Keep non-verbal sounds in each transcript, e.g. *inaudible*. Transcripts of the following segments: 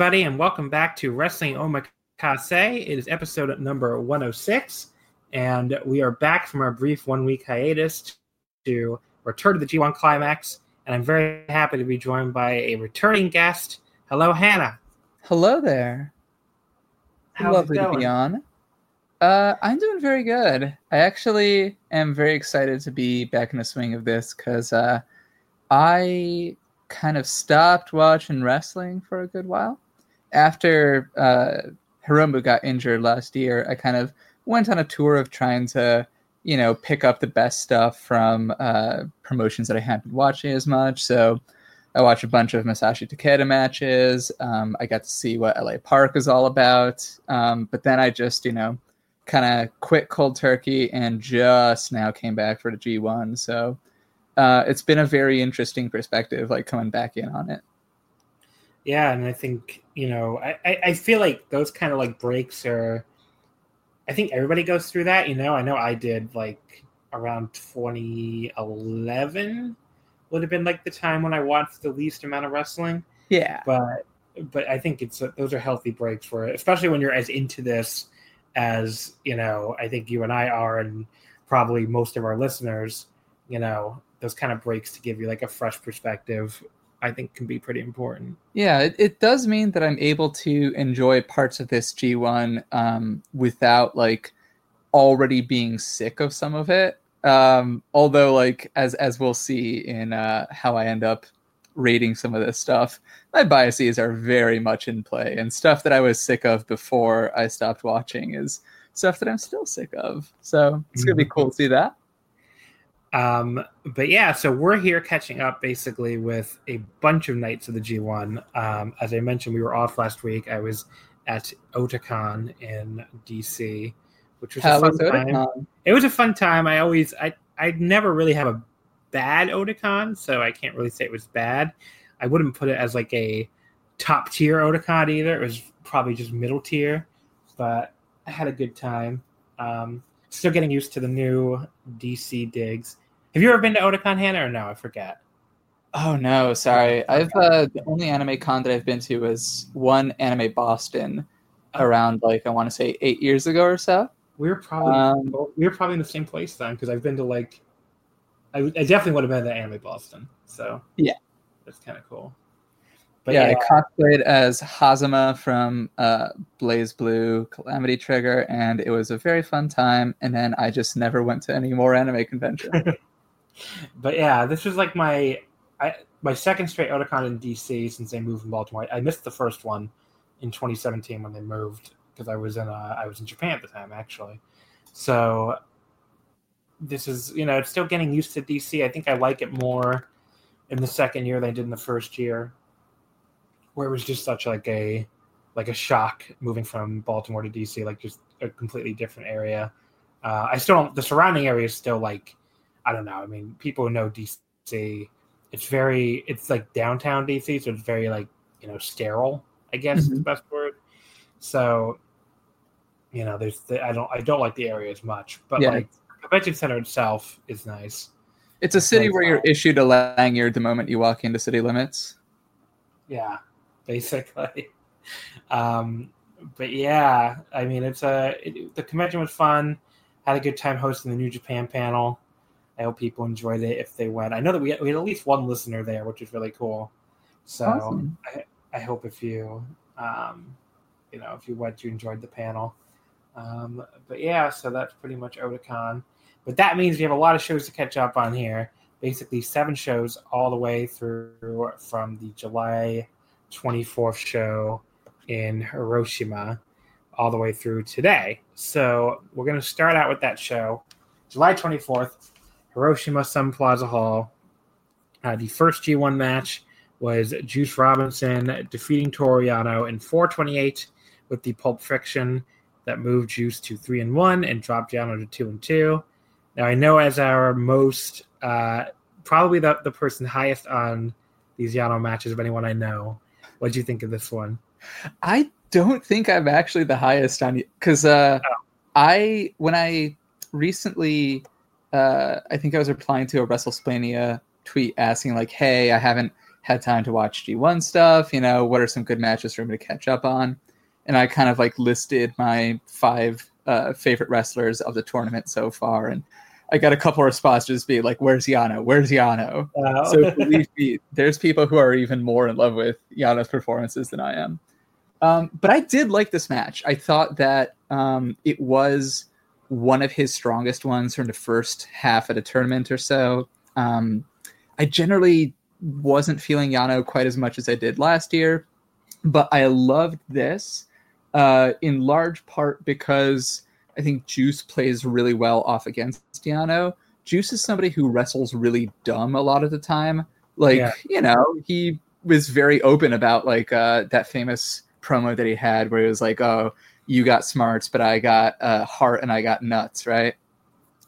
Everybody, and welcome back to Wrestling Omakase. It is episode number 106, and we are back from our brief one week hiatus to return to the G1 Climax. And I'm very happy to be joined by a returning guest. Hello, Hannah. Hello there. How's Lovely to be on. Uh, I'm doing very good. I actually am very excited to be back in the swing of this because uh, I kind of stopped watching wrestling for a good while. After uh, Hiromu got injured last year, I kind of went on a tour of trying to, you know, pick up the best stuff from uh, promotions that I hadn't been watching as much. So I watched a bunch of Masashi Takeda matches. Um, I got to see what LA Park is all about. Um, but then I just, you know, kind of quit cold turkey and just now came back for the G1. So uh, it's been a very interesting perspective, like coming back in on it. Yeah, and I think, you know, I, I, I feel like those kind of like breaks are, I think everybody goes through that, you know. I know I did like around 2011 would have been like the time when I watched the least amount of wrestling. Yeah. but but I think it's those are healthy breaks for it, especially when you're as into this as you know. I think you and I are, and probably most of our listeners. You know, those kind of breaks to give you like a fresh perspective. I think can be pretty important. Yeah, it, it does mean that I'm able to enjoy parts of this G1 um, without like already being sick of some of it. Um, although, like as as we'll see in uh, how I end up rating some of this stuff, my biases are very much in play, and stuff that I was sick of before I stopped watching is stuff that I'm still sick of. So it's gonna be cool to see that. Um, but yeah, so we're here catching up basically with a bunch of nights of the G1. Um, as I mentioned, we were off last week. I was at Otakon in DC, which was How a fun was time. Otakon? It was a fun time. I always, I, I never really have a bad Otakon, so I can't really say it was bad. I wouldn't put it as like a top tier Otakon either. It was probably just middle tier, but I had a good time. Um, still getting used to the new DC digs. Have you ever been to Otakon, Hannah, or no? I forget. Oh no, sorry. I've uh, the only anime con that I've been to was one anime Boston around like I want to say eight years ago or so. We were probably Um, we were probably in the same place then because I've been to like I, I definitely would have been to Anime Boston. So Yeah. that's kind of cool. But yeah, yeah, I cosplayed as Hazama from uh, BlazBlue Calamity Trigger, and it was a very fun time. And then I just never went to any more anime convention. *laughs* but yeah, this was like my I my second straight Otakon in DC since they moved from Baltimore. I missed the first one in 2017 when they moved because I was in uh, I was in Japan at the time actually. So this is you know it's still getting used to DC. I think I like it more in the second year than I did in the first year, where it was just such like a like a shock moving from Baltimore to DC, like just a completely different area. Uh, I still don't. The surrounding area is still like I don't know. I mean, people who know DC, it's very it's like downtown DC, so it's very like you know sterile. I guess is the Mhm. best word. So, you know, there's the, I don't I don't like the area as much, but Yeah. like the convention center itself is nice. It's a city where you're issued a lanyard the moment you walk into city limits. Yeah, basically. *laughs* Um, but yeah, I mean, it's a it, the convention was fun. Had a good time hosting the New Japan panel. I hope people enjoyed it if they went. I know that we had, we had at least one listener there, which is really cool. So Awesome. I, I hope if you um, you know if you went, you enjoyed the panel. Um, but yeah, so that's pretty much Otakon. But that means we have a lot of shows to catch up on here. Basically, seven shows all the way through from the July 24th show in Hiroshima all the way through today. So we're going to start out with that show. July 24th, Hiroshima Sun Plaza Hall. Uh, the first G1 match was Juice Robinson defeating Toru Yano in 428 with the Pulp Friction that moved Juice to 3 and 1 and dropped Yano to 2 and 2. Now, I know as our most, uh, probably the, the person highest on these Yano matches of anyone I know. What do you think of this one? I don't think I'm actually the highest on you because uh, I when I recently uh, I think I was replying to a WrestleSplania tweet asking like, "Hey, I haven't had time to watch G1 stuff. You know, what are some good matches for me to catch up on?" And I kind of like listed my five uh, favorite wrestlers of the tournament so far, and I got a couple of responses being like, "Where's Yano? Where's Yano?" Uh, so believe me, there's people who are even more in love with Yano's performances than I am. Um, but I did like this match. I thought that um, it was one of his strongest ones from the first half of the tournament or so. Um, I generally wasn't feeling Yano quite as much as I did last year, but I loved this uh, in large part because I think Juice plays really well off against Yano. Juice is somebody who wrestles really dumb a lot of the time. Like, Yeah. you know, he was very open about like uh, that famous promo that he had where he was like, "Oh, you got smarts, but I got uh, heart and I got nuts," right?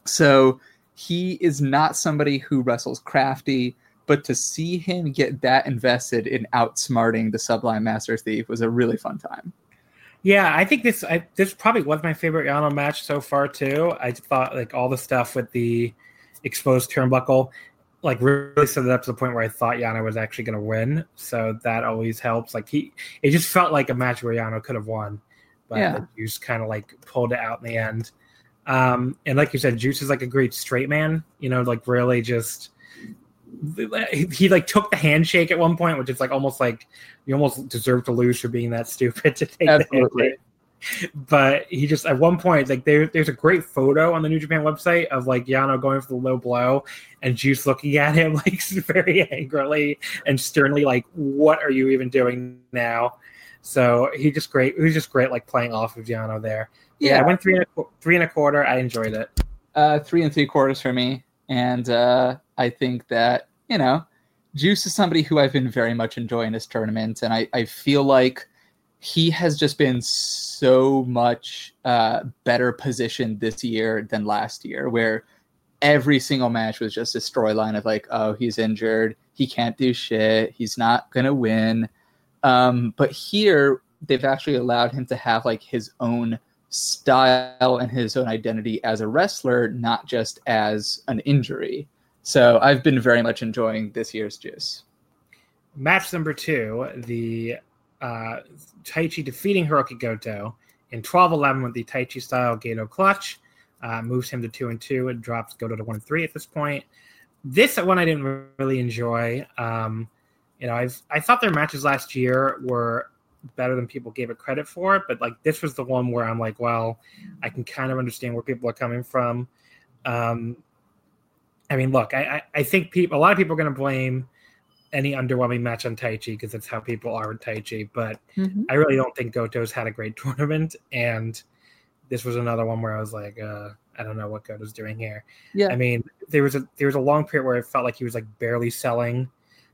So he is not somebody who wrestles crafty, but to see him get that invested in outsmarting the Sublime Master Thief was a really fun time. Yeah, I think this I, this probably was my favorite Yano match so far too. I thought like all the stuff with the exposed turnbuckle, like really set it up to the point where I thought Yano was actually going to win. So that always helps. Like he, it just felt like a match where Yano could have won, but Yeah. Juice kind of like pulled it out in the end. Um, and like you said, Juice is like a great straight man. You know, like really just he, like took the handshake at one point, which is like almost like you almost deserve to lose for being that stupid to take the Absolutely. handshake. But he just at one point like there, there's a great photo on the New Japan website of like Yano going for the low blow and Juice looking at him *laughs* like very angrily and sternly like what are you even doing now? So he just great. He was just great like playing off of Yano there. Yeah, I went three and a, three and a quarter. I enjoyed it. uh, three and three quarters for me. And uh, I think that, you know, Juice is somebody who I've been very much enjoying this tournament. And I, I feel like he has just been so much uh, better positioned this year than last year, where every single match was just a storyline of like, oh, he's injured. He can't do shit. He's not to win. Um, but here, they've actually allowed him to have like his own style and his own identity as a wrestler, not just as an injury. So I've been very much enjoying this year's Juice. Match number two, the uh, Taichi defeating Hiroki Goto in 12-11 with the Taichi style Gedo clutch. Uh, moves him to two and two and drops Goto to one and three at this point. This one I didn't really enjoy. Um, you know, I've I thought their matches last year were better than people gave it credit for, but like this was the one where I'm like, well, I can kind of understand where people are coming from. Um, I mean, look, I, I, I think people, a lot of people are going to blame any underwhelming match on Taichi because that's how people are with Taichi. But I really don't think Goto's had a great *laughs* tournament, and this was another one where I was like, uh, I don't know what Goto's doing here. Yeah. I mean, there was a there was a long period where it felt like he was like barely selling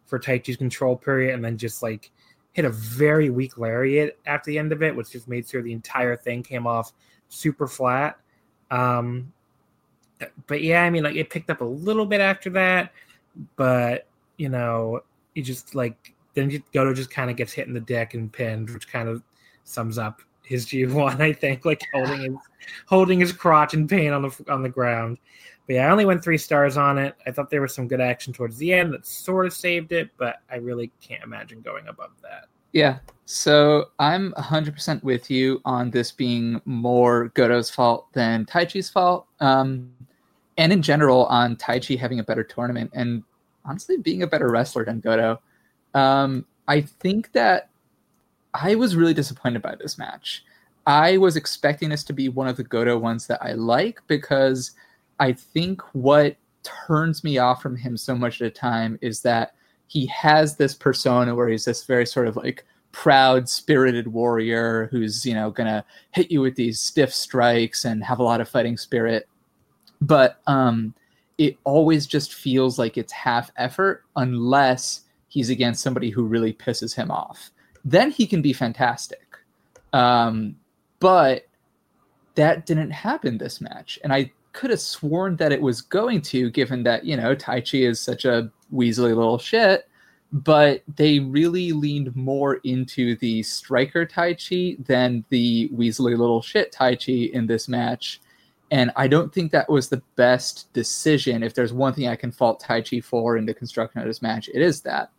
for Taichi's control period, and then just like hit a very weak lariat at the end of it, which just made sure the entire thing came off super flat. Um, but yeah, I mean, like it picked up a little bit after that, but you know, he just like then Goto just kind of gets hit in the dick and pinned, which kind of sums up his *laughs* G1. I think like holding his holding his crotch in pain on the on the ground. But yeah, I only went three stars on it. I thought there was some good action towards the end that sort of saved it, but I really can't imagine going above that. Yeah. So I'm 100% with you on this being more Goto's fault than Taichi's fault. Um, and in general, on Taichi having a better tournament and honestly being a better wrestler than Goto. Um, I think that I was really disappointed by this match. I was expecting this to be one of the Goto ones that I like because I think what turns me off from him so much at a time is that he has this persona where he's this very sort of like proud spirited warrior who's you know gonna hit you with these stiff strikes and have a lot of fighting spirit but um it always just feels like it's half effort unless he's against somebody who really pisses him off then he can be fantastic um but that didn't happen this match and i could have sworn that it was going to given that you know Taichi is such a weaselly little shit, but they really leaned more into the striker Taichi than the weaselly little shit Taichi in this match. And I don't think that was the best decision. If there's one thing I can fault Taichi for in the construction of this match, it is that.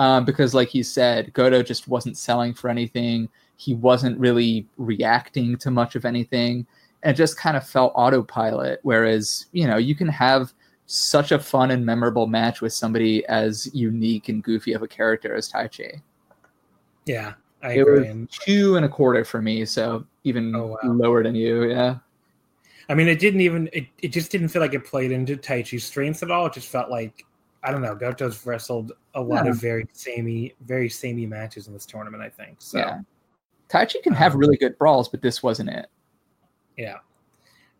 Um, because, like you said, Goto just wasn't selling for anything. He wasn't really reacting to much of anything. And just kind of felt autopilot. Whereas, you know, you can have such a fun and memorable match with somebody as unique and goofy of a character as Taichi. Yeah, I it agree. was two and a quarter for me, so even Oh, wow. lower than you. Yeah, I mean, it didn't even. It, it just didn't feel like it played into Taichi's strengths at all. It just felt like I don't know. Goto's wrestled a lot Yeah. of very samey, very samey matches in this tournament. I think so. yeah. Taichi can have Um, really good brawls, but this wasn't it. Yeah.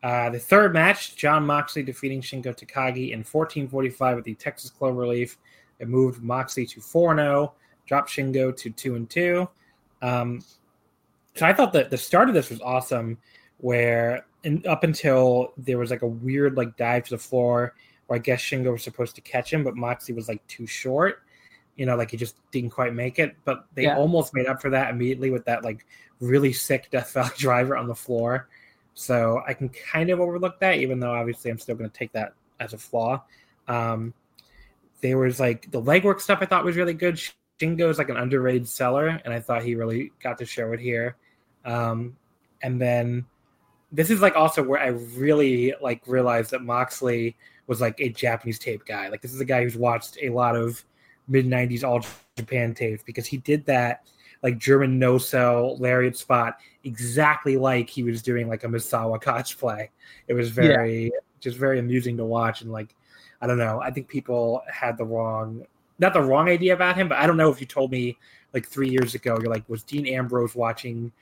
Uh, the third match, John Moxley defeating Shingo Takagi in 1445 with the Texas Cloverleaf. It moved Moxley to 4 0, dropped Shingo to 2 and 2. Um, so I thought that the start of this was awesome, where in, up until there was like a weird like dive to the floor where I guess Shingo was supposed to catch him, but Moxley was like too short. You know, like he just didn't quite make it. But they Yeah. almost made up for that immediately with that like really sick *laughs* Death Valley driver on the floor. So I can kind of overlook that, even though obviously I'm still going to take that as a flaw. Um, there was like the legwork stuff I thought was really good. Shingo is like an underrated seller, and I thought he really got to show it here. Um, and then this is like also where I really like realized that Moxley was like a Japanese tape guy. Like this is a guy who's watched a lot of mid '90s All Japan tapes because he did that like German no sell lariat spot exactly like he was doing like a Misawa *laughs* cosplay. It was very just very amusing to watch and like I don't know. I think people had the wrong not the wrong idea about him, but I don't know if you told me like three years ago, you're like, was Dean Ambrose watching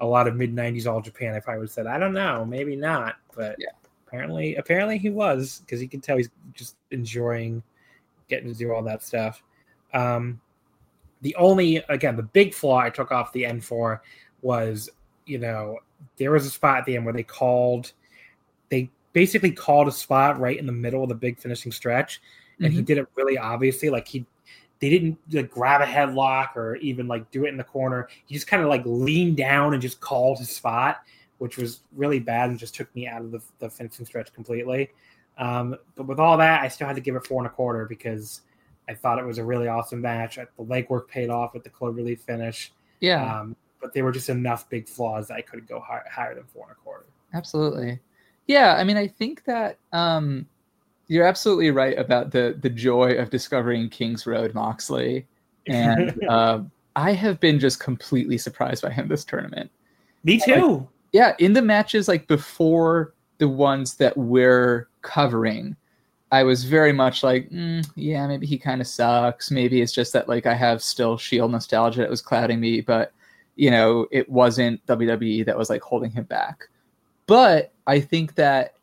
a lot of mid '90s All Japan? If I would have said, I don't know, maybe not, but Yeah. apparently, apparently he was because you can tell he's just enjoying getting to do all that stuff. Um, the only again the big flaw I took off the end for was you know there was a spot at the end where they called they basically called a spot right in the middle of the big finishing stretch and he Mhm. did it really obviously like he they didn't like grab a headlock or even like do it in the corner. He just kind of like leaned down and just called his spot which was really bad and just took me out of the, the finishing stretch completely. Um, but with all that i still had to give it four and a quarter because i thought it was a really awesome match. The legwork paid off with the cloverleaf finish. Yeah, um, but there were just enough big flaws that i could go higher, higher than four and a quarter. Absolutely. Yeah, I mean, I think that um, you're absolutely right about the the joy of discovering King's Road Moxley, and *laughs* uh, I have been just completely surprised by him this tournament. me too yeah, in the matches like before the ones that we're covering, I was very much like, mm, yeah, maybe he kind of sucks. Maybe it's just that like I have still Shield nostalgia that was clouding me, but you know, it wasn't WWE that was like holding him back. But I think that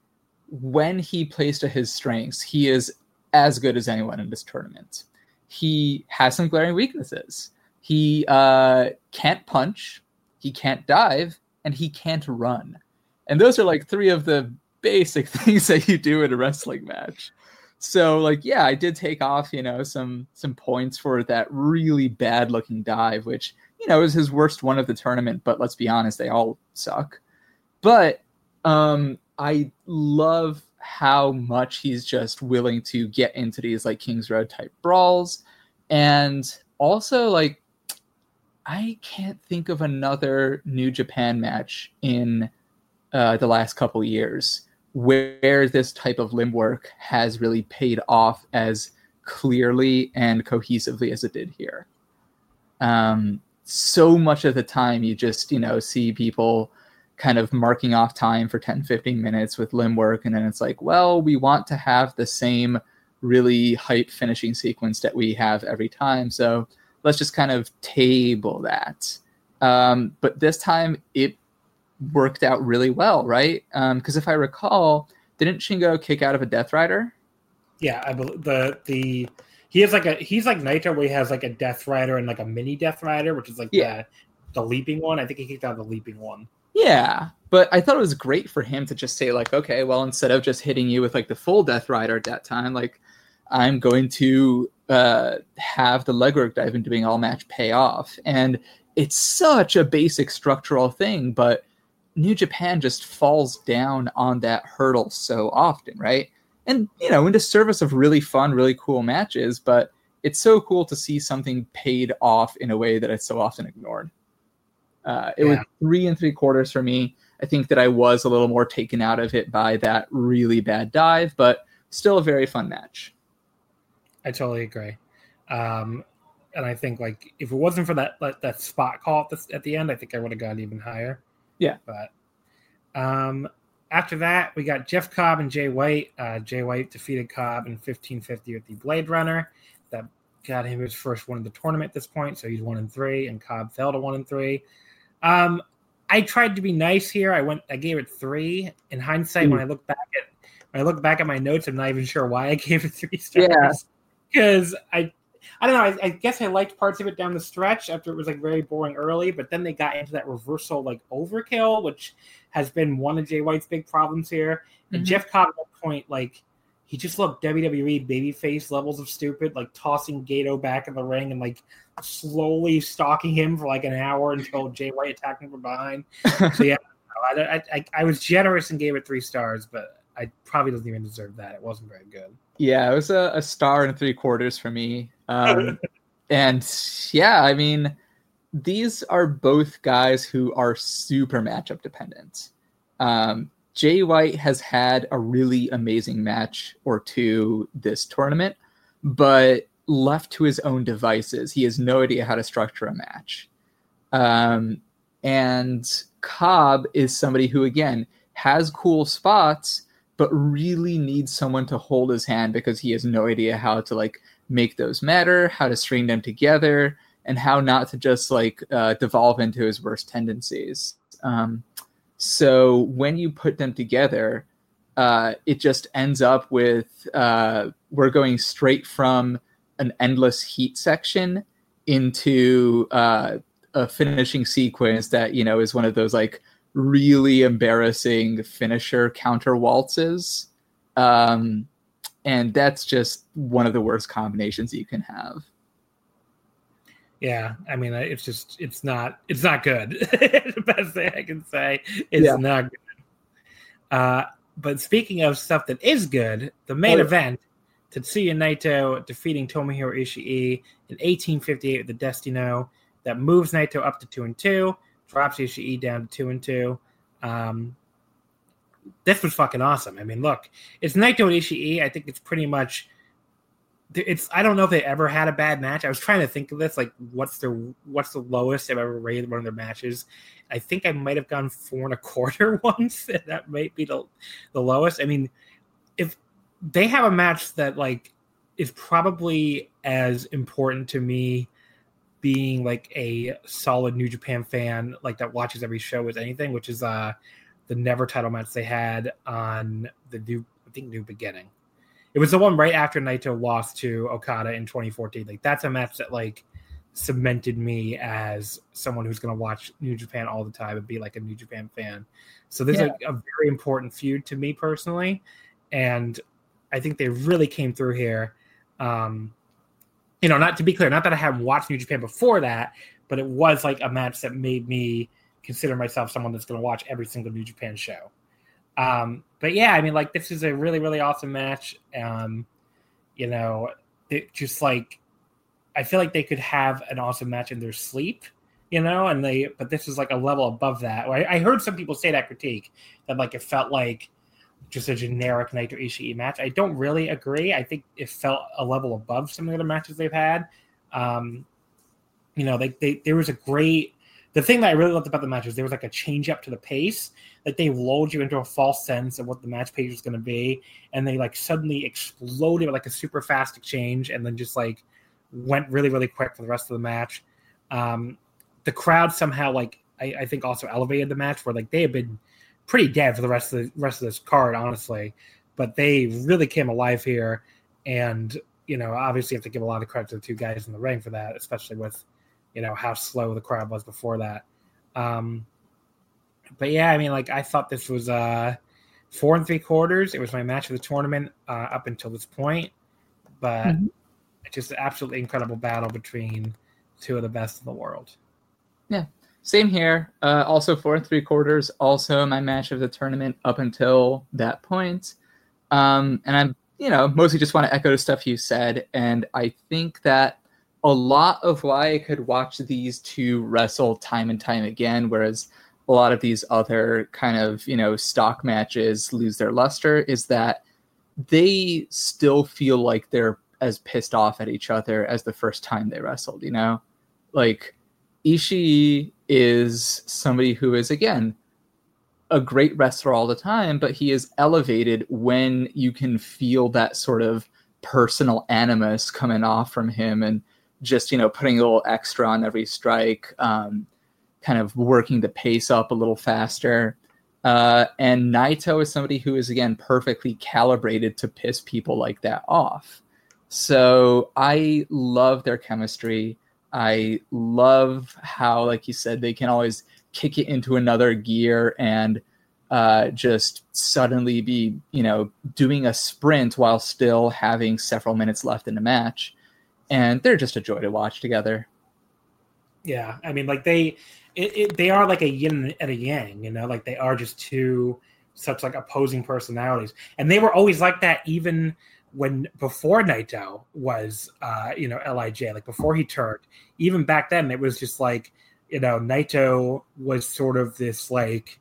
when he plays to his strengths, he is as good as anyone in this tournament. He has some glaring weaknesses. He uh, can't punch, he can't dive, and he can't run. And those are like three of the basic *laughs* things that you do in a wrestling match. So like yeah, I did take off, you know, some some points for that really bad looking dive which, you know, was his worst one of the tournament, but let's be honest, they all suck. But um, I love how much he's just willing to get into these like Kings Road type brawls. And also, like, I can't think of another New Japan match in uh, the last couple years where this type of limb work has really paid off as clearly and cohesively as it did here. Um, so much of the time, you just, you know, see people kind of marking off time for 10, 15 minutes with limb work. And then it's like, well, we want to have the same really hype finishing sequence that we have every time. So let's just kind of table that. Um, but this time it worked out really well, right? Because um, if I recall, didn't Shingo kick out of a Death Rider? Yeah, I believe the the he has like a he's like Naito where he has like a Death Rider and like a mini Death Rider, which is like yeah. the the leaping one. I think he kicked out the leaping one. Yeah, but I thought it was great for him to just say like, okay, well, instead of just hitting you with like the full Death Rider at that time, like I'm going to uh, have the legwork that I've been doing all match pay off, and it's such a basic structural thing, but New Japan just falls down on that hurdle so often, right? And you know, into service of really fun, really cool matches, but it's so cool to see something paid off in a way that it's so often ignored. Uh, it yeah. was three and three quarters for me. I think that I was a little more taken out of it by that really bad dive, but still a very fun match. I totally agree. Um, and I think like if it wasn't for that that, that spot call at the, at the end, I think I would have gone even higher. Yeah. But um, after that, we got Jeff Cobb and Jay White. Uh, Jay White defeated Cobb in 1550 with the Blade Runner. That got him his first one of the tournament at this point. So he's one and three, and Cobb fell to one and three. Um, I tried to be nice here. I went. I gave it three. In hindsight, mm. when I look back at when I look back at my notes, I'm not even sure why I *laughs* gave it three stars. Yeah. Because I I don't know. I, I, guess I liked parts of it down the stretch after it was like very boring early, but then they got into that reversal like overkill, which has been one of Jay White's big problems here. And mm-hmm. Jeff Cobb at that point, like he just looked WWE babyface levels of stupid, like tossing Gedo back in the ring and like slowly stalking him for like an hour until Jay White attacked him from behind. So *laughs* yeah, I, I, I was generous and gave it three stars, but I probably doesn't even deserve that. It wasn't very good. Yeah, it was a, a star and three quarters for me. Um, *laughs* and yeah, I mean, these are both guys who are super matchup dependent. Um, Jay White has had a really amazing match or two this tournament, but left to his own devices, he has no idea how to structure a match. Um, and Cobb is somebody who, again, has cool spots, but really needs someone to hold his hand because he has no idea how to like make those matter, how to string them together, and how not to just like uh, devolve into his worst tendencies. Um, so when you put them together, uh, it just ends up with uh, we're going straight from an endless heat section into uh, a finishing sequence that you know is one of those like really embarrassing finisher counter waltzes. Um, and that's just one of the worst combinations you can have. Yeah, I mean, it's just it's not it's not good. *laughs* the best thing I can say is yeah. not good. Uh, but speaking of stuff that is good, the main oh, event, Tetsuya Naito defeating Tomohiro Ishii in 1858 with the Destino that moves Naito up to two and two, drops Ishii down to two and two. Um, this was fucking awesome. I mean, look, it's Naito and Ishii. I think it's pretty much. It's I don't know if they ever had a bad match. I was trying to think of this, like what's their what's the lowest they've ever rated one of their matches. I think I might have gone four and a quarter *laughs* once. and that might be the the lowest. I mean, if they have a match that like is probably as important to me being like a solid New Japan fan, like that watches every show as anything, which is uh the never title match they had on the new I think new beginning. It was the one right after Naito lost to Okada in 2014. Like that's a match that like cemented me as someone who's going to watch New Japan all the time and be like a New Japan fan. So this yeah. is a, a very important feud to me personally, and I think they really came through here. Um, you know, not to be clear, not that I haven't watched New Japan before that, but it was like a match that made me consider myself someone that's going to watch every single New Japan show. Um, but yeah, I mean, like this is a really, really awesome match. Um, you know, it just like I feel like they could have an awesome match in their sleep, you know, and they but this is like a level above that. I, I heard some people say that critique that like it felt like just a generic Naito Ishii match. I don't really agree. I think it felt a level above some of the matches they've had. Um, you know, they, they there was a great the thing that I really loved about the match was there was like a change up to the pace. Like they lulled you into a false sense of what the match pace was going to be, and they like suddenly exploded like a super fast exchange, and then just like went really really quick for the rest of the match. Um, the crowd somehow like I, I think also elevated the match where like they had been pretty dead for the rest of the rest of this card, honestly, but they really came alive here, and you know obviously you have to give a lot of credit to the two guys in the ring for that, especially with you know how slow the crowd was before that. Um, but yeah, I mean, like I thought this was uh, four and three quarters. It was my match of the tournament uh, up until this point, but mm-hmm. just an absolutely incredible battle between two of the best in the world. Yeah, same here. Uh, also four and three quarters. Also my match of the tournament up until that point. Um, and I'm, you know, mostly just want to echo the stuff you said. And I think that a lot of why I could watch these two wrestle time and time again, whereas a lot of these other kind of you know stock matches lose their luster, is that they still feel like they're as pissed off at each other as the first time they wrestled. You know, like Ishii is somebody who is again a great wrestler all the time, but he is elevated when you can feel that sort of personal animus coming off from him and just you know putting a little extra on every strike, um, kind of working the pace up a little faster. Uh, and Naito is somebody who is again perfectly calibrated to piss people like that off. So I love their chemistry. I love how, like you said, they can always kick it into another gear and uh, just suddenly be, you know, doing a sprint while still having several minutes left in the match and they're just a joy to watch together. Yeah, I mean, like they, it, it, they are like a yin and a yang, you know, like they are just two such like opposing personalities, and they were always like that even when before Naito was, uh, you know, Lij, like before he turned, even back then it was just like, you know, Naito was sort of this like,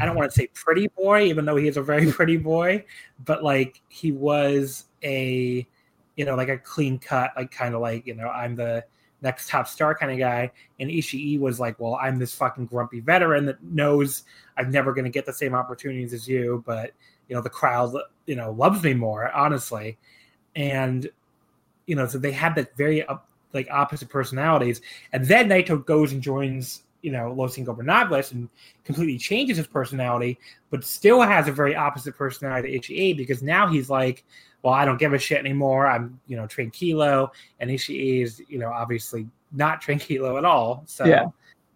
I don't want to say pretty boy, even though he is a very *laughs* pretty boy, but like he was a you know, like a clean cut, like kind of like, you know, I'm the next top star kind of guy. And Ishii was like, well, I'm this fucking grumpy veteran that knows I'm never going to get the same opportunities as you, but, you know, the crowd, you know, loves me more, honestly. And, you know, so they had that very, like, opposite personalities. And then Naito goes and joins you know Los Ingobernables and completely changes his personality, but still has a very opposite personality to Ishii because now he's like, well, I don't give a shit anymore. I'm you know tranquilo, and Ishii is you know obviously not *laughs* tranquilo at all. So yeah.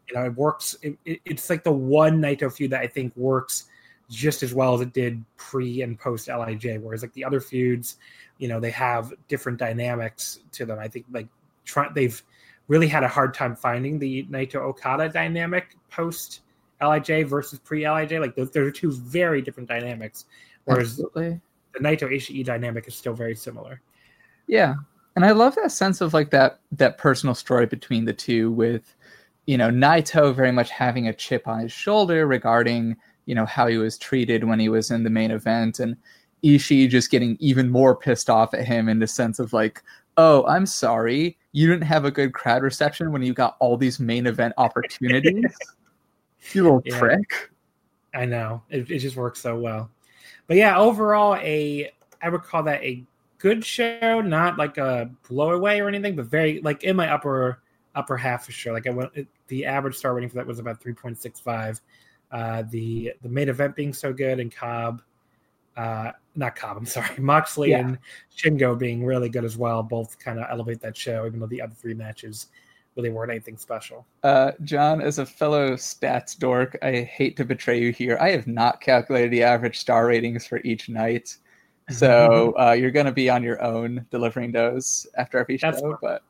you know it works. It, it, it's like the one Naito feud that I think works just as well as it did pre and post Lij. Whereas like the other feuds, you know, they have different dynamics to them. I think like try, they've really had a hard time finding the Naito Okada dynamic post Lij versus pre Lij. Like those, are two very different dynamics. Whereas Absolutely. The Naito Ishii dynamic is still very similar. Yeah, and I love that sense of like that that personal story between the two, with you know Naito very much having a chip on his shoulder regarding you know how he was treated when he was in the main event, and Ishii just getting even more pissed off at him in the sense of like, oh, I'm sorry, you didn't have a good crowd reception when you got all these main event opportunities. *laughs* you little yeah, prick. I know. It, it just works so well. But yeah, overall, a I would call that a good show, not like a blowaway or anything, but very like in my upper upper half for sure. Like I went, the average star rating for that was about three point six five. Uh, the the main event being so good and Cobb uh, not Cobb, I'm sorry, *laughs* Moxley yeah. and Shingo being really good as well. Both kind of elevate that show, even though the other three matches really weren't anything special. Uh, John, as a fellow stats dork, I hate to betray you here. I have not calculated the average star ratings for each night. So uh, you're going to be on your own delivering those after every show. That's but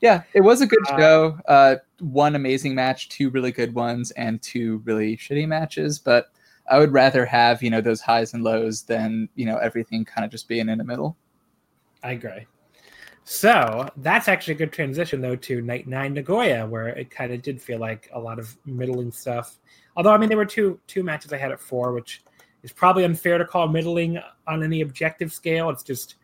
Yeah, it was a good Uh, show. Uh, one amazing match, two really good ones, and two really shitty matches. But I would rather have you know those highs and lows than you know everything kind of just being in the middle. I agree. So that's actually a good transition though to night nine Nagoya, where it kind of did feel like a lot of middling stuff. Although I mean there were two two matches I had at four, which is probably unfair to call middling on any objective scale. It's just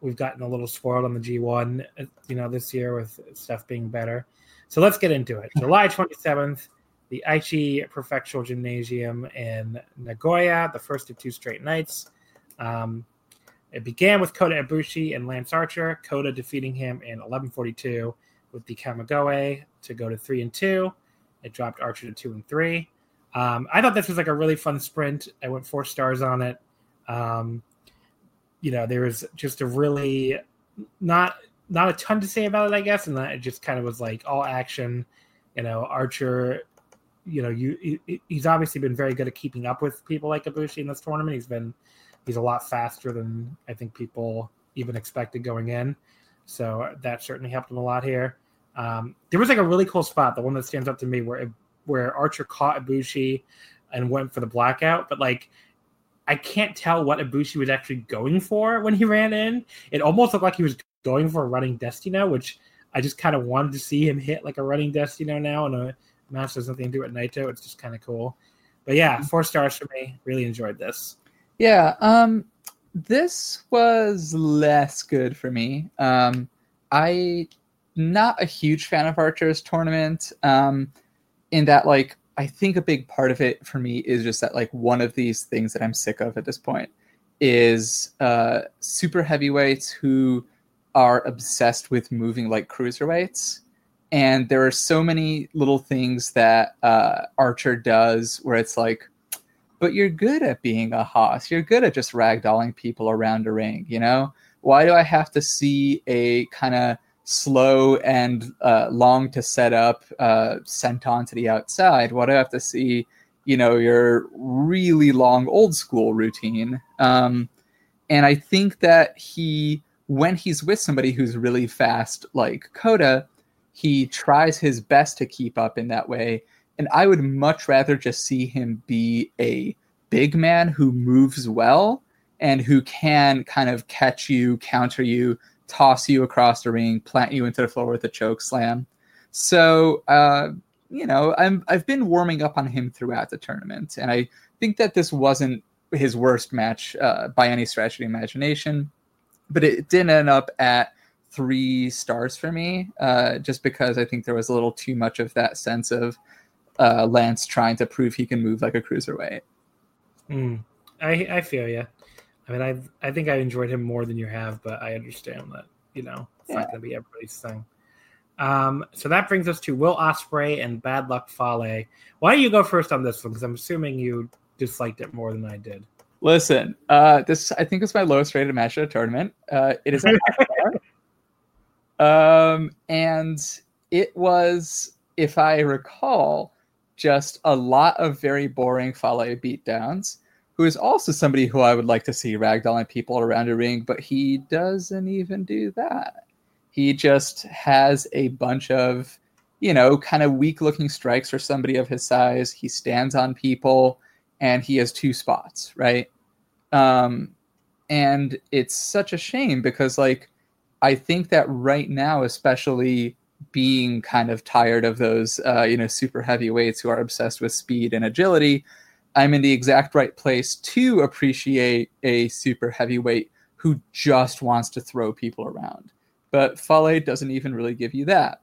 we've gotten a little spoiled on the G1, uh, you know, this year with stuff being better. So let's get into it. July 27th, the Aichi Prefectural Gymnasium in Nagoya, the first of two straight nights. Um, it began with Kota Ibushi and Lance Archer. Kota defeating him in 11:42 with the Kamigoe to go to three and two. It dropped Archer to two and three. Um, I thought this was like a really fun sprint. I went four stars on it. Um, you know, there was just a really not not a ton to say about it, I guess, and that it just kind of was like all action. You know, Archer. You know, you he- he's obviously been very good at keeping up with people like Ibushi in this tournament. He's been he's a lot faster than I think people even expected going in. So that certainly helped him a lot here. Um, there was like a really cool spot, the one that stands up to me, where where Archer caught Ibushi and went for the blackout, but like I can't tell what Ibushi was actually going for when he ran in. It almost looked like he was going for a running Destino, which I just kind of wanted to see him hit like a running Destino now in a match that has nothing to do with Naito. It's just kind of cool. But yeah, four stars for me. Really enjoyed this. Yeah, um, this was less good for me. Um, I not a huge fan of Archer's tournament. Um, in that, like, I think a big part of it for me is just that, like, one of these things that I'm sick of at this point is uh, super heavyweights who are obsessed with moving like cruiserweights. And there are so many little things that uh, Archer does where it's like, but you're good at being a hoss. You're good at just ragdolling people around a ring, you know? Why do I have to see a kind of slow and uh, long to set up uh, senton to the outside? Why do I have to see, you know, your really long old school routine? Um, and I think that he, when he's with somebody who's really fast, like Kota, he tries his best to keep up in that way. And I would much rather just see him be a big man who moves well and who can kind of catch you, counter you, toss you across the ring, plant you into the floor with a choke slam. So, uh, you know, I'm I've been warming up on him throughout the tournament, and I think that this wasn't his worst match uh, by any stretch of the imagination, but it didn't end up at three stars for me, uh, just because I think there was a little too much of that sense of uh, Lance trying to prove he can move like a cruiserweight. Mm, I I feel you. I mean, I I think I enjoyed him more than you have, but I understand that you know it's Yeah. not going to be everybody's thing. Um, so that brings us to Will Ospreay and Bad Luck Fale. Why don't you go first on this one? Because I'm assuming you disliked it more than I did. Listen, uh, this I think is my lowest rated match of the tournament. Uh, it is a *laughs* um, and it was, if I recall, just a lot of very boring Fale beatdowns. Who is also somebody who I would like to see ragdolling people around a ring, but he doesn't even do that. He just has a bunch of, you know, kind of weak looking strikes for somebody of his size. He stands on people and he has two spots, right? Um, and it's such a shame because, like, I think that right now, especially being kind of tired of those, uh, you know, super heavyweights who are obsessed with speed and agility, I'm in the exact right place to appreciate a super heavyweight who just wants to throw people around. But Fale doesn't even really give you that.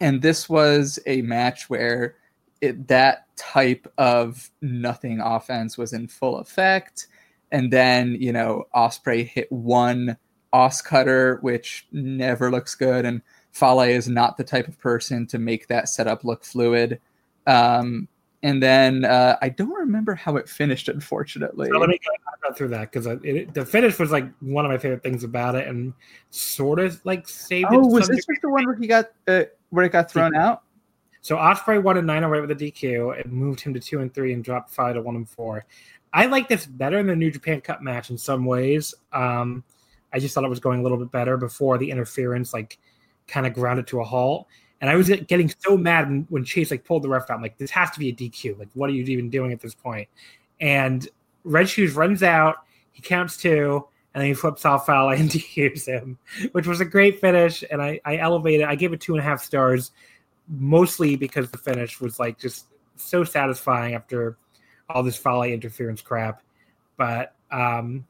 And this was a match where it, that type of nothing offense was in full effect. And then, you know, Ospreay hit one OsCutter, which never looks good. And Fale is not the type of person to make that setup look fluid. Um, and then uh, I don't remember how it finished, unfortunately. So let me go, through that because the finish was like one of my favorite things about it, and sort of like saved. Oh, was this the one where he got uh, where it got thrown out? So Ospreay won a 908 with a DQ. It moved him to two and three and dropped five to one and four. I like this better than the New Japan Cup match in some ways. Um, I just thought it was going a little bit better before the interference, like kind of grounded to a halt. And I was getting so mad when, Chase like pulled the ref out. I'm like, this has to be a DQ. Like, what are you even doing at this point? And Red Shoes runs out. He counts two, and then he flips off Fale and *laughs* DQs him, which was a great finish. And I, I elevated. I gave it two and a half stars, mostly because the finish was like just so satisfying after all this Fale interference crap. But um,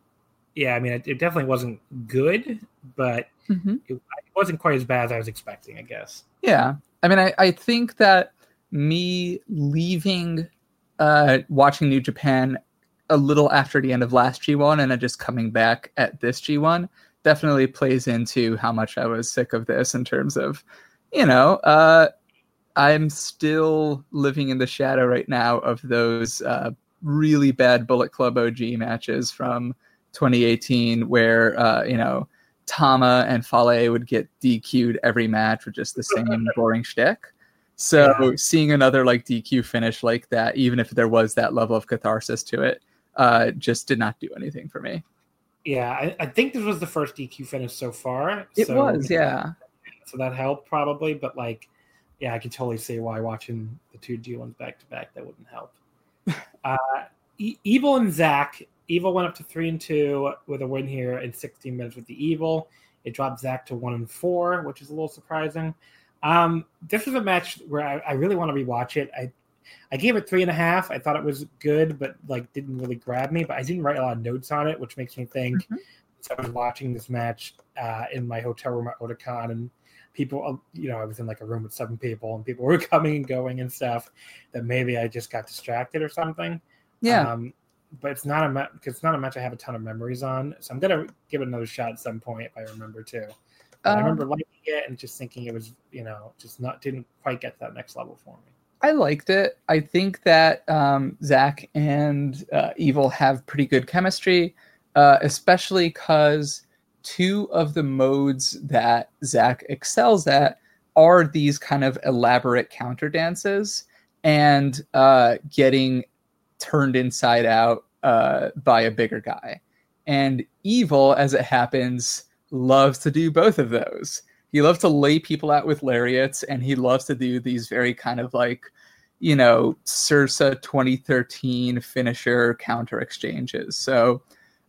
yeah, I mean, it, it definitely wasn't good, but mm-hmm. it, wasn't quite as bad as I was expecting, I guess. Yeah, I mean, I, I think that me leaving, uh, watching New Japan a little after the end of last G1 and then just coming back at this G1 definitely plays into how much I was sick of this in terms of, you know, uh, I'm still living in the shadow right now of those uh, really bad Bullet Club OG matches from 2018 where, uh, you know, Tama and Fale would get DQ'd every match with just the *laughs* same boring shtick. So yeah. seeing another like DQ finish like that, even if there was that level of catharsis to it, uh, just did not do anything for me. Yeah, I, I think this was the first DQ finish so far. It so, was, yeah. So that helped probably, but like, yeah, I can totally see why watching the two G ones back to back that wouldn't help. *laughs* uh, e- Evil and Zack. Evil went up to three and two with a win here in 16 minutes with the Evil. It dropped Zack to one and four, which is a little surprising. Um, this was a match where I, I really want to rewatch it. I I gave it three and a half. I thought it was good, but like didn't really grab me. But I didn't write a lot of notes on it, which makes me think. Mm-hmm. So I was watching this match uh, in my hotel room at Otakon, and people, uh, you know, I was in like a room with seven people, and people were *laughs* coming and going and stuff. That maybe I just got distracted or something. Yeah. Um, but it's not a match because it's not a match I have a ton of memories on. So I'm gonna give it another shot at some point if I remember too. Um, I remember liking it and just thinking it was, you know, just not didn't quite get to that next level for me. I liked it. I think that um, Zack and uh, Evil have pretty good chemistry, uh, especially because two of the modes that Zack excels at are these kind of elaborate counter dances and uh, getting turned inside out uh, by a bigger guy. And Evil, as it happens, loves to do both of those. He loves to lay people out with lariats and he loves to do these very kind of like you know Sursa 2013 finisher counter exchanges. So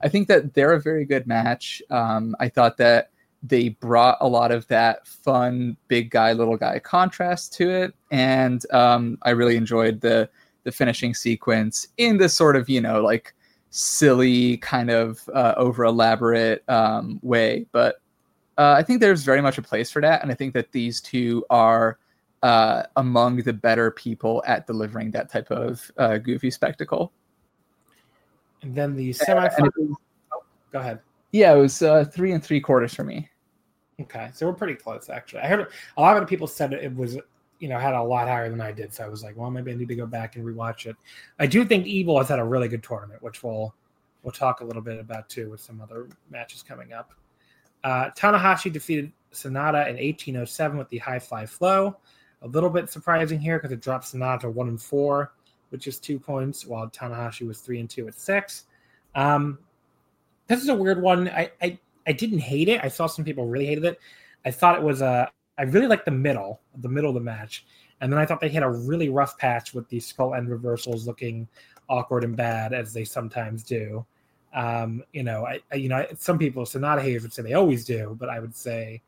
i think that they're a very good match. Um, i thought that they brought a lot of that fun big guy little guy contrast to it. And um, i really enjoyed the the finishing sequence in this sort of you know like silly kind of uh, over elaborate um, way but uh, I think there's very much a place for that, and I think that these two are uh, among the better people at delivering that type of uh, goofy spectacle. And then the semifinal. oh, go ahead. Yeah, it was uh, three and three quarters for me. Okay, so we're pretty close actually. I heard a lot of people said it was you know had a lot higher than I did, so I was like, well, maybe I need to go back and rewatch it. I do think Evil has had a really good tournament, which we'll we'll talk a little bit about too with some other matches coming up. Uh, Tanahashi defeated Sanada in 1807 with the high fly flow. A little bit surprising here because it dropped Sanada one and four, which is two points, while Tanahashi was three and two at six. Um, this is a weird one. I, I I didn't hate it. I saw some people really hated it. I thought it was a. I really liked the middle, the middle of the match, and then I thought they hit a really rough patch with the skull end reversals looking awkward and bad as they sometimes do. Um, you know, I, I, you know some people, Sanada haters would say they always do, but I would say,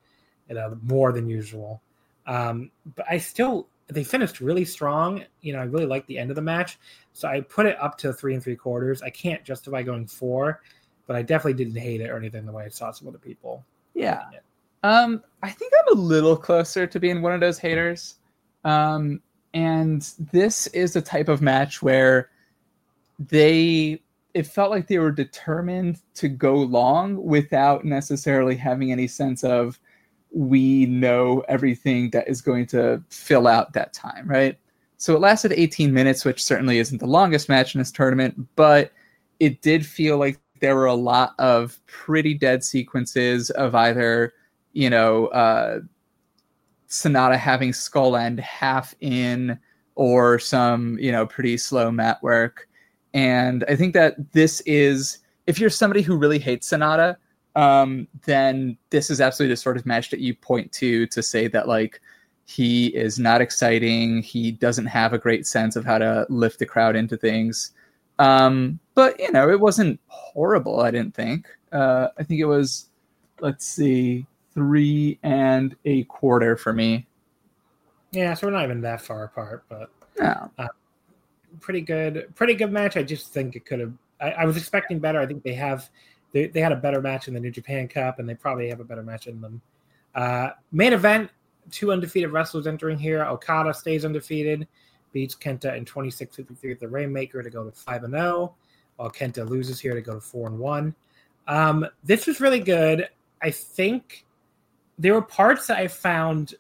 you know, more than usual. Um, but I still they finished really strong. You know, I really liked the end of the match, so I put it up to three and three quarters. I can't justify going four, but I definitely didn't hate it or anything the way I saw some other people. Yeah. Um, I think I'm a little closer to being one of those haters. Um, and this is a type of match where they it felt like they were determined to go long without necessarily having any sense of we know everything that is going to fill out that time, right? So it lasted 18 minutes, which certainly isn't the longest match in this tournament, but it did feel like there were a lot of pretty dead sequences of either, you know, uh, Sanada having skull end half in or some, you know, pretty slow mat work. And I think that this is, if you're somebody who really hates Sanada, um, then this is absolutely the sort of match that you point to to say that like he is not exciting. He doesn't have a great sense of how to lift the crowd into things. Um, but you know, it wasn't horrible. I didn't think. Uh, I think it was, let's see, three and a quarter for me. Yeah, so we're not even that far apart, but no. uh, pretty good, pretty good match. I just think it could have. I, I, was expecting better. I think they have, they, they had a better match in the New Japan Cup, and they probably have a better match in them. Uh, main event: two undefeated wrestlers entering here. Okada stays undefeated, beats Kenta in 26-53 at the Rainmaker to go to five and zero, oh, while Kenta loses here to go to four and one. Um, this was really good. I think there were parts that I found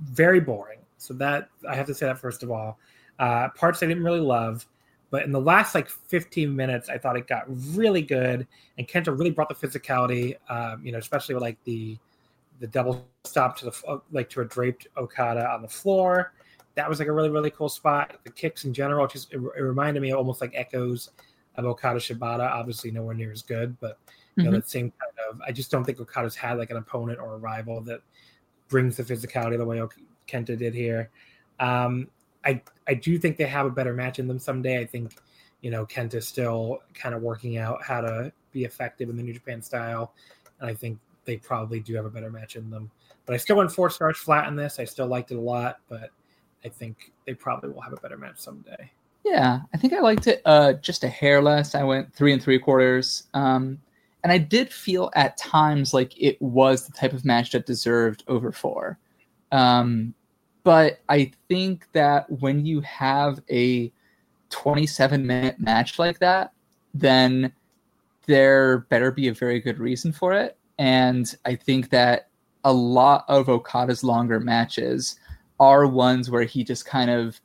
very boring. So that I have to say that first of all. Uh, parts I didn't really love, but in the last like 15 minutes, I thought it got really good, and Kenta really brought the physicality. Um, you know, especially with like the the double stop to the like to a draped Okada on the floor. That was like a really really cool spot. The kicks in general just it, it reminded me almost like echoes of Okada Shibata. Obviously, nowhere near as good, but you know mm-hmm. that same kind of. I just don't think Okada's had like an opponent or a rival that brings the physicality the way Kenta did here. Um, I I do think they have a better match in them someday. I think you know Kenta's still kind of working out how to be effective in the New Japan style, and I think they probably do have a better match in them. But I still went four stars flat in this. I still liked it a lot, but I think they probably will have a better match someday. Yeah, I think I liked it uh, just a hair less. I went three and three quarters. Um, and I did feel at times like it was the type of match that deserved over four. Um, but I think that when you have a 27 minute match like that, then there better be a very good reason for it. And I think that a lot of Okada's longer matches are ones where he just kind of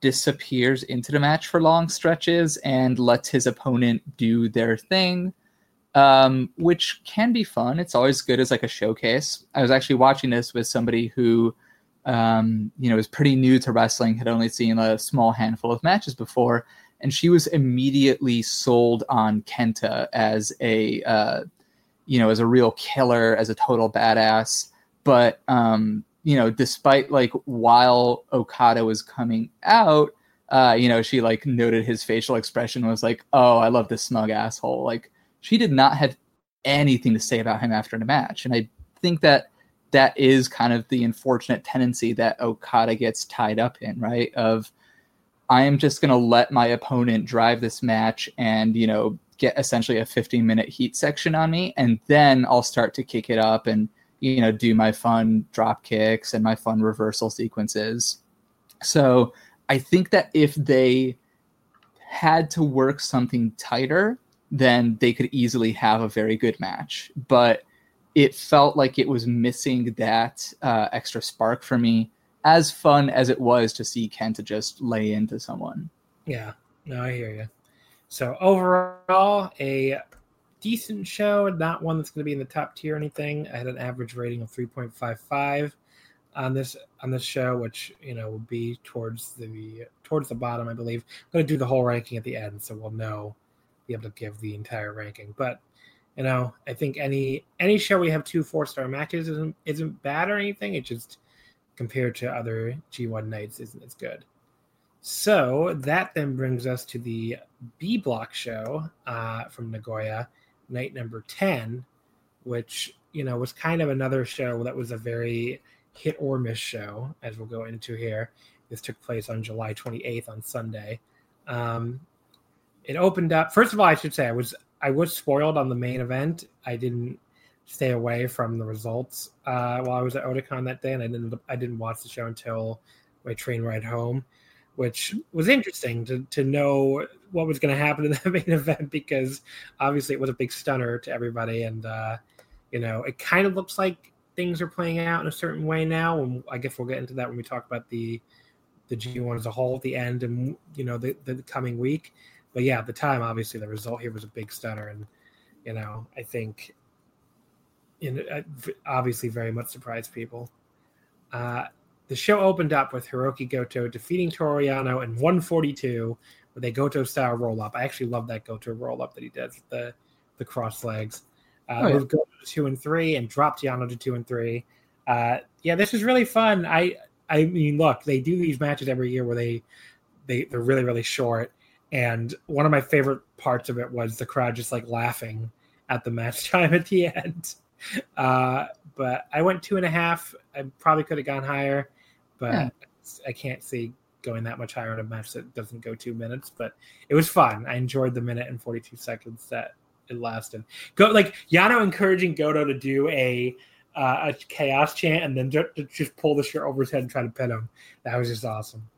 disappears into the match for long stretches and lets his opponent do their thing um, which can be fun. It's always good as like a showcase. I was actually watching this with somebody who, um, you know, is pretty new to wrestling, had only seen a small handful of matches before, and she was immediately sold on Kenta as a, uh, you know, as a real killer, as a total badass. But um, you know, despite like while Okada was coming out, uh, you know, she like noted his facial expression was like, "Oh, I love this smug asshole." Like she did not have anything to say about him after the match. And I think that that is kind of the unfortunate tendency that Okada gets tied up in, right? Of I am just going to let my opponent drive this match and, you know, get essentially a 15 minute heat section on me. And then I'll start to kick it up and, you know, do my fun drop kicks and my fun reversal sequences. So I think that if they had to work something tighter, then they could easily have a very good match. But it felt like it was missing that uh, extra spark for me. As fun as it was to see Kenta just lay into someone. Yeah, no, I hear you. So overall, a decent show, not one that's going to be in the top tier or anything. I had an average rating of 3.55 on this on this show, which you know will be towards the towards the bottom, I believe. I'm going to do the whole ranking at the end, so we'll know be able to give the entire ranking. But you know, I think any any show we have two four star matches isn't isn't bad or anything. It just compared to other G1 nights isn't as good. So that then brings us to the B block show uh, from Nagoya, night number 10, which, you know, was kind of another show that was a very hit or miss show, as we'll go into here. This took place on July 28th on Sunday. Um, it opened up. First of all, I should say I was I was spoiled on the main event. I didn't stay away from the results uh, while I was at Otakon that day, and I didn't I didn't watch the show until my train ride home, which was interesting to to know what was going to happen in *laughs* the main event because obviously it was a big stunner to everybody, and uh, you know it kind of looks like things are playing out in a certain way now, and I guess we'll get into that when we talk about the the G1 as a whole at the end and you know the, the coming week but yeah, at the time, obviously, the result here was a big stunner, and you know, I think, in uh, obviously, very much surprised people. Uh, the show opened up with Hiroki Goto defeating Toru Yano in 142 with a Goto style roll up. I actually love that Goto roll up that he does the the cross legs. Uh, oh, yeah. Moved Goto to two and three and dropped Yano to two and three. Uh, yeah, this is really fun. I I mean, look, they do these matches every year where they they they're really really short. And one of my favorite parts of it was the crowd just like laughing at the match *laughs* time at the end. Uh, but I went two and a half. I probably could have gone higher, but yeah. I can't see going that much higher in a match that doesn't go two minutes. But it was fun. I enjoyed the minute and 42 seconds that it lasted. Go like Yano encouraging Goto to do a uh, a chaos chant and then just, just pull the shirt over his head and try to pin him. That was just awesome.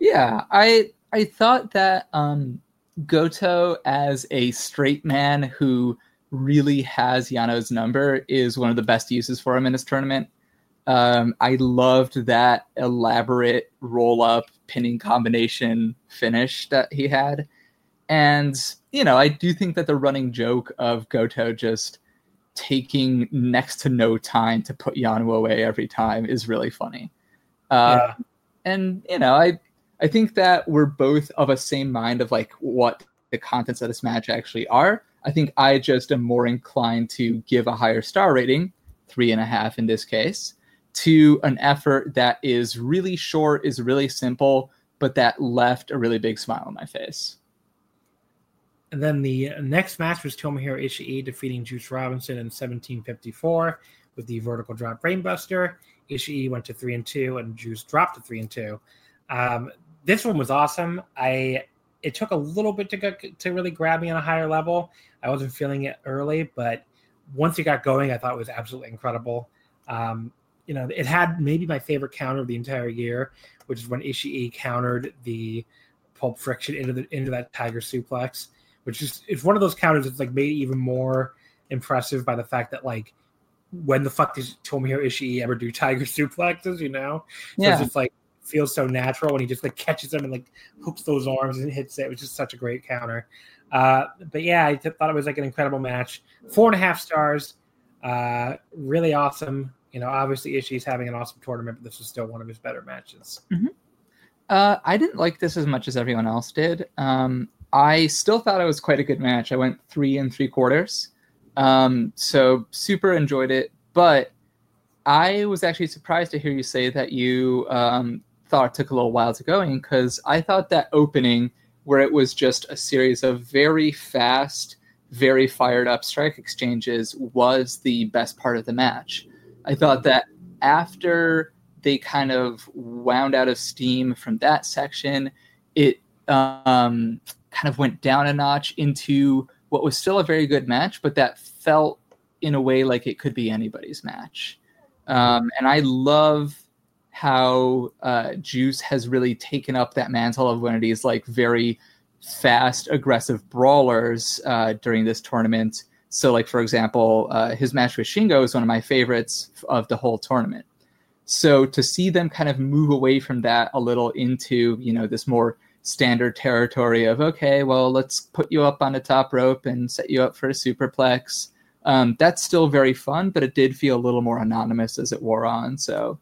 Yeah, I I thought that um, Goto as a straight man who really has Yano's number is one of the best uses for him in this tournament. Um, I loved that elaborate roll up pinning combination finish that he had. And, you know, I do think that the running joke of Goto just taking next to no time to put Yano away every time is really funny. Uh, yeah. And, you know, I I think that we're both of a same mind of like what the contents of this match actually are. I think I just am more inclined to give a higher star rating, three and a half in this case, to an effort that is really short, is really simple, but that left a really big smile on my face. And then the next match was Tomohiro Ishii defeating Juice Robinson in 1754 with the vertical drop brainbuster. Ishii went to three and two, and Juice dropped to three and two. Um, this one was awesome. I it took a little bit to go, to really grab me on a higher level. I wasn't feeling it early, but once it got going, I thought it was absolutely incredible. Um, you know, it had maybe my favorite counter of the entire year, which is when Ishii countered the pulp friction into the into that tiger suplex, which is it's one of those counters that's like made even more impressive by the fact that like when the fuck does Tomohiro Ishii ever do tiger *laughs* suplexes? You know, so yeah. it's just like feels so natural when he just like catches them and like hooks those arms and hits it. It was just such a great counter. Uh, but yeah, I th- thought it was like an incredible match. Four and a half stars. Uh, really awesome. You know, obviously Ishii's having an awesome tournament, but this was still one of his better matches. Mm-hmm. Uh, I didn't like this as much as everyone else did. Um, I still thought it was quite a good match. I went three and three quarters. Um, so super enjoyed it, but I was actually surprised to hear you say that you um, thought it took a little while to go in because I thought that opening, where it was just a series of very fast, very fired up strike exchanges, was the best part of the match. I thought that after they kind of wound out of steam from that section, it um, kind of went down a notch into what was still a very good match, but that felt in a way like it could be anybody's match. Um, and I love how uh, Juice has really taken up that mantle of one of these like very fast, aggressive brawlers uh, during this tournament. So, like for example, uh, his match with Shingo is one of my favorites of the whole tournament. So to see them kind of move away from that a little into you know this more standard territory of okay, well let's put you up on the top rope and set you up for a superplex. Um, that's still very fun, but it did feel a little more anonymous as it wore on. So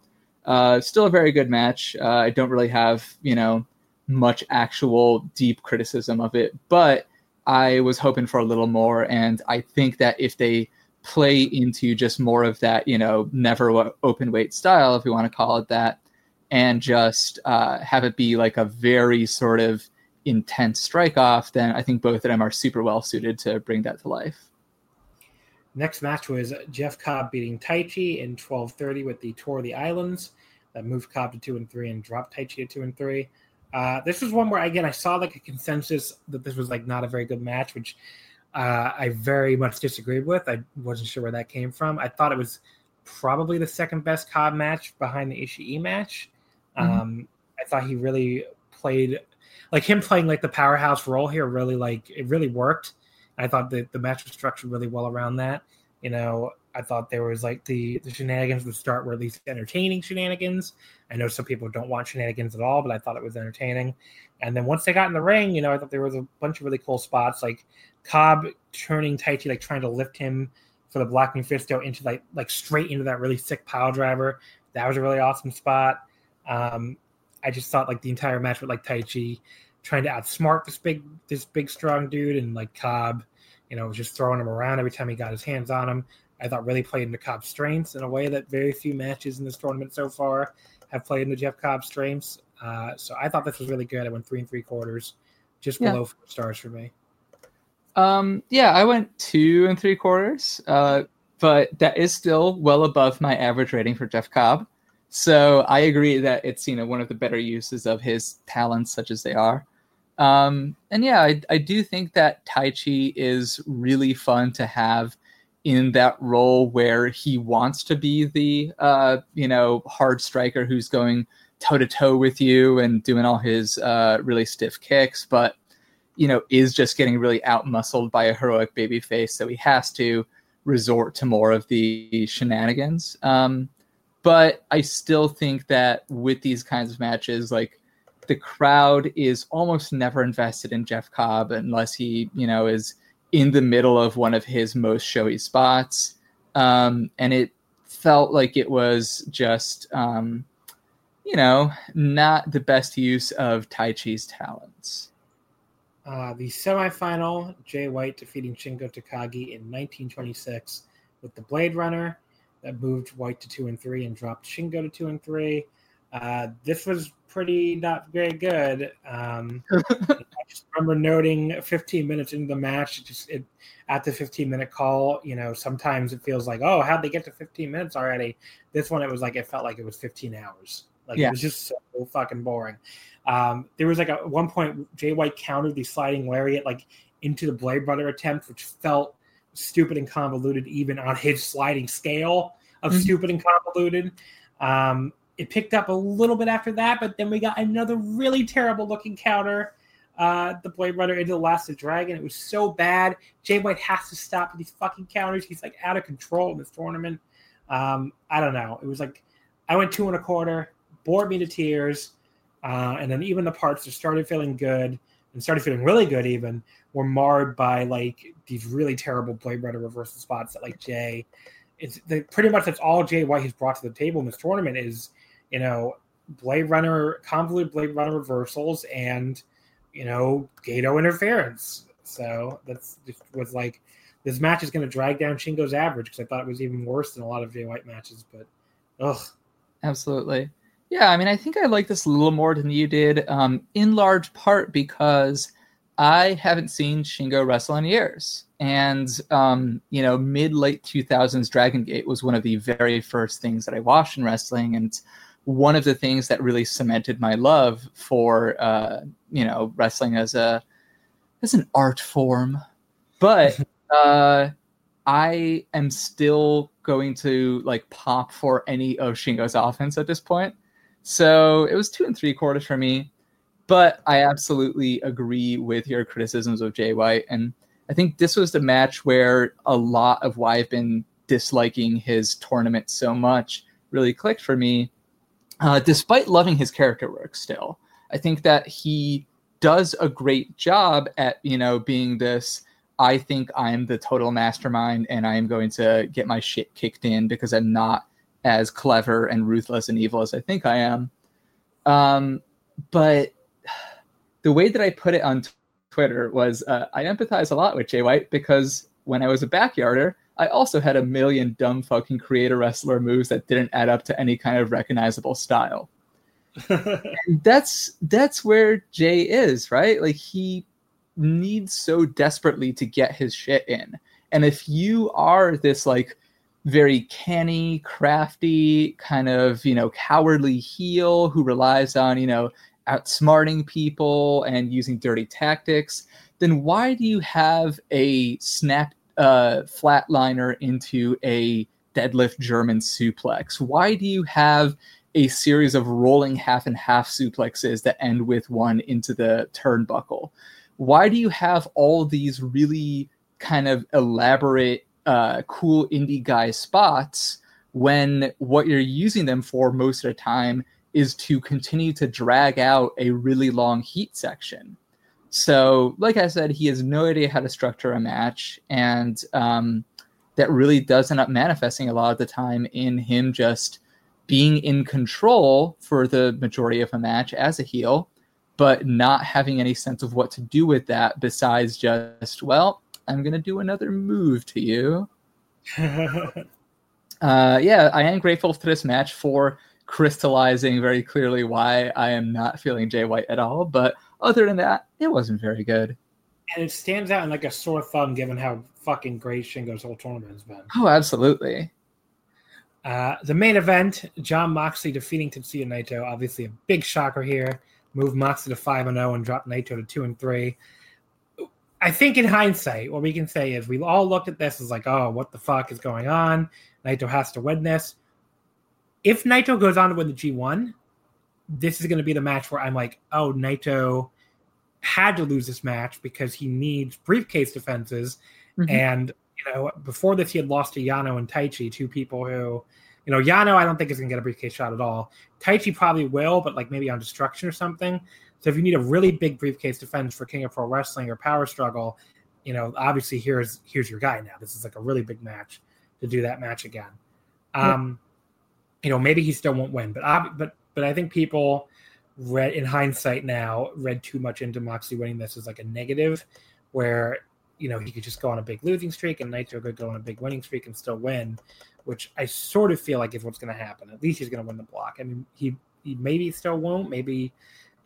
uh, still a very good match. Uh, I don't really have you know much actual deep criticism of it, but I was hoping for a little more, and I think that if they play into just more of that, you know, never open weight style, if we want to call it that, and just uh, have it be like a very sort of intense strike off, then I think both of them are super well suited to bring that to life. Next match was Jeff Cobb beating Taichi in 12:30 with the Tour of the Islands that moved Cobb to two and three and dropped Taichi to two and three. Uh, this was one where again I saw like a consensus that this was like not a very good match, which uh, I very much disagreed with. I wasn't sure where that came from. I thought it was probably the second best Cobb match behind the Ishii match. Mm-hmm. Um, I thought he really played like him playing like the powerhouse role here. Really like it really worked. I thought that the match was structured really well around that. You know, I thought there was like the the shenanigans would start were at least entertaining shenanigans. I know some people don't want shenanigans at all, but I thought it was entertaining. And then once they got in the ring, you know, I thought there was a bunch of really cool spots, like Cobb turning Taichi, like trying to lift him for the Black Mephisto into like like straight into that really sick pile driver. That was a really awesome spot. Um, I just thought like the entire match with like Taichi trying to outsmart this big this big strong dude and like Cobb you know, was just throwing him around every time he got his hands on him. I thought really played into Cobb's strengths in a way that very few matches in this tournament so far have played into Jeff Cobb's strengths. Uh, so I thought this was really good. I went three and three quarters, just below four stars for me. Um, yeah, I went two and three quarters, uh, but that is still well above my average rating for Jeff Cobb. So I agree that it's you know one of the better uses of his talents, such as they are. Um, and yeah, I, I do think that Taichi is really fun to have in that role where he wants to be the uh, you know hard striker who's going toe to toe with you and doing all his uh, really stiff kicks, but you know is just getting really out muscled by a heroic baby face, so he has to resort to more of the shenanigans. Um, but I still think that with these kinds of matches, like the crowd is almost never invested in Jeff Cobb unless he, you know, is in the middle of one of his most showy spots. Um, and it felt like it was just, um, you know, not the best use of Taichi's talents. Uh, the semifinal, Jay White defeating Shingo Takagi in 1926 with the Blade Runner that moved White to two and three and dropped Shingo to two and three. Uh, this was pretty not very good. Um, *laughs* I just remember noting 15 minutes into the match, just it, at the 15 minute call, you know, sometimes it feels like, oh, how'd they get to 15 minutes already? This one, it was like it felt like it was 15 hours. Like yeah. it was just so fucking boring. Um, there was like a one point Jay White countered the sliding lariat like into the Blade Runner attempt, which felt stupid and convoluted even on his sliding scale of mm-hmm. stupid and convoluted. Um, it picked up a little bit after that, but then we got another really terrible looking counter. Uh, the Blade Runner into the Last of Dragon. It was so bad. Jay White has to stop these fucking counters. He's like out of control in this tournament. Um, I don't know. It was like I went two and a quarter, bored me to tears, uh, and then even the parts that started feeling good and started feeling really good even were marred by like these really terrible Blade Runner reversal spots that like Jay. It's the, pretty much that's all Jay White has brought to the table in this tournament is you know, Blade Runner, convoluted Blade Runner reversals, and you know, Gedo interference. So that's just was like this match is going to drag down Shingo's average because I thought it was even worse than a lot of Jay White matches. But ugh, absolutely, yeah. I mean, I think I like this a little more than you did, um, in large part because I haven't seen Shingo wrestle in years. And, um, you know, mid late 2000s Dragon Gate was one of the very first things that I watched in wrestling. And one of the things that really cemented my love for uh, you know wrestling as a as an art form. But *laughs* uh, I am still going to like pop for any of Shingo's offense at this point. So it was two and three quarters for me. But I absolutely agree with your criticisms of Jay White. And I think this was the match where a lot of why I've been disliking his tournament so much really clicked for me uh, despite loving his character work still. I think that he does a great job at, you know, being this I think I'm the total mastermind and I am going to get my shit kicked in because I'm not as clever and ruthless and evil as I think I am. Um, but *sighs* the way that I put it on Twitter was uh, I empathize a lot with Jay White because when I was a backyarder, I also had a million dumb fucking creator wrestler moves that didn't add up to any kind of recognizable style. *laughs* that's that's where Jay is, right? Like he needs so desperately to get his shit in. And if you are this like very canny, crafty, kind of, you know, cowardly heel who relies on, you know, outsmarting people and using dirty tactics, then why do you have a snap uh, flatliner into a deadlift German suplex? Why do you have a series of rolling half and half suplexes that end with one into the turnbuckle? Why do you have all these really kind of elaborate, uh, cool indie guy spots when what you're using them for most of the time is to continue to drag out a really long heat section? So, like I said, he has no idea how to structure a match, and um, that really does end up manifesting a lot of the time in him just being in control for the majority of a match as a heel, but not having any sense of what to do with that besides just, well, I'm gonna do another move to you. *laughs* uh, yeah, I am grateful to this match for crystallizing very clearly why I am not feeling Jay White at all. But other than that, it wasn't very good. And it stands out in like a sore thumb given how fucking great Shingo's whole tournament has been. Oh, absolutely. Uh, the main event, Jon Moxley defeating Tetsuya Naito. Obviously, a big shocker here. Move Moxley to 5 and 0 and drop Naito to 2 and 3. I think in hindsight, what we can say is we all looked at this as like, oh, what the fuck is going on? Naito has to win this. If Naito goes on to win the G1, this is going to be the match where I'm like, oh, Naito had to lose this match because he needs briefcase defenses. Mm-hmm. And, you know, before this, he had lost to Yano and Taichi, two people who, you know, Yano, I don't think is going to get a briefcase shot at all. Taichi probably will, but like maybe on destruction or something. So if you need a really big briefcase defense for King of Pro Wrestling or Power Struggle, you know, obviously here's here's your guy now. This is like a really big match to do that match again. Um, yeah. You know, maybe he still won't win, but but but I think people read in hindsight now read too much into Moxley winning this as like a negative, where you know he could just go on a big losing streak and Naito could go on a big winning streak and still win, which I sort of feel like is what's going to happen. At least he's going to win the block. I mean, he he maybe still won't. Maybe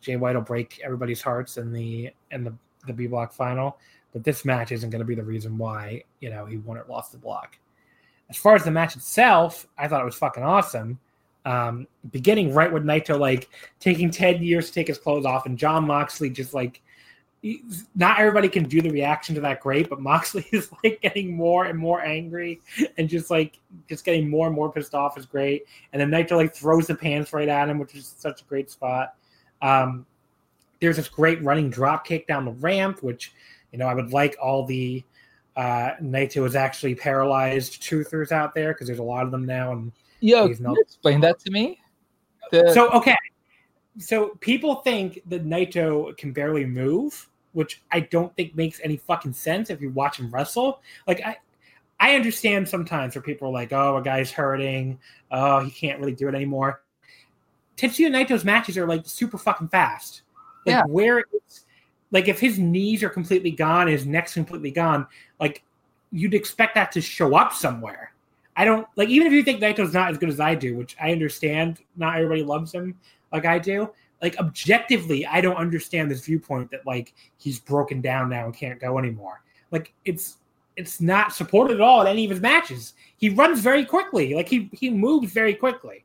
Jay White will break everybody's hearts in the in the the B block final, but this match isn't going to be the reason why you know he won or lost the block. As far as the match itself, I thought it was fucking awesome. Um, beginning right with Naito like taking 10 years to take his clothes off, and Jon Moxley just like not everybody can do the reaction to that great, but Moxley *laughs* is like getting more and more angry and just like just getting more and more pissed off is great. And then Naito like throws the pants right at him, which is such a great spot. Um, there's this great running drop kick down the ramp, which you know I would like all the uh, Naito is actually paralyzed truthers out there because there's a lot of them now. And yo, can explain that to me? The... So okay, so people think that Naito can barely move, which I don't think makes any fucking sense if you watch him wrestle. Like I. I understand sometimes where people are like, "Oh, a guy's hurting. Oh, he can't really do it anymore." Tetsuya Naito's matches are like super fucking fast. Like yeah. where it's like if his knees are completely gone, his neck's completely gone, like you'd expect that to show up somewhere. I don't like even if you think Naito's not as good as I do, which I understand not everybody loves him like I do. Like objectively, I don't understand this viewpoint that like he's broken down now and can't go anymore. Like it's it's not supported at all in any of his matches. He runs very quickly. Like he he moves very quickly.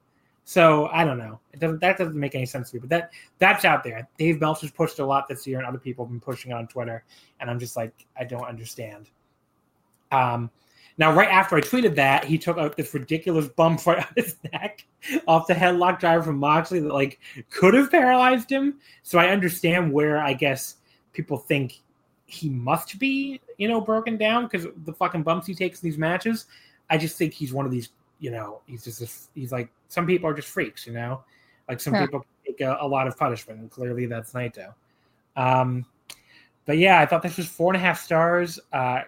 So I don't know. It doesn't that doesn't make any sense to me. But that that's out there. Dave Meltzer's pushed a lot this year, and other people have been pushing it on Twitter, and I'm just like, I don't understand. Um, now, right after I tweeted that, he took out this ridiculous bump right *laughs* on his neck off the headlock driver from Moxley that like could have paralyzed him. So I understand where I guess people think he must be, you know, broken down because the fucking bumps he takes in these matches. I just think he's one of these you know, he's just a, he's like some people are just freaks, you know, like some yeah. people take a, a, lot of punishment, and clearly that's Naito. Um, but yeah, I thought this was four and a half stars. Uh,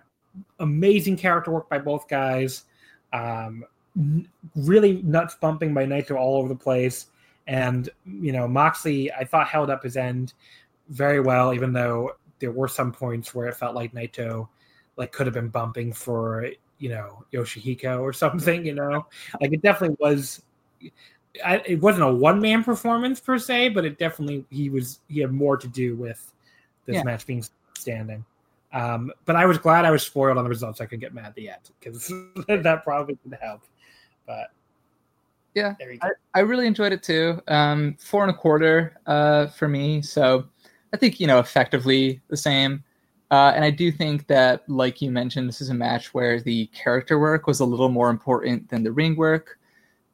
amazing character work by both guys. Um, n- really nuts bumping by Naito all over the place, and you know Moxley, I thought held up his end very well, even though there were some points where it felt like Naito like could have been bumping for you know Yoshihiko or something. You know, *laughs* like it definitely was. I, it wasn't a one man performance per se, but it definitely he was he had more to do with this yeah. match being standing. Um, but I was glad I was spoiled on the results. I could get mad at the end because *laughs* that probably would help. But yeah, I, I, really enjoyed it too. Um, four and a quarter uh, for me. So I think you know effectively the same. Uh, and I do think that, like you mentioned, this is a match where the character work was a little more important than the ring work.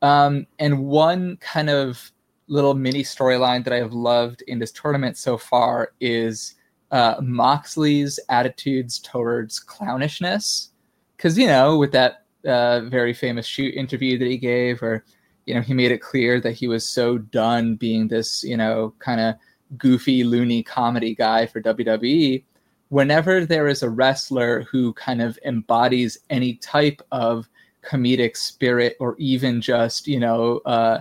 Um, and one kind of little mini storyline that I have loved in this tournament so far is uh, Moxley's attitudes towards clownishness. Because, you know, with that uh, very famous shoot interview that he gave, or, you know, he made it clear that he was so done being this, you know, kind of goofy, loony comedy guy for WWE whenever there is a wrestler who kind of embodies any type of comedic spirit or even just you know uh,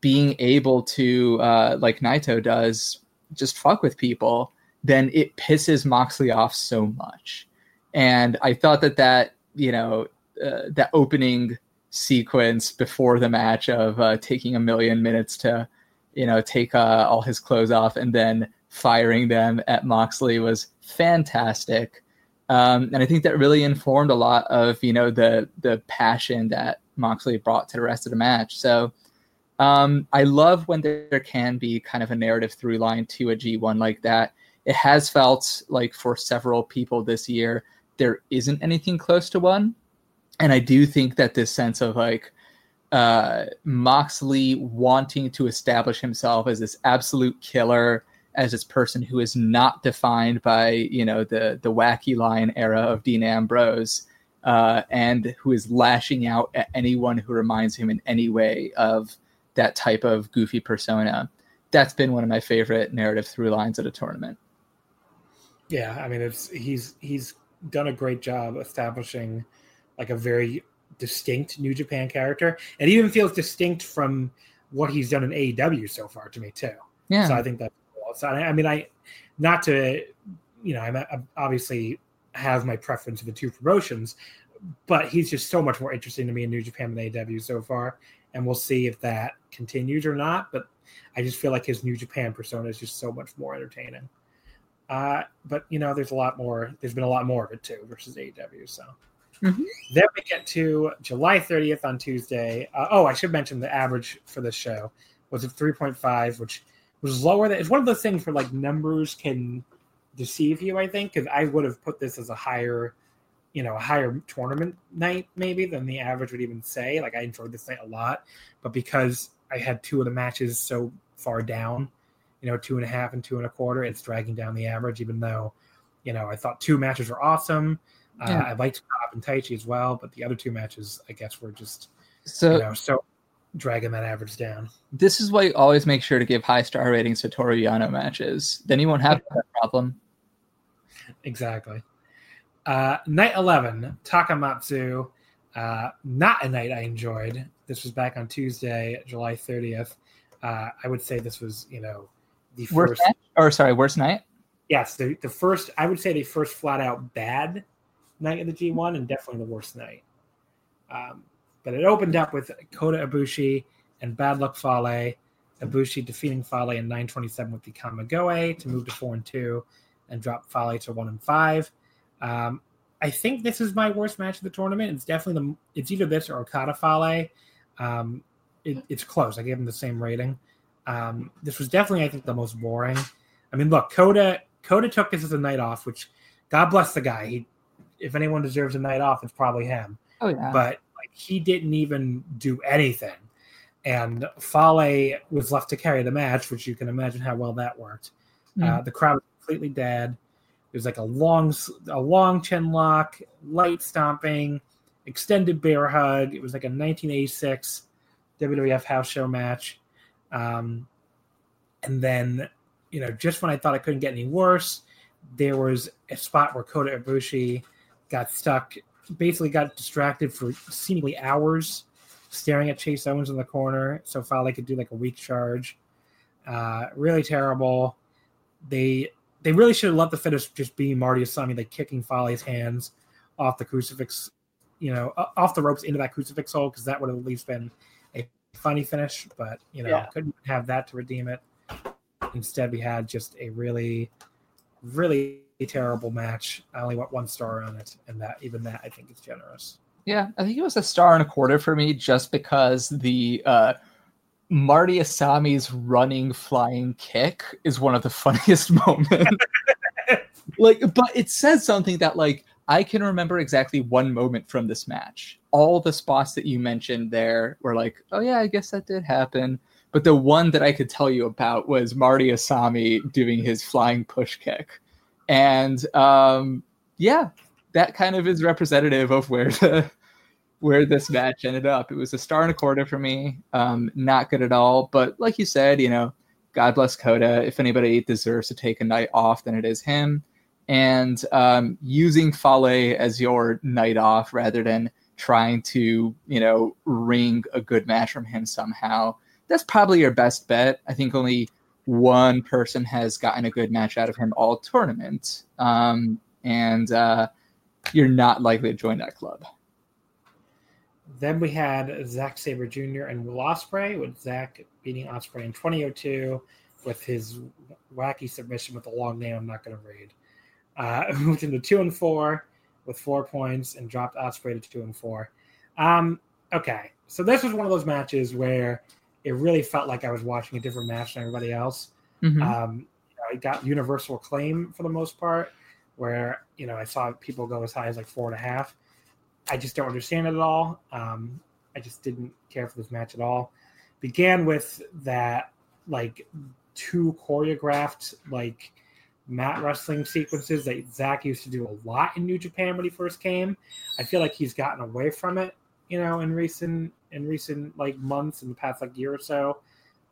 being able to uh, like naito does just fuck with people then it pisses moxley off so much. And I thought that that you know uh, that opening sequence before the match of uh, taking a million minutes to you know take uh, all his clothes off and then firing them at Moxley was fantastic. Um, and I think that really informed a lot of you know the the passion that Moxley brought to the rest of the match. So um, I love when there can be kind of a narrative through line to a G1 like that. It has felt like for several people this year there isn't anything close to one, and I do think that this sense of like uh, Moxley wanting to establish himself as this absolute killer as this person who is not defined by you know the the wacky lion era of Dean Ambrose, uh, and who is lashing out at anyone who reminds him in any way of that type of goofy persona. That's been one of my favorite narrative through lines at a tournament. Yeah, I mean, it's he's he's done a great job establishing like a very distinct New Japan character, and even feels distinct from what he's done in AEW so far to me too. Yeah. So I think that's so I, I mean, I not to you know, I'm, I'm obviously have my preference for the two promotions, but he's just so much more interesting to me in New Japan than AEW so far, and we'll see if that continues or not. But I just feel like his New Japan persona is just so much more entertaining. Uh, but you know, there's a lot more. There's been a lot more of it too versus AEW. So mm-hmm. then we get to July 30th on Tuesday. Uh, oh, I should mention the average for this show was at 3.5, which was lower than it's one of those things where like numbers can deceive you i think because i would have put this as a higher you know a higher tournament night maybe than the average would even say like i enjoyed this night a lot but because i had two of the matches so far down you know two and a half and two and a quarter it's dragging down the average even though you know i thought two matches were awesome uh, yeah. uh, i liked Cobb and Taichi as well but the other two matches i guess were just so you know so dragging that average down. This is why you always make sure to give high star ratings to Toru Yano matches. Then you won't have that problem. Exactly. Uh, night 11, Takamatsu. Uh, not a night I enjoyed. This was back on Tuesday, July 30th. Uh, I would say this was, you know, the worst first. Night? Or sorry, worst night? Yes, the, the first, I would say the first flat out bad night of the G1 and definitely the worst night. Um, but it opened up with Kota Ibushi and Bad Luck Fale. Ibushi defeating Fale in 927 with the Kamigoe to move to 4 and 2 and drop Fale to 1 and 5. Um, I think this is my worst match of the tournament. It's definitely the it's either this or Okada Fale. Um, it, it's close. I gave him the same rating. Um, this was definitely, I think, the most boring. I mean, look, Kota Kota took this as a night off, which God bless the guy. He, if anyone deserves a night off, it's probably him. Oh yeah. But he didn't even do anything. And Fale was left to carry the match, which you can imagine how well that worked. Mm. Uh, the crowd was completely dead. It was like a long, a long chin lock, light stomping, extended bear hug. It was like a 1986 WWF house show match. Um, and then, you know, just when I thought it couldn't get any worse, there was a spot where Kota Ibushi got stuck basically got distracted for seemingly hours staring at Chase Owens in the corner so Fale could do like a weak charge. Uh, really terrible. They they really should have let the finish just be Marty Asami like kicking Fale's hands off the crucifix, you know, off the ropes into that crucifix hole because that would have at least been a funny finish. But you know, yeah. couldn't have that to redeem it. Instead, we had just a really, really terrible match. I only want one star on it, and that even that I think is generous. Yeah, I think it was a star and a quarter for me just because the uh, Marty Asami's running flying kick is one of the *laughs* funniest moments. *laughs* like, but it says something that like I can remember exactly one moment from this match. All the spots that you mentioned there were like, oh yeah, I guess that did happen. But the one that I could tell you about was Marty Asami doing his flying push kick and um, yeah, that kind of is representative of where the where this match ended up. It was a star and a quarter for me. Um, not good at all, but like you said, you know, God bless Kota. If anybody deserves to take a night off, then it is him. And um, using Fale as your night off rather than trying to, you know, wring a good match from him somehow, that's probably your best bet. I think only one person has gotten a good match out of him all tournament. Um, and uh, you're not likely to join that club. Then we had Zack Sabre Jr. and Will Ospreay, with Zack beating Ospreay in 2002 with his wacky submission with a long name I'm not going to read. Uh, *laughs* moved into two and four with four points and dropped Ospreay to two and four. Um, okay, so this was one of those matches where it really felt like I was watching a different match than everybody else. Mhm. Um, you know, I got universal acclaim for the most part, where you know I saw people go as high as like four and a half. I just don't understand it at all. Um, I just didn't care for this match at all. Began with that like two choreographed like mat wrestling sequences that Zack used to do a lot in New Japan when he first came. I feel like he's gotten away from it, you know, in recent in recent like months in the past like year or so,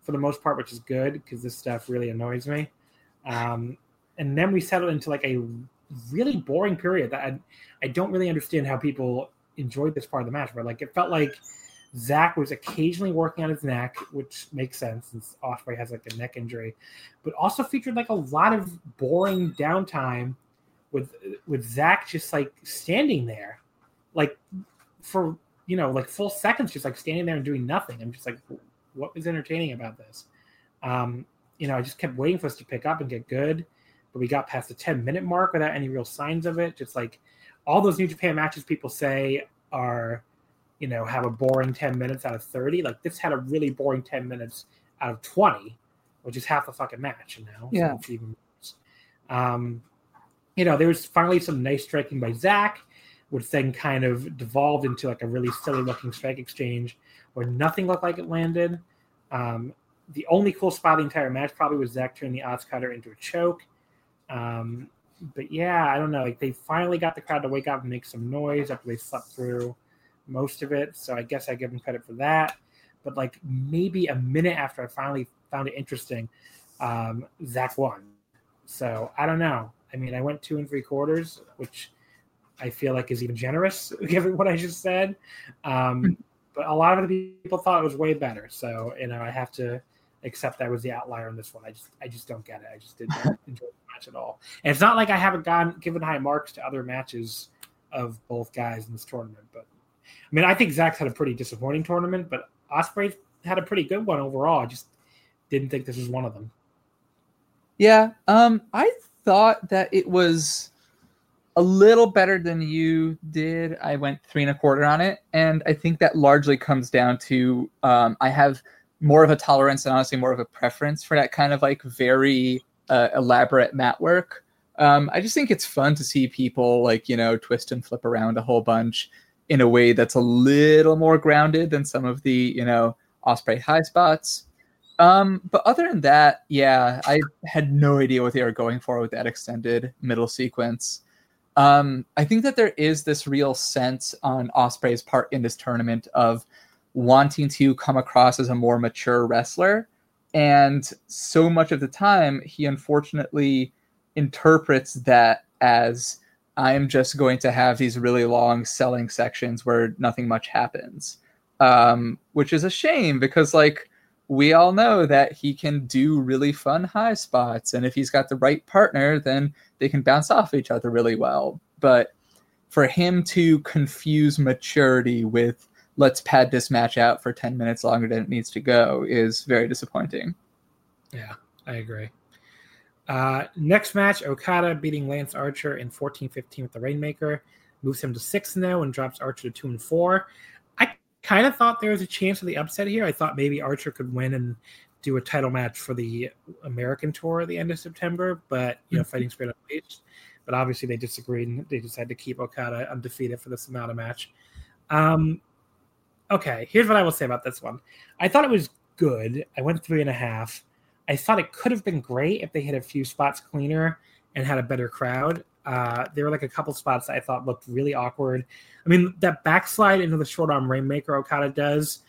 for the most part, which is good because this stuff really annoys me. Um, and then we settled into like a really boring period that I, I don't really understand how people enjoyed this part of the match. But like it felt like Zack was occasionally working on his neck, which makes sense since Ospreay has like a neck injury, but also featured like a lot of boring downtime with with Zack just like standing there, like for you know like full seconds, just like standing there and doing nothing. I'm just like, what was entertaining about this? Um, you know, I just kept waiting for us to pick up and get good, but we got past the 10 minute mark without any real signs of it. Just like all those New Japan matches people say are, you know, have a boring 10 minutes out of 30. Like this had a really boring 10 minutes out of 20, which is half a fucking match, you know? Yeah. it's even worse. Um, you know, there was finally some nice striking by Zack, which then kind of devolved into like a really silly looking strike exchange where nothing looked like it landed. Um, the only cool spot the entire match probably was Zack turning the OsCutter into a choke. Um, but yeah, I don't know. Like they finally got the crowd to wake up and make some noise after they slept through most of it. So I guess I give them credit for that. But like maybe a minute after I finally found it interesting, um, Zack won. So I don't know. I mean, I went two and three quarters, which I feel like is even generous *laughs* given what I just said. Um, but a lot of the people thought it was way better. So you know, I have to accept that I was the outlier in this one. I just I just don't get it. I just didn't *laughs* enjoy the match at all. And it's not like I haven't gone given high marks to other matches of both guys in this tournament. But I mean, I think Zack's had a pretty disappointing tournament, but Ospreay had a pretty good one overall. I just didn't think this was one of them. Yeah, um, I thought that it was a little better than you did. I went three and a quarter on it, and I think that largely comes down to um, I have more of a tolerance and honestly more of a preference for that kind of like very uh, elaborate mat work. Um, I just think it's fun to see people like you know twist and flip around a whole bunch in a way that's a little more grounded than some of the you know Ospreay high spots. Um, but other than that, yeah, I had no idea what they were going for with that extended middle sequence. Um, I think that there is this real sense on Ospreay's part in this tournament of wanting to come across as a more mature wrestler. And so much of the time, he unfortunately interprets that as I'm just going to have these really long selling sections where nothing much happens, um, which is a shame because, like, we all know that he can do really fun high spots. And if he's got the right partner, then they can bounce off each other really well. But for him to confuse maturity with let's pad this match out for 10 minutes longer than it needs to go is very disappointing. Yeah, I agree. Uh, next match Okada beating Lance Archer in 14 15 with the Rainmaker moves him to 6 now oh and drops Archer to 2 and 4 kind of thought there was a chance of the upset here. I thought maybe Archer could win and do a title match for the American tour at the end of September, but you know, fighting Spirit Page. But obviously they disagreed and they decided to keep Okada undefeated for this amount of match. Um, okay, here's what I will say about this one. I thought it was good. I went three and a half. I thought it could have been great if they had a few spots cleaner and had a better crowd. Uh, there were like a couple spots that I thought looked really awkward. I mean, that backslide into the short arm rainmaker Okada does,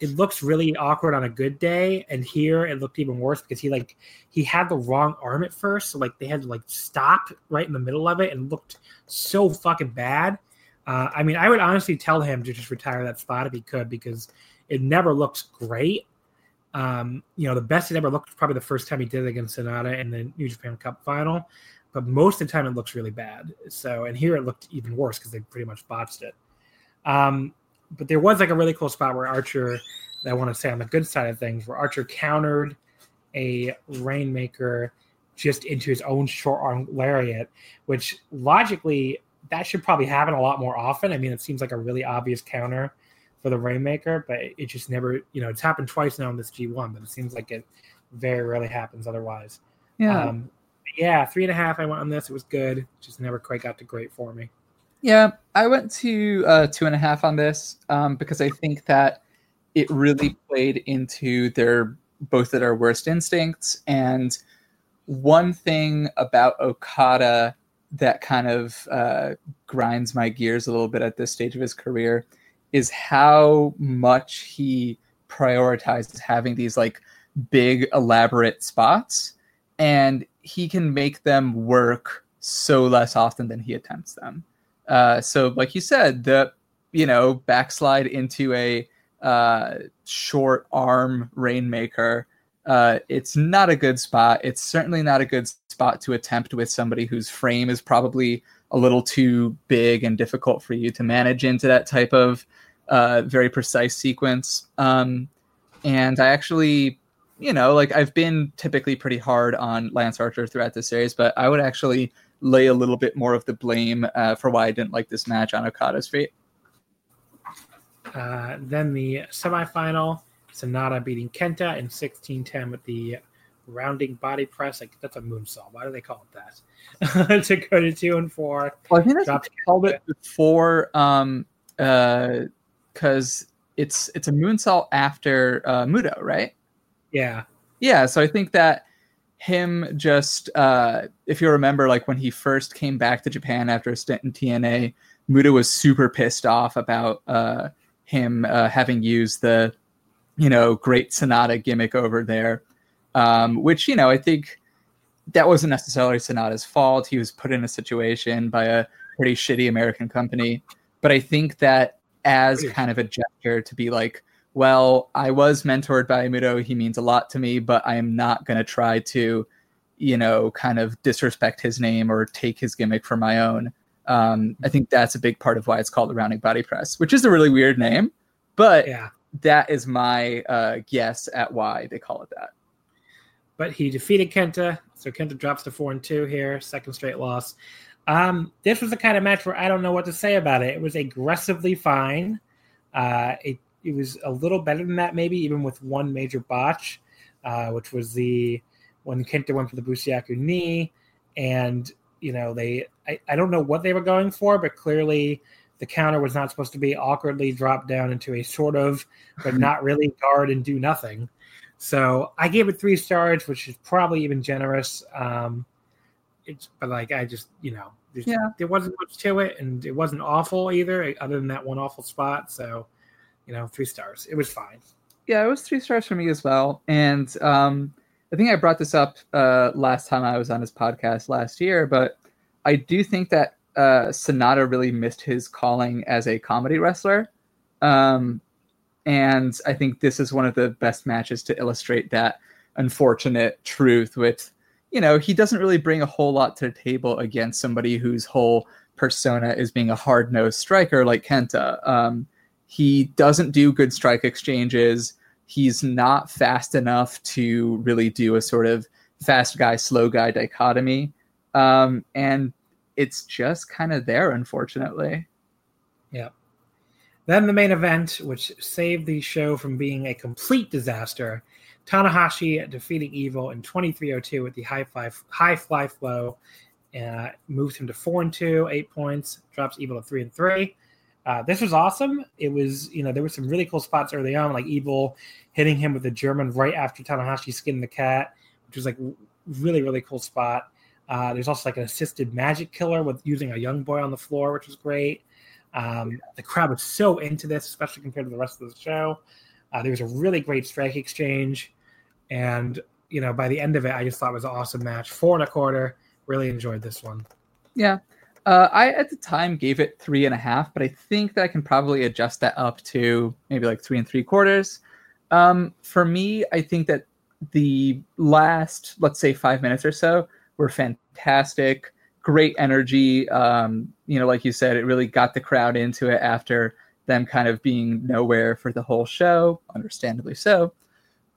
it looks really awkward on a good day, and here it looked even worse because he like he had the wrong arm at first, so like they had to like stop right in the middle of it and looked so fucking bad. Uh, I mean, I would honestly tell him to just retire that spot if he could because it never looks great. Um, you know, the best it ever looked was probably the first time he did it against Sanada in the New Japan Cup final, but most of the time it looks really bad. So, and here it looked even worse because they pretty much botched it. Um, but there was like a really cool spot where Archer, I want to say on the good side of things, where Archer countered a Rainmaker just into his own short arm lariat, which logically that should probably happen a lot more often. I mean, it seems like a really obvious counter for the Rainmaker, but it just never, you know, it's happened twice now in this G1, but it seems like it very rarely happens otherwise. Yeah. Um, yeah, three and a half. I went on this. It was good. Just never quite got to great for me. Yeah, I went to uh, two and a half on this um, because I think that it really played into their both of their worst instincts. And one thing about Okada that kind of uh, grinds my gears a little bit at this stage of his career is how much he prioritizes having these like big elaborate spots and he can make them work so less often than he attempts them uh, so like you said the you know backslide into a uh, short arm rainmaker uh, it's not a good spot it's certainly not a good spot to attempt with somebody whose frame is probably a little too big and difficult for you to manage into that type of uh, very precise sequence. Um, and I actually, you know, like I've been typically pretty hard on Lance Archer throughout this series, but I would actually lay a little bit more of the blame uh, for why I didn't like this match on Okada's feet. Uh, then the semifinal, Sanada beating Kenta in 16-10 with the rounding body press. Like that's a moonsault. Why do they call it that? *laughs* to go to two and four. Well, I think that's called it before. Um, uh, because it's it's a moonsault after uh, Muto, right? Yeah, yeah. So I think that him just uh, if you remember, like when he first came back to Japan after a stint in TNA, Muto was super pissed off about uh, him uh, having used the you know great Sanada gimmick over there, um, which you know I think that wasn't necessarily Sanada's fault. He was put in a situation by a pretty shitty American company, but I think that as kind of a gesture to be like, well, I was mentored by Muto. He means a lot to me, but I am not going to try to, you know, kind of disrespect his name or take his gimmick for my own. Um, I think that's a big part of why it's called the rounding body press, which is a really weird name, but yeah. that is my uh, guess at why they call it that. But he defeated Kenta, so Kenta drops to four and two here, second straight loss. Um, this was the kind of match where I don't know what to say about it. It was aggressively fine. Uh, it it was a little better than that, maybe even with one major botch, uh, which was the when Kenta went for the Busaiku knee, and you know they I, I don't know what they were going for, but clearly the counter was not supposed to be awkwardly dropped down into a sort of but *laughs* not really guard and do nothing. So I gave it three stars, which is probably even generous. Um, it's but like I just you know yeah. there wasn't much to it, and it wasn't awful either, other than that one awful spot. So, you know, three stars. It was fine. Yeah, it was three stars for me as well. And um, I think I brought this up uh, last time I was on his podcast last year, but I do think that uh, Sanada really missed his calling as a comedy wrestler. Um, and I think this is one of the best matches to illustrate that unfortunate truth with you know, he doesn't really bring a whole lot to the table against somebody whose whole persona is being a hard nosed striker like Kenta. Um, he doesn't do good strike exchanges. He's not fast enough to really do a sort of fast guy, slow guy dichotomy. Um, and it's just kind of there, unfortunately. Yeah. Then the main event, which saved the show from being a complete disaster, Tanahashi defeating Evil in 2302 with the high fly, high fly flow, uh, moves him to four and two, eight points, drops Evil to three and three. Uh, this was awesome. It was, you know, there were some really cool spots early on, like Evil hitting him with the German right after Tanahashi skinned the cat, which was like really, really cool spot. Uh, there's also like an assisted magic killer with using a young boy on the floor, which was great. Um, the crowd was so into this, especially compared to the rest of the show. Uh, there was a really great strike exchange. And you know, by the end of it, I just thought it was an awesome match. Four and a quarter. Really enjoyed this one. Yeah. Uh, I at the time gave it three and a half, but I think that I can probably adjust that up to maybe like three and three quarters. Um, for me, I think that the last, let's say, five minutes or so were fantastic. Great energy. Um, you know, like you said, it really got the crowd into it after them kind of being nowhere for the whole show, understandably so.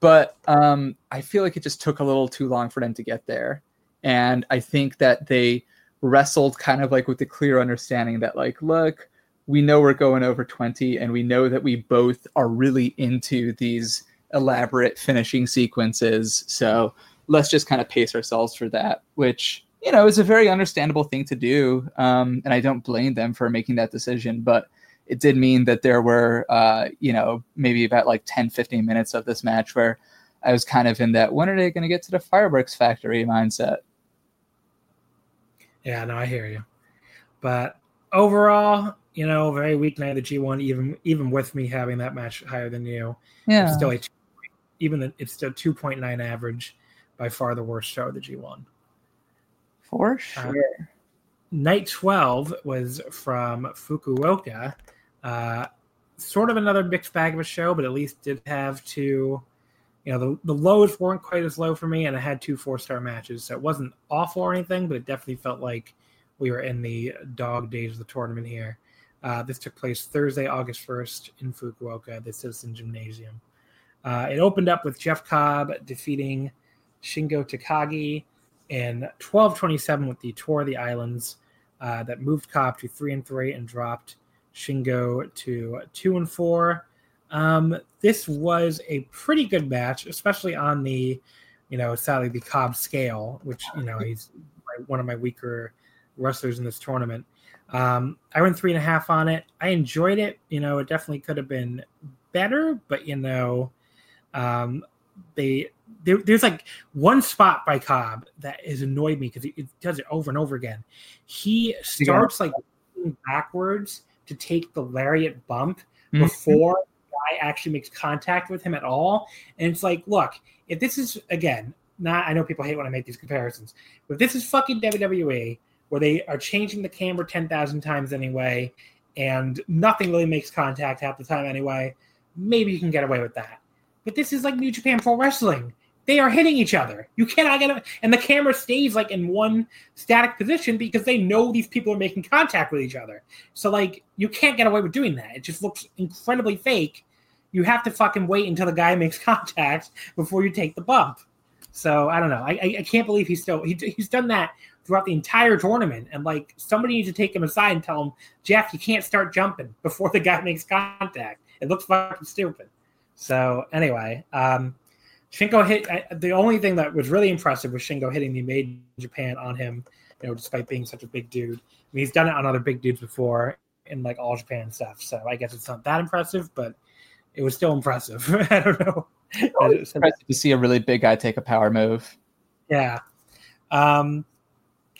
But um, I feel like it just took a little too long for them to get there. And I think that they wrestled kind of like with the clear understanding that, like, look, we know we're going over 20 and we know that we both are really into these elaborate finishing sequences. So let's just kind of pace ourselves for that, which, you know, is a very understandable thing to do. Um, and I don't blame them for making that decision. But it did mean that there were, uh, you know, maybe about like 10, 15 minutes of this match where I was kind of in that when are they going to get to the fireworks factory mindset? Yeah, no, I hear you. But overall, you know, very weak night of the G1, even even with me having that match higher than you. Yeah. It's still a even it's still 2.9 average, by far the worst show of the G1. For sure. Uh, night 12 was from Fukuoka. Uh, sort of another mixed bag of a show, but at least did have two. You know, the, the lows weren't quite as low for me, and I had two four star matches. So it wasn't awful or anything, but it definitely felt like we were in the dog days of the tournament here. Uh, this took place Thursday, August 1st in Fukuoka, the Citizen Gymnasium. Uh, it opened up with Jeff Cobb defeating Shingo Takagi in 1227 with the Tour of the Islands uh, that moved Cobb to 3 and 3 and dropped Shingo to 2 and 4. Um, this was a pretty good match, especially on the, you know, sadly the Cobb scale, which, you know, he's one of my weaker wrestlers in this tournament. Um, I went three and a half on it. I enjoyed it. You know, it definitely could have been better, but you know, um, they there, there's like one spot by Cobb that has annoyed me because it does it over and over again. He starts like backwards to take the lariat bump mm-hmm. before guy actually makes contact with him at all, and it's like, look, if this is again, not I know people hate when I make these comparisons, but this is fucking WWE where they are changing the camera 10,000 times anyway, and nothing really makes contact half the time anyway. Maybe you can get away with that. But this is like New Japan Pro Wrestling. They are hitting each other. You cannot get it. And the camera stays like in one static position because they know these people are making contact with each other. So, like, you can't get away with doing that. It just looks incredibly fake. You have to fucking wait until the guy *laughs* makes contact before you take the bump. So I don't know. I, I, can't believe he's still he, he's done that throughout the entire tournament. And like somebody needs to take him aside and tell him, Jeff, you can't start jumping *laughs* before the guy makes contact. It looks fucking stupid. So anyway, um, Shingo hit. I, the only thing that was really impressive was Shingo hitting the Made in Japan on him. You know, despite being such a big dude. I mean, he's done it on other big dudes before in like all Japan stuff. So I guess it's not that impressive, but it was still impressive. *laughs* I don't know. It's impressive to see a really big guy take a power move. Yeah. Um,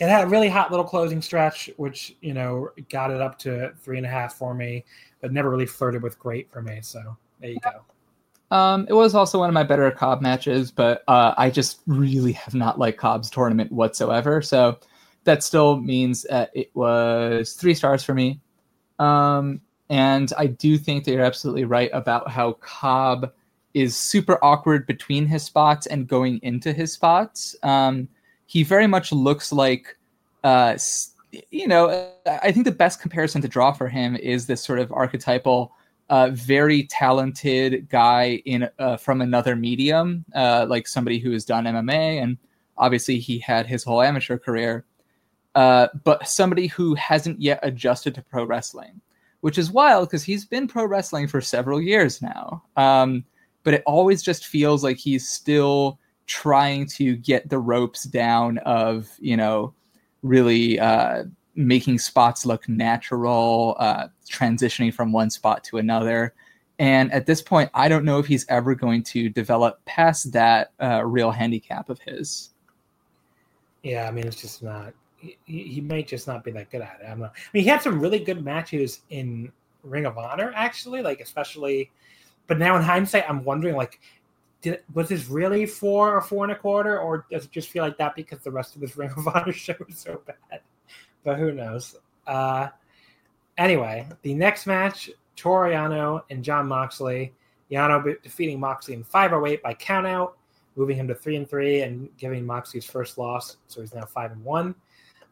it had a really hot little closing stretch, which you know got it up to three and a half for me, but never really flirted with great for me. So there you go. Um, it was also one of my better Cobb matches, but uh, I just really have not liked Cobb's tournament whatsoever. So that still means that it was three stars for me. Um, and I do think that you're absolutely right about how Cobb is super awkward between his spots and going into his spots. Um, he very much looks like, uh, you know, I think the best comparison to draw for him is this sort of archetypal, uh, very talented guy in uh, from another medium, uh, like somebody who has done MMA, and obviously he had his whole amateur career, uh, but somebody who hasn't yet adjusted to pro wrestling, which is wild because he's been pro wrestling for several years now. Um, but it always just feels like he's still trying to get the ropes down of you know really uh, making spots look natural, uh, transitioning from one spot to another. And at this point, I don't know if he's ever going to develop past that uh, real handicap of his. Yeah, I mean, it's just not. He, he might just not be that good at it. I don't Know. I mean, he had some really good matches in Ring of Honor, actually, like especially. But now in hindsight, I'm wondering, like, did was this really four or four and a quarter, or does it just feel like that because the rest of this *laughs* Ring of Honor show is so bad? But who knows? Uh, anyway, the next match, Toru Yano and Jon Moxley. Yano defeating Moxley in 508 by countout, moving him to three and three and giving Moxley his first loss. So he's now five and one.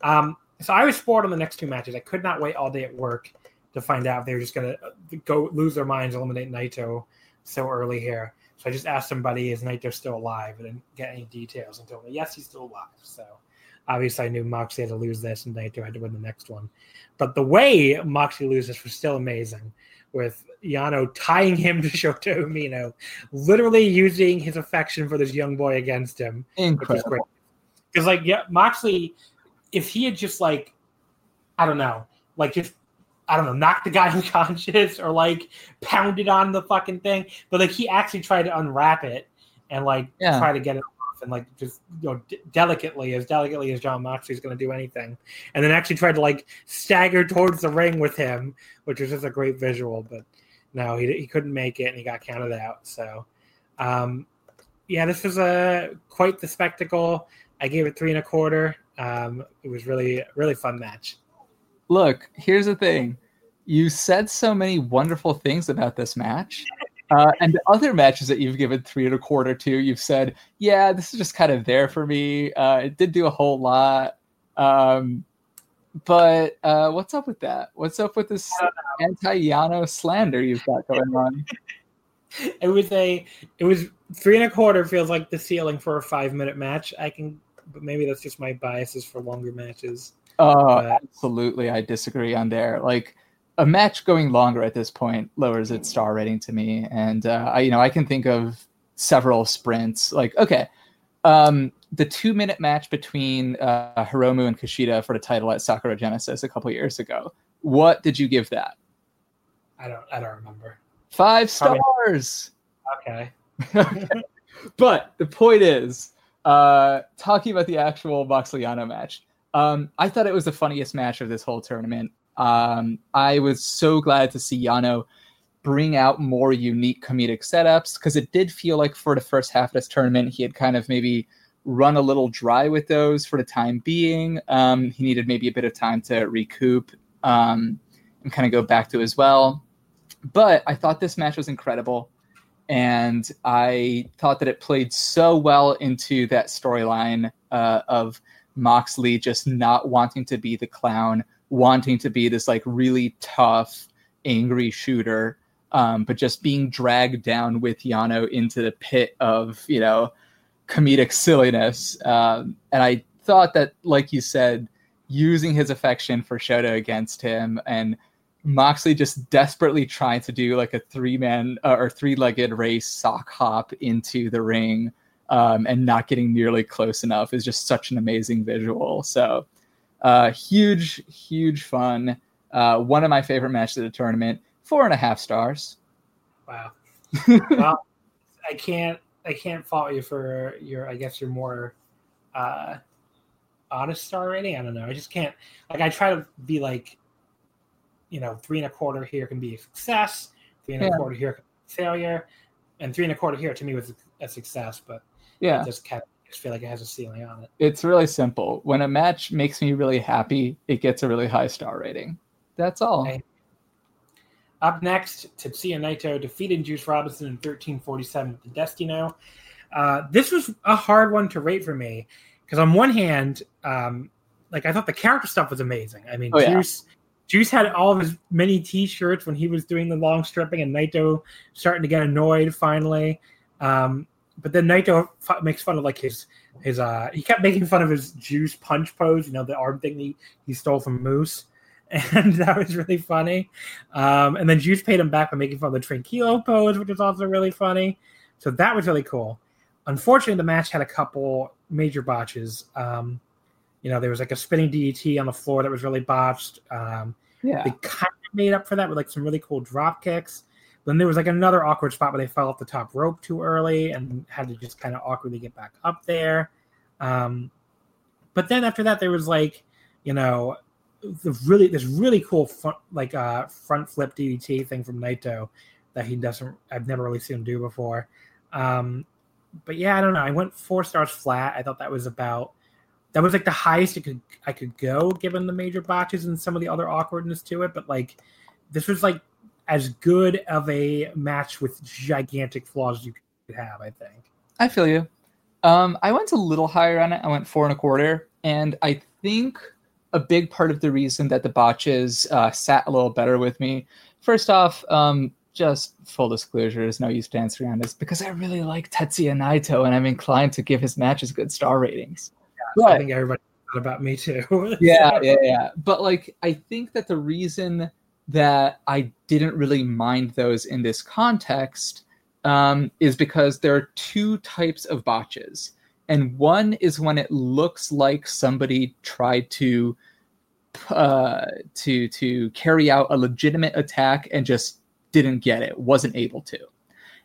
Um, so I was spoiled on the next two matches. I could not wait all day at work to find out if they were just going to go lose their minds, eliminate Naito so early here. So I just asked somebody, is Naito still alive? I didn't get any details and told me, yes, he's still alive. So obviously I knew Moxley had to lose this and Naito had to win the next one. But the way Moxley loses was still amazing with Yano tying him to *laughs* Shota Umino, literally using his affection for this young boy against him. Incredible. Because like yeah, Moxley, if he had just like, I don't know, like just I don't know, knocked the guy *laughs* unconscious or like pounded on the fucking thing, but like he actually tried to unwrap it and like yeah. try to get it off and like just you know d- delicately as delicately as Jon Moxley is going to do anything, and then actually tried to like stagger towards the ring with him, which was just a great visual, but no, he he couldn't make it and he got counted out. So, um, yeah, this was a quite the spectacle. I gave it three and a quarter. Um, it was really really fun match. Look, here's the thing. You said so many wonderful things about this match. *laughs* Uh, and the other matches that you've given three and a quarter to, you've said, yeah, this is just kind of there for me. Uh, it did do a whole lot. Um, but uh, what's up with that? What's up with this anti Yano slander you've got going on? *laughs* it was a, it was three and a quarter feels like the ceiling for a five minute match. I can, but maybe that's just my biases for longer matches. Oh, absolutely. I disagree on there. Like a match going longer at this point lowers its star rating to me. And, uh, I, you know, I can think of several sprints. Like, okay, um, the two minute match between uh, Hiromu and Kushida for the title at Sakura Genesis a couple years ago. What did you give that? I don't. I don't remember. Five stars. Okay. *laughs* but the point is, uh, talking about the actual Moxleyano match, um, I thought it was the funniest match of this whole tournament. Um, I was so glad to see Yano bring out more unique comedic setups because it did feel like for the first half of this tournament he had kind of maybe run a little dry with those for the time being. Um, he needed maybe a bit of time to recoup um, and kind of go back to as well. But I thought this match was incredible. And I thought that it played so well into that storyline uh, of Moxley just not wanting to be the clown, wanting to be this like really tough, angry shooter, um, but just being dragged down with Yano into the pit of, you know, comedic silliness. Um, and I thought that, like you said, using his affection for Shota against him and Moxley just desperately trying to do like a three man uh, or three legged race sock hop into the ring um, and not getting nearly close enough is just such an amazing visual. So, uh, huge, huge fun. Uh, one of my favorite matches of the tournament. Four and a half stars. Wow. *laughs* well, I can't I can't fault you for your I guess your more uh honest star rating. I don't know. I just can't like I try to be like you know, three and a quarter here can be a success, three and yeah. a quarter here failure, and three and a quarter here to me was a success, but yeah, just kept just feel like it has a ceiling on it. It's really simple. When a match makes me really happy, it gets a really high star rating. That's all. Okay. Up next, Tetsuya Naito defeated Juice Robinson in 1347 with the Destino. Uh, this was a hard one to rate for me because on one hand, um, like I thought the character stuff was amazing. I mean, oh, Juice yeah. Juice had all of his many T-shirts when he was doing the long stripping, and Naito starting to get annoyed finally. Um, but then Naito f- makes fun of like his his uh he kept making fun of his Juice punch pose, you know, the arm thing he, he stole from Moose. *laughs* and that was really funny. Um, and then Juice paid him back by making fun of the Tranquilo pose, which was also really funny. So that was really cool. Unfortunately, the match had a couple major botches. Um, you know, there was like a spinning DDT on the floor that was really botched. Um, yeah, they kind of made up for that with like some really cool drop kicks. Then there was like another awkward spot where they fell off the top rope too early and had to just kind of awkwardly get back up there. Um, but then after that, there was like, you know, the really this really cool front, like uh front flip DDT thing from Naito that he doesn't I've never really seen him do before. Um but yeah, I don't know. I went four stars flat. I thought that was about that was like the highest it could I could go given the major botches and some of the other awkwardness to it. But like this was like as good of a match with gigantic flaws as you could have. I think. I feel you. Um, I went a little higher on it. I went four and a quarter, and I think a big part of the reason that the botches uh, sat a little better with me. First off, um, just full disclosure, there's no use dancing around this because I really like Tetsuya Naito, and I'm inclined to give his matches good star ratings. Yeah, but, I think everybody thought about me too. *laughs* yeah, yeah, yeah. But like, I think that the reason that I didn't really mind those in this context um, is because there are two types of botches. And one is when it looks like somebody tried to uh, to to carry out a legitimate attack and just didn't get it, wasn't able to.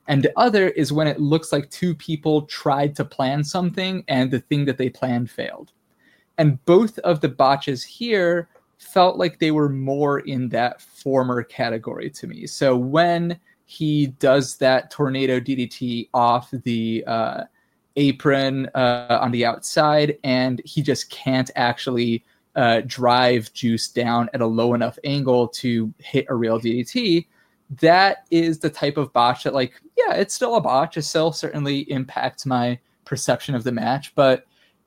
And the other is when it looks like two people tried to plan something and the thing that they planned failed. And both of the botches here felt like they were more in that former category to me. So when he does that tornado DDT off the uh, apron uh, on the outside, and he just can't actually uh, drive Juice down at a low enough angle to hit a real DDT. That is the type of botch that, like, yeah, it's still a botch. It still certainly impacts my perception of the match, but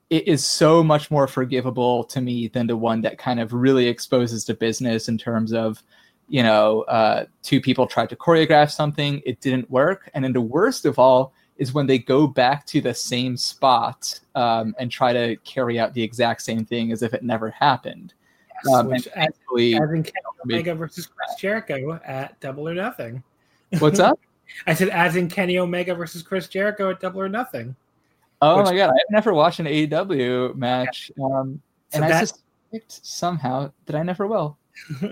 it is so much more forgivable to me than the one that kind of really exposes the business in terms of you know uh, two people tried to choreograph something it didn't work and then the worst of all is when they go back to the same spot um, and try to carry out the exact same thing as if it never happened um, which actually, as in Kenny Omega versus Chris Jericho at Double or Nothing. What's up? *laughs* I said, as in Kenny Omega versus Chris Jericho at Double or Nothing. Oh Which, my god, I've never watched an AEW match, um, so and I suspect somehow that I never will.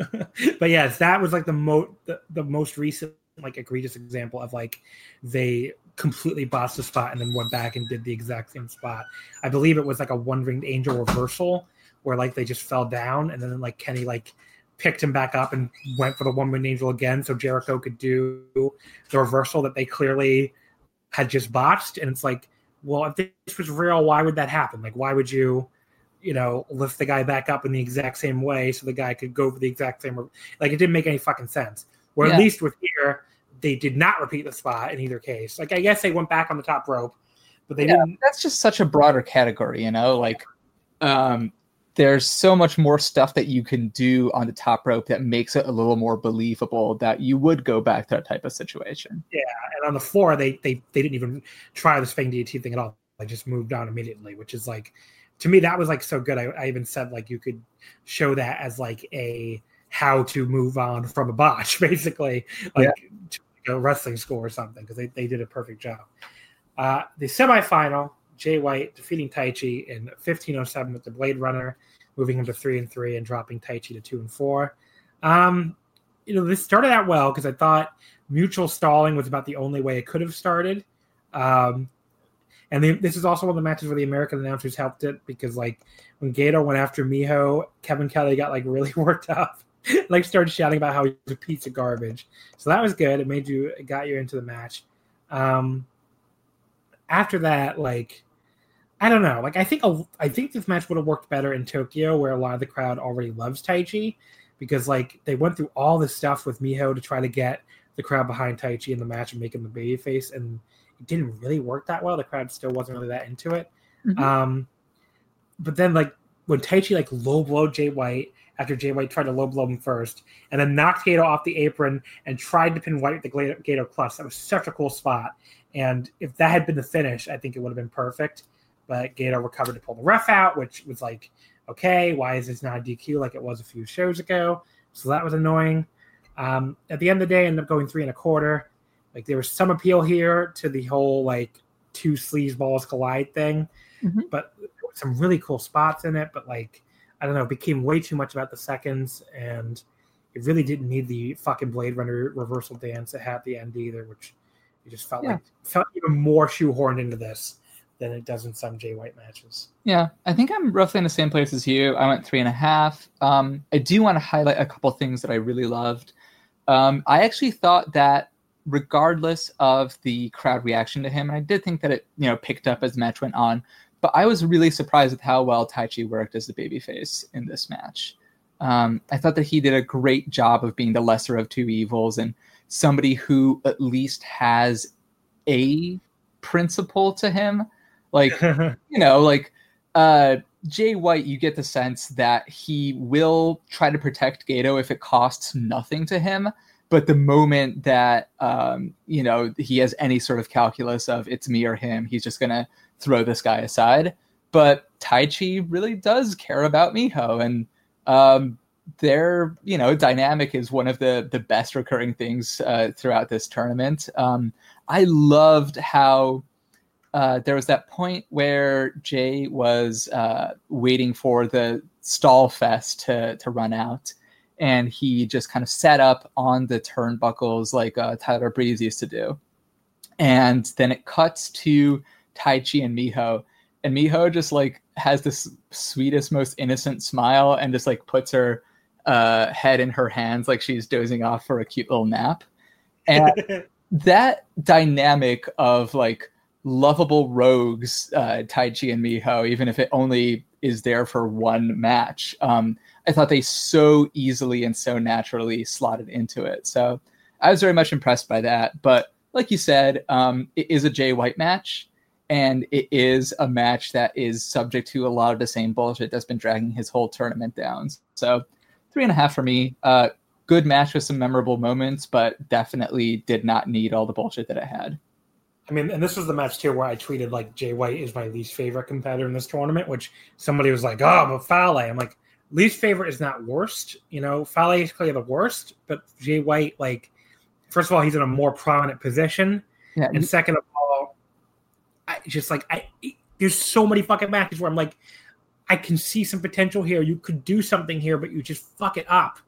*laughs* but yes, that was like the most the, the most recent like egregious example of like they completely bossed the spot and then went back and did the exact same spot. I believe it was like a one winged angel reversal where like they just fell down and then like Kenny like picked him back up and went for the one winged angel again so Jericho could do the reversal that they clearly had just botched. And it's like well, if this was real, why would that happen? Like, why would you, you know, lift the guy back up in the exact same way so the guy could go for the exact same? Like, it didn't make any fucking sense. Where yeah. at least with here, they did not repeat the spot in either case. Like, I guess they went back on the top rope, but they yeah, didn't. That's just such a broader category, you know. Like, um, there's so much more stuff that you can do on the top rope that makes it a little more believable that you would go back to that type of situation. Yeah, and on the floor they they, they didn't even try the Spang DT thing at all. They just moved on immediately, which is like to me that was like so good. I, I even said like you could show that as like a how to move on from a botch, *laughs* basically, like yeah. a wrestling school or something, because they, they did a perfect job. Uh, the semifinal, Jay White defeating Taichi in 1507 with the Blade Runner moving him to three and three and dropping Taichi to two and four. Um, you know, this started out well because I thought mutual stalling was about the only way it could have started. Um, and this is also one of the matches where the American announcers helped it because, like, when Gedo went after Miho, Kevin Kelly got like really *laughs* worked up, like started shouting about how he's a piece of garbage. So that was good. It made you, it got you into the match. Um, after that, like, I don't know. Like I think a, I think this match would have worked better in Tokyo, where a lot of the crowd already loves Taichi, because like they went through all this stuff with Miho to try to get the crowd behind Taichi in the match and make him the baby face, and it didn't really work that well. The crowd still wasn't really that into it. Mm-hmm. Um, but then like when Taichi like low blow Jay White after Jay White tried to low blow him first, and then knocked Gedo off the apron and tried to pin White with the Gedo Clutch. That was such a cool spot. And if that had been the finish, I think it would have been perfect but Gedo recovered to pull the ref out, which was like, okay, why is this not a DQ like it was a few shows ago? So that was annoying. Um, at the end of the day, ended up going three and a quarter. Like there was some appeal here to the whole like two sleeves balls collide thing, mm-hmm. but some really cool spots in it. But like I don't know, it became way too much about the seconds, and it really didn't need the fucking Blade Runner reversal dance at the end either, which it just felt yeah. like felt even more shoehorned into this than it does in some Jay White matches. Yeah, I think I'm roughly in the same place as you. I went three and a half. Um, I do want to highlight a couple things that I really loved. Um, I actually thought that regardless of the crowd reaction to him, and I did think that it you know picked up as the match went on, but I was really surprised with how well Taichi worked as the babyface in this match. Um, I thought that he did a great job of being the lesser of two evils and somebody who at least has a principle to him. Like, *laughs* you know, like uh, Jay White, you get the sense that he will try to protect Gedo if it costs nothing to him. But the moment that um, you know he has any sort of calculus of it's me or him, he's just gonna throw this guy aside. But Taichi really does care about Miho, and um, their you know dynamic is one of the the best recurring things uh, throughout this tournament. Um, I loved how uh, there was that point where Jay was uh, waiting for the stall fest to to run out, and he just kind of sat up on the turnbuckles like uh, Tyler Breeze used to do, and then it cuts to Taichi and Miho, and Miho just like has this sweetest, most innocent smile, and just like puts her uh, head in her hands like she's dozing off for a cute little nap, and *laughs* that dynamic of like lovable rogues, uh, Taichi and Miho, even if it only is there for one match. Um, I thought they so easily and so naturally slotted into it. So I was very much impressed by that. But like you said, um, it is a Jay White match, and it is a match that is subject to a lot of the same bullshit that's been dragging his whole tournament down. So three and a half for me. Uh, good match with some memorable moments, but definitely did not need all the bullshit that it had. I mean, and this was the match too where I tweeted like Jay White is my least favorite competitor in this tournament, which somebody was like, "Oh, but Fale." I'm like, least favorite is not worst. You know, Fale is clearly the worst, but Jay White, like, first of all, he's in a more prominent position, Yeah, and second of all, I just like I there's so many fucking matches where I'm like, I can see some potential here. You could do something here, but you just fuck it up.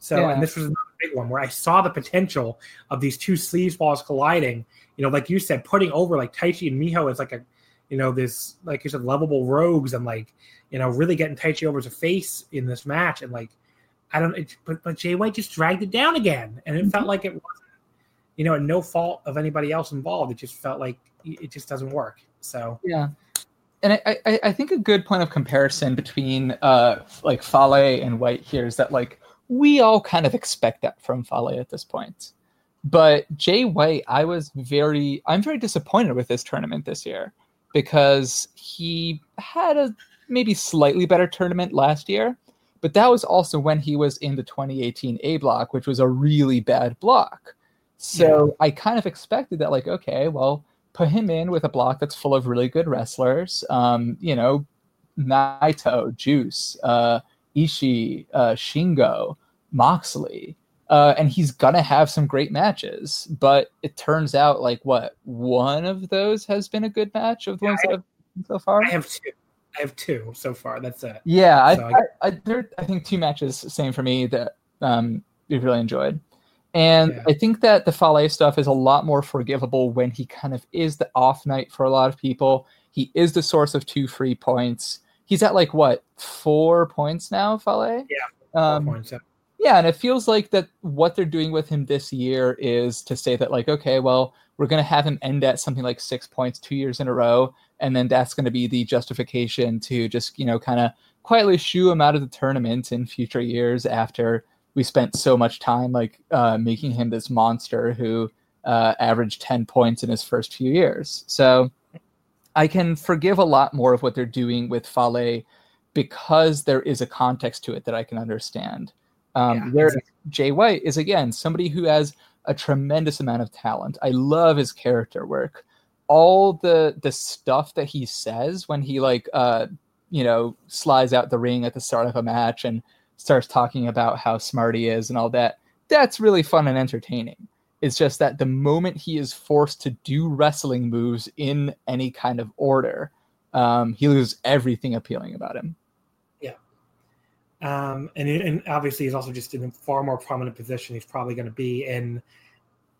So, Yeah. and this was big one where I saw the potential of these two sleeves balls colliding. You know, like you said, putting over like Taichi and Miho as like a, you know, this like you said, lovable rogues and like, you know, really getting Taichi over as a face in this match. And like, I don't, it, but but Jay White just dragged it down again, and it felt like it wasn't, you know, no fault of anybody else involved. It just felt like it just doesn't work. So Yeah. And I, I, I think a good point of comparison between uh like Fale and White here is that like we all kind of expect that from Fale at this point. But Jay White, I was very I'm very disappointed with this tournament this year because he had a maybe slightly better tournament last year, but that was also when he was in the 2018 A block, which was a really bad block. So I kind of expected that, like, okay, well, put him in with a block that's full of really good wrestlers. Um, you know, Naito, Juice, uh, Ishii, uh, Shingo, Moxley. Uh, and he's gonna have some great matches, but it turns out like what one of those has been a good match of the ones that have so far. I have two. I have two so far. That's it. Yeah, I, So I- I, I, there, I think two matches, same for me that um, we've really enjoyed. And Yeah. I think that the Fale stuff is a lot more forgivable when he kind of is the off night for a lot of people. He is the source of two free points. He's at like what four points now, Fale? Yeah, Um, points, yeah. yeah, and it feels like that what they're doing with him this year is to say that like, okay, well, we're gonna have him end at something like six points two years in a row, and then that's gonna be the justification to just you know kind of quietly shoo him out of the tournament in future years after we spent so much time like uh, making him this monster who uh, averaged ten points in his first few years. So I can forgive a lot more of what they're doing with Fale because there is a context to it that I can understand. Um, Yeah, Jay White is again somebody who has a tremendous amount of talent. I love his character work. All the the stuff that he says when he like uh you know slides out the ring at the start of a match and starts talking about how smart he is and all that. That's really fun and entertaining. It's just that the moment he is forced to do wrestling moves in any kind of order, um, he loses everything appealing about him. Yeah, um, and, it- and obviously, he's also just in a far more prominent position. He's probably going to be in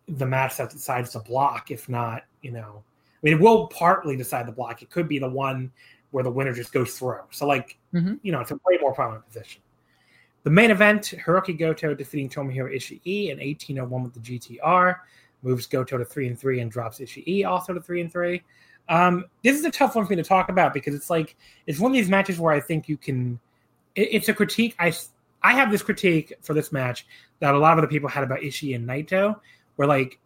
the match that decides the block, if not, you know, I mean, it will partly decide the block. It could be the one where the winner just goes through. So, like, Mhm. you know, it's a way more prominent position. The main event Hiroki Goto defeating Tomohiro Ishii in 1801 with the GTR, moves Goto to 3 and 3 and drops Ishii also to 3 and 3. Um, this is a tough one for me to talk about because it's like, it's one of these matches where I think you can it, it's a critique I I have this critique for this match that a lot of other people had about Ishii and Naito, where like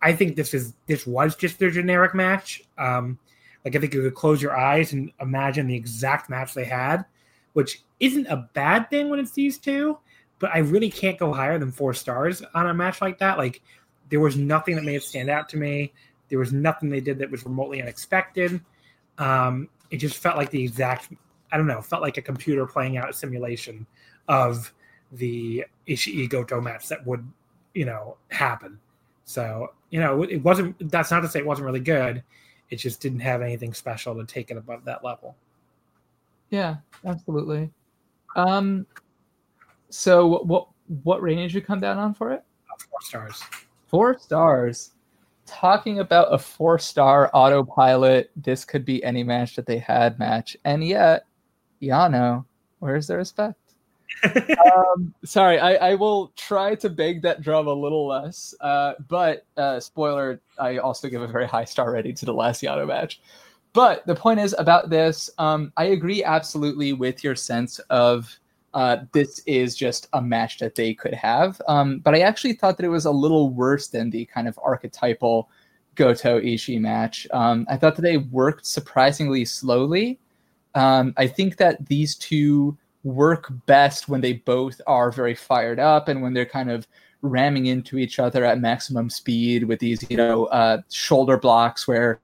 I think this is this was just their generic match. Um, like I think you could close your eyes and imagine the exact match they had, which isn't a bad thing when it's these two. But I really can't go higher than four stars on a match like that. Like there was nothing that made it stand out to me. There was nothing they did that was remotely unexpected. Um, it just felt like the exact. I don't know. Felt like a computer playing out a simulation of the Ishii Goto match that would, you know, happen. So you know, it wasn't. That's not to say it wasn't really good. It just didn't have anything special to take it above that level. Yeah, absolutely. Um, so what what rating did you come down on for it? Four stars. Four stars. Talking about a four star autopilot, this could be any match that they had match, and yet, Yano, where's the respect? *laughs* um, sorry, I, I, will try to beg that drum a little less. Uh, but uh, spoiler, I also give a very high star rating to the last Yano match. But the point is about this, um, I agree absolutely with your sense of uh, this is just a match that they could have. Um, but I actually thought that it was a little worse than the kind of archetypal Goto Ishii match. Um, I thought that they worked surprisingly slowly. Um, I think that these two work best when they both are very fired up and when they're kind of ramming into each other at maximum speed with these, you know, uh, shoulder blocks where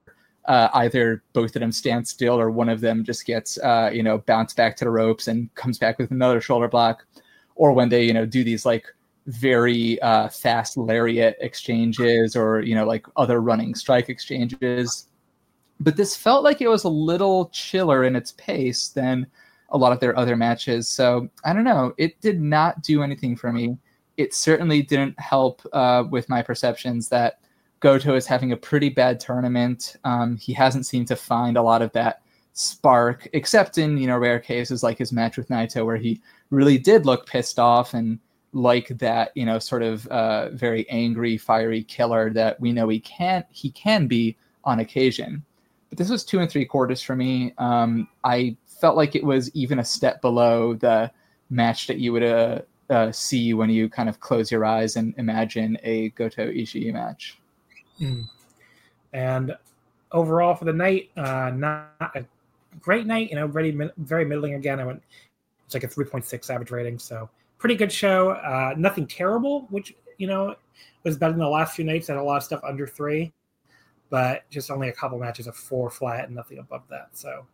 uh, either both of them stand still or one of them just gets, uh, you know, bounced back to the ropes and comes back with another shoulder block, or when they, you know, do these like very uh, fast lariat exchanges or you know like other running strike exchanges. But this felt like it was a little chiller in its pace than a lot of their other matches. So I don't know. It did not do anything for me. It certainly didn't help uh, with my perceptions that Goto is having a pretty bad tournament. Um, he hasn't seemed to find a lot of that spark, except in you know rare cases like his match with Naito, where he really did look pissed off and like that you know sort of uh, very angry, fiery killer that we know he can he can be on occasion. But this was two and three quarters for me. Um, I felt like it was even a step below the match that you would uh, uh, see when you kind of close your eyes and imagine a Goto Ishii match. Mm. And overall for the night, uh, not a great night. You know, very very middling again. I went it's like a three point six average rating, so pretty good show. Uh, nothing terrible, which you know was better than the last few nights. Had a lot of stuff under three, but just only a couple matches of four flat and nothing above that. So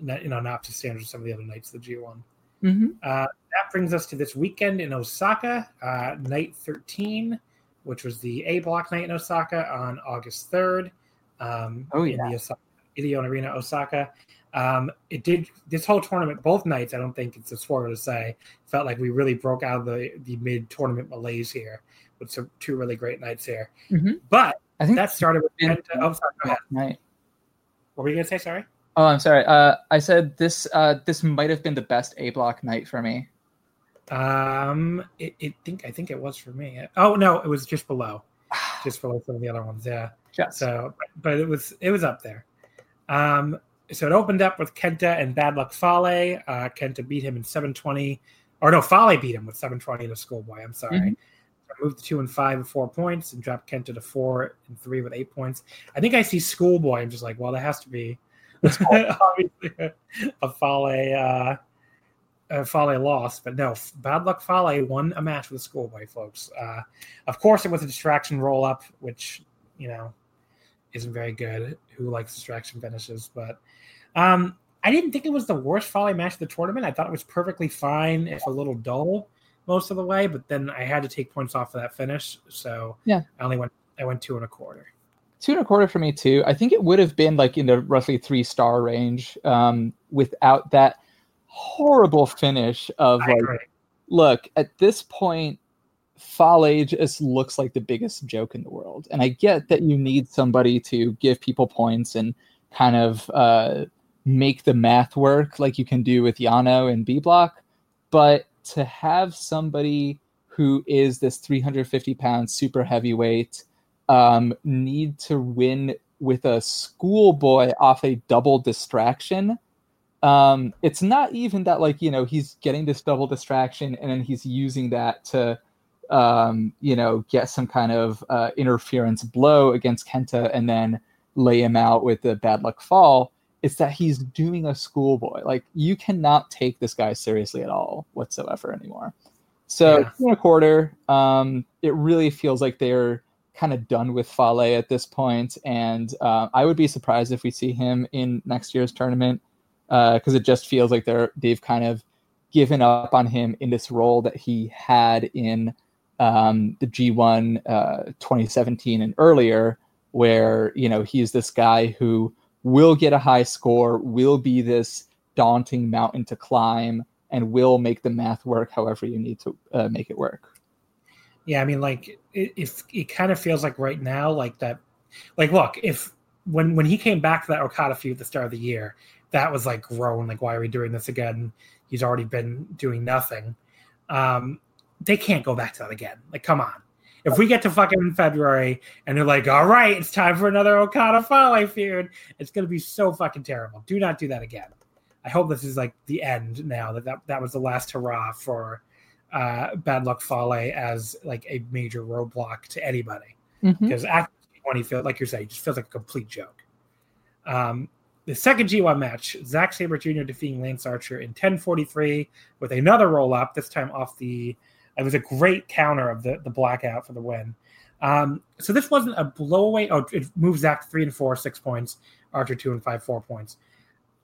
you know, not to standards of some of the other nights of the G1. Mm-hmm. Uh, that brings us to this weekend in Osaka, uh, night 13, which was the A block night in Osaka on August 3rd. Um, oh, yeah. In the Osaka, Edion Arena, Osaka. Um, it did this whole tournament, both nights. I don't think it's a spoiler to say, felt like we really broke out of the, the mid tournament malaise here with some two really great nights here. Mm-hmm. But I think that started with. Penta, oh, sorry, go ahead. Night. What were you going to say? Sorry. Oh, I'm sorry. Uh, I said this. Uh, this might have been the best A block night for me. Um, it, it think I think it was for me. Oh no, it was just below, *sighs* just below some of the other ones. Yeah. Yes. So, but it was it was up there. Um, so it opened up with Kenta and Bad Luck Fale. Uh, Kenta beat him in 720, or no, Fale beat him with 720 in a schoolboy. I'm sorry. Mm-hmm. So moved to two and five with four points and dropped Kenta to four and three with eight points. I think I see schoolboy. I'm just like, well, that has to be *laughs* *laughs* obviously a Fale uh, a Fale lost, but no, bad luck Fale won a match with Schoolboy, folks. Uh, of course, it was a distraction roll up, which you know isn't very good. Who likes distraction finishes? But um, I didn't think it was the worst Fale match of the tournament. I thought it was perfectly fine, if a little dull most of the way. But then I had to take points off of that finish, so yeah, I only went I went two and a quarter two and a quarter for me too. I think it would have been like in the roughly three star range um, without that horrible finish of like, look at this point, Fale just looks like the biggest joke in the world, and I get that you need somebody to give people points and kind of uh, make the math work like you can do with Yano and B Block, but to have somebody who is this 350 pound super heavyweight um, need to win with a schoolboy off a double distraction um, it's not even that like you know he's getting this double distraction and then he's using that to um, you know get some kind of uh, interference blow against Kenta and then lay him out with the bad luck fall. It's that he's doing a schoolboy. Like you cannot take this guy seriously at all whatsoever anymore. So Yeah. in a quarter, um, it really feels like they're kind of done with Fale at this point, and uh, I would be surprised if we see him in next year's tournament because it just feels like they're they've kind of given up on him in this role that he had in um, the G1 uh, 2017 and earlier, where you know he's this guy who will get a high score, will be this daunting mountain to climb, and will make the math work however you need to uh, make it work. Yeah, I mean, like it, if it kind of feels like right now, like that, like look, if when when he came back to that Okada feud at the start of the year, that was like grown. Like, why are we doing this again? He's already been doing nothing. Um, they can't go back to that again. Like, come on. If we get to fucking February and they're like, all right, it's time for another Okada Fale feud, it's gonna be so fucking terrible. Do not do that again. I hope this is like the end now that that, that was the last hurrah for uh, Bad Luck Fale as like a major roadblock to anybody Mm-hmm. because after G1 he feels like you're saying, just feels like a complete joke. Um, the second G1 match, Zack Sabre Jr. defeating Lance Archer in 10:43 with another roll up. This time off the. It was a great counter of the the blackout for the win. Um, so this wasn't a blowaway. Oh, it moves Zack three and four, six points. Archer two and five, four points.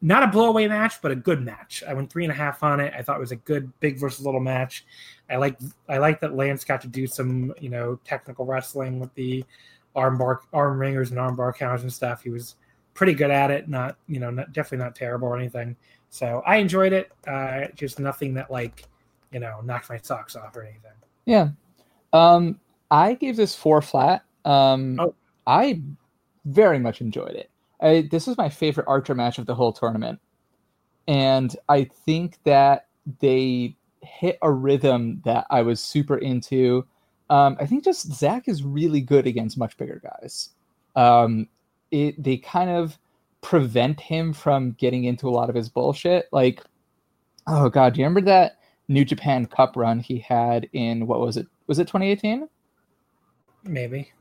Not a blowaway match, but a good match. I went three and a half on it. I thought it was a good big versus little match. I like I like that Lance got to do some you know technical wrestling with the arm bar arm wringers and arm bar counters and stuff. He was pretty good at it. Not you know not definitely not terrible or anything. So I enjoyed it. Uh, just nothing that like you know knocked my socks off or anything. Yeah. Um, I gave this four flat. Um, Oh. I very much enjoyed it. I, this was my favorite Archer match of the whole tournament. And I think that they hit a rhythm that I was super into. Um, I think just Zack is really good against much bigger guys. Um, it they kind of prevent him from getting into a lot of his bullshit. Like, oh god, do you remember that New Japan Cup run he had in what was it? Was it 2018? Maybe.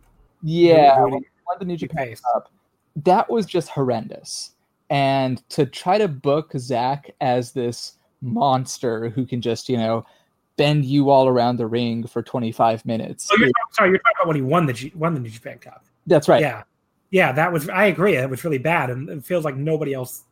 Yeah, who when he the New Japan? Cup. That was just horrendous. And to try to book Zack as this monster who can just, you know, bend you all around the ring for 25 minutes. Oh, you're sorry. You're talking about when he won the G, won the New Japan Cup. That's right. Yeah, yeah. That was. I agree. It was really bad, and it feels like nobody else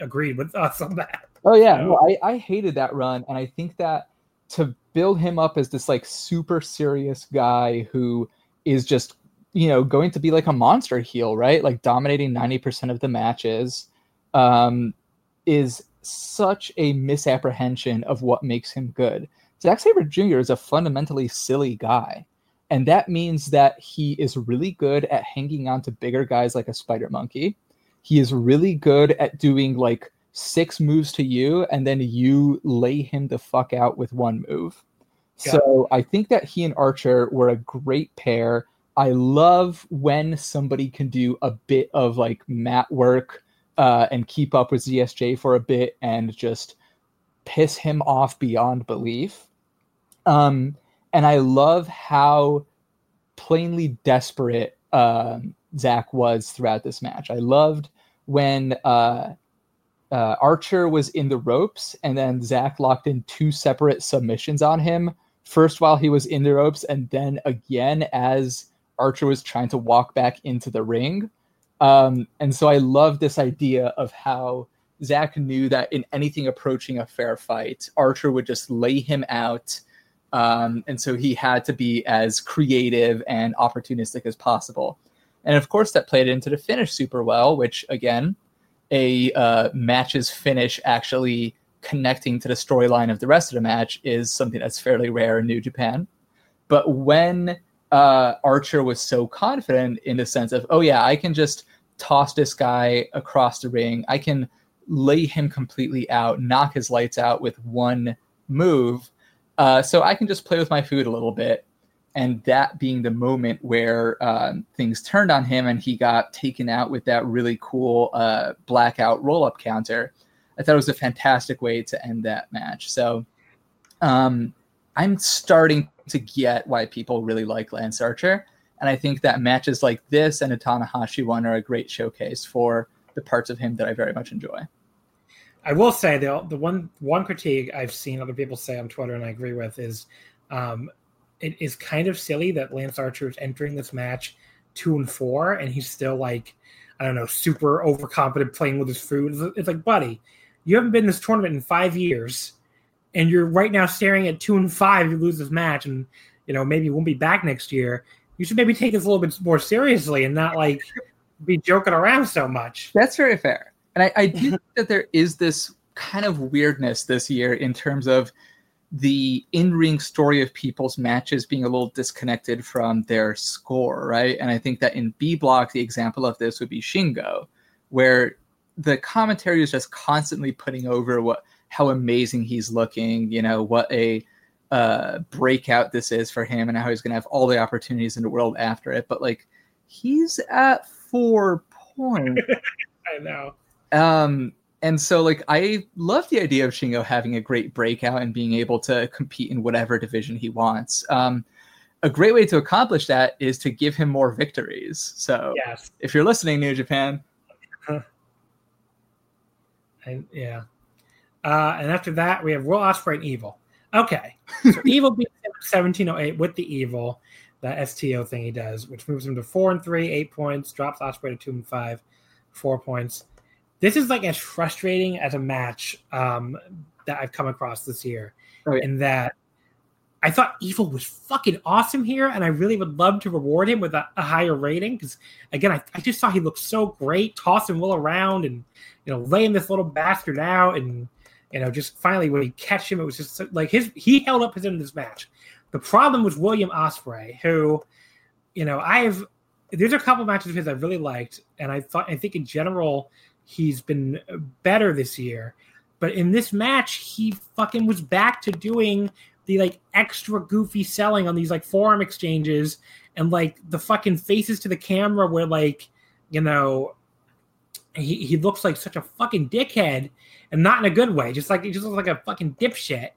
agreed with us on that. Oh yeah, So- no, I, I hated that run, and I think that to build him up as this like super serious guy who is just you know going to be like a monster heel, right? Like dominating ninety percent of the matches, um, is such a misapprehension of what makes him good. Zack Sabre Jr. is a fundamentally silly guy, and that means that he is really good at hanging on to bigger guys like a spider monkey. He is really good at doing like six moves to you and then you lay him the fuck out with one move. Yeah. So I think that he and Archer were a great pair. I love when somebody can do a bit of like mat work uh, and keep up with ZSJ for a bit and just piss him off beyond belief. Um, and I love how plainly desperate um, Zack was throughout this match. I loved when uh, uh, Archer was in the ropes, and then Zack locked in two separate submissions on him. First, while he was in the ropes, and then again as Archer was trying to walk back into the ring. Um, and so I love this idea of how Zack knew that in anything approaching a fair fight, Archer would just lay him out. Um, and so he had to be as creative and opportunistic as possible. And of course, that played into the finish super well, which again, a uh, match's finish actually connecting to the storyline of the rest of the match is something that's fairly rare in New Japan. But when uh, Archer was so confident in the sense of, oh yeah, I can just toss this guy across the ring, I can lay him completely out, knock his lights out with one move. Uh, so I can just play with my food a little bit. And that being the moment where um, things turned on him and he got taken out with that really cool uh, blackout roll up counter. I thought it was a fantastic way to end that match. So um, I'm starting to get why people really like Lance Archer. And I think that matches like this and a Tanahashi one are a great showcase for the parts of him that I very much enjoy. I will say the the one one critique I've seen other people say on Twitter and I agree with is um, it is kind of silly that Lance Archer is entering this match two and four and he's still like I don't know super overconfident playing with his food. It's like buddy, you haven't been in this tournament in five years, and you're right now staring at two and five. You lose this match, and you know maybe you won't be back next year. You should maybe take this a little bit more seriously and not like be joking around so much. That's very fair. And I, I do think *laughs* that there is this kind of weirdness this year in terms of the in-ring story of people's matches being a little disconnected from their score, right? And I think that in B block, the example of this would be Shingo, where the commentary is just constantly putting over what how amazing he's looking, you know, what a uh, breakout this is for him, and how he's going to have all the opportunities in the world after it. But like, he's at four points. *laughs* I know. Um, and so like I love the idea of Shingo having a great breakout and being able to compete in whatever division he wants. Um, a great way to accomplish that is to give him more victories. So yes. if you're listening, New Japan. *laughs* And, yeah. Uh, and after that, we have Will Ospreay and Evil. Okay. *laughs* So Evil beats 1708 with the Evil, that STO thing he does, which moves him to four and three, eight points, drops Ospreay to two and five, four points. This is like as frustrating as a match um, that I've come across this year. Oh, yeah. In that I thought Evil was fucking awesome here, and I really would love to reward him with a, a higher rating because, again, I, I, just thought he looked so great, tossing Will around and you know laying this little bastard out, and you know just finally when he catch him, it was just like his he held up his end of this match. The problem was William Ospreay, who, you know, I've there's a couple matches of his I really liked, and I thought I think in general he's been better this year. But in this match, he fucking was back to doing the like extra goofy selling on these like forum exchanges and like the fucking faces to the camera where like you know he, he looks like such a fucking dickhead and not in a good way just like he just looks like a fucking dipshit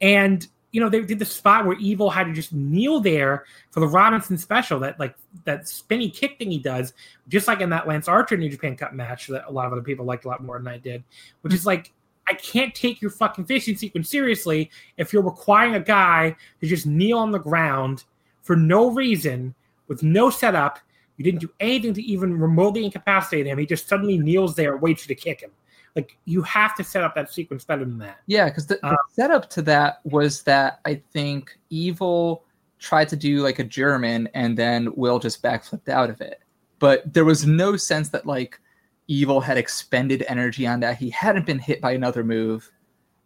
and you know they did the spot where evil had to just kneel there for the robinson special that like that spinny kick thing he does just like in that lance archer new japan cup match that a lot of other people liked a lot more than i did which is like I can't take your fucking fishing sequence seriously if you're requiring a guy to just kneel on the ground for no reason with no setup. You didn't do anything to even remotely incapacitate him. He just suddenly kneels there, waits you to kick him. Like you have to set up that sequence better than that. Yeah, because the, um, the setup to that was that I think Evil tried to do like a German and then Will just backflipped out of it. But there was no sense that like Evil had expended energy on that. He hadn't been hit by another move.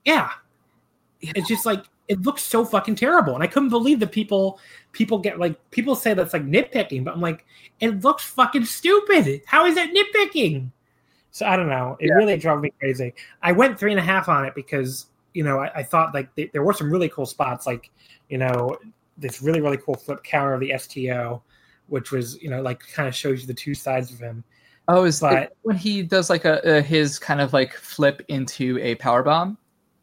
Yeah. It's just like it looks so fucking terrible. And I couldn't believe that people people get like people say that's like nitpicking, but I'm like, it looks fucking stupid. How is that nitpicking? So I don't know. It yeah. really drove me crazy. I went three and a half on it because you know I, I thought like th- there were some really cool spots, like you know this really really cool flip counter of the STO, which was you know like kind of shows you the two sides of him. Oh, is but, when he does like a, a, his kind of like flip into a power bomb?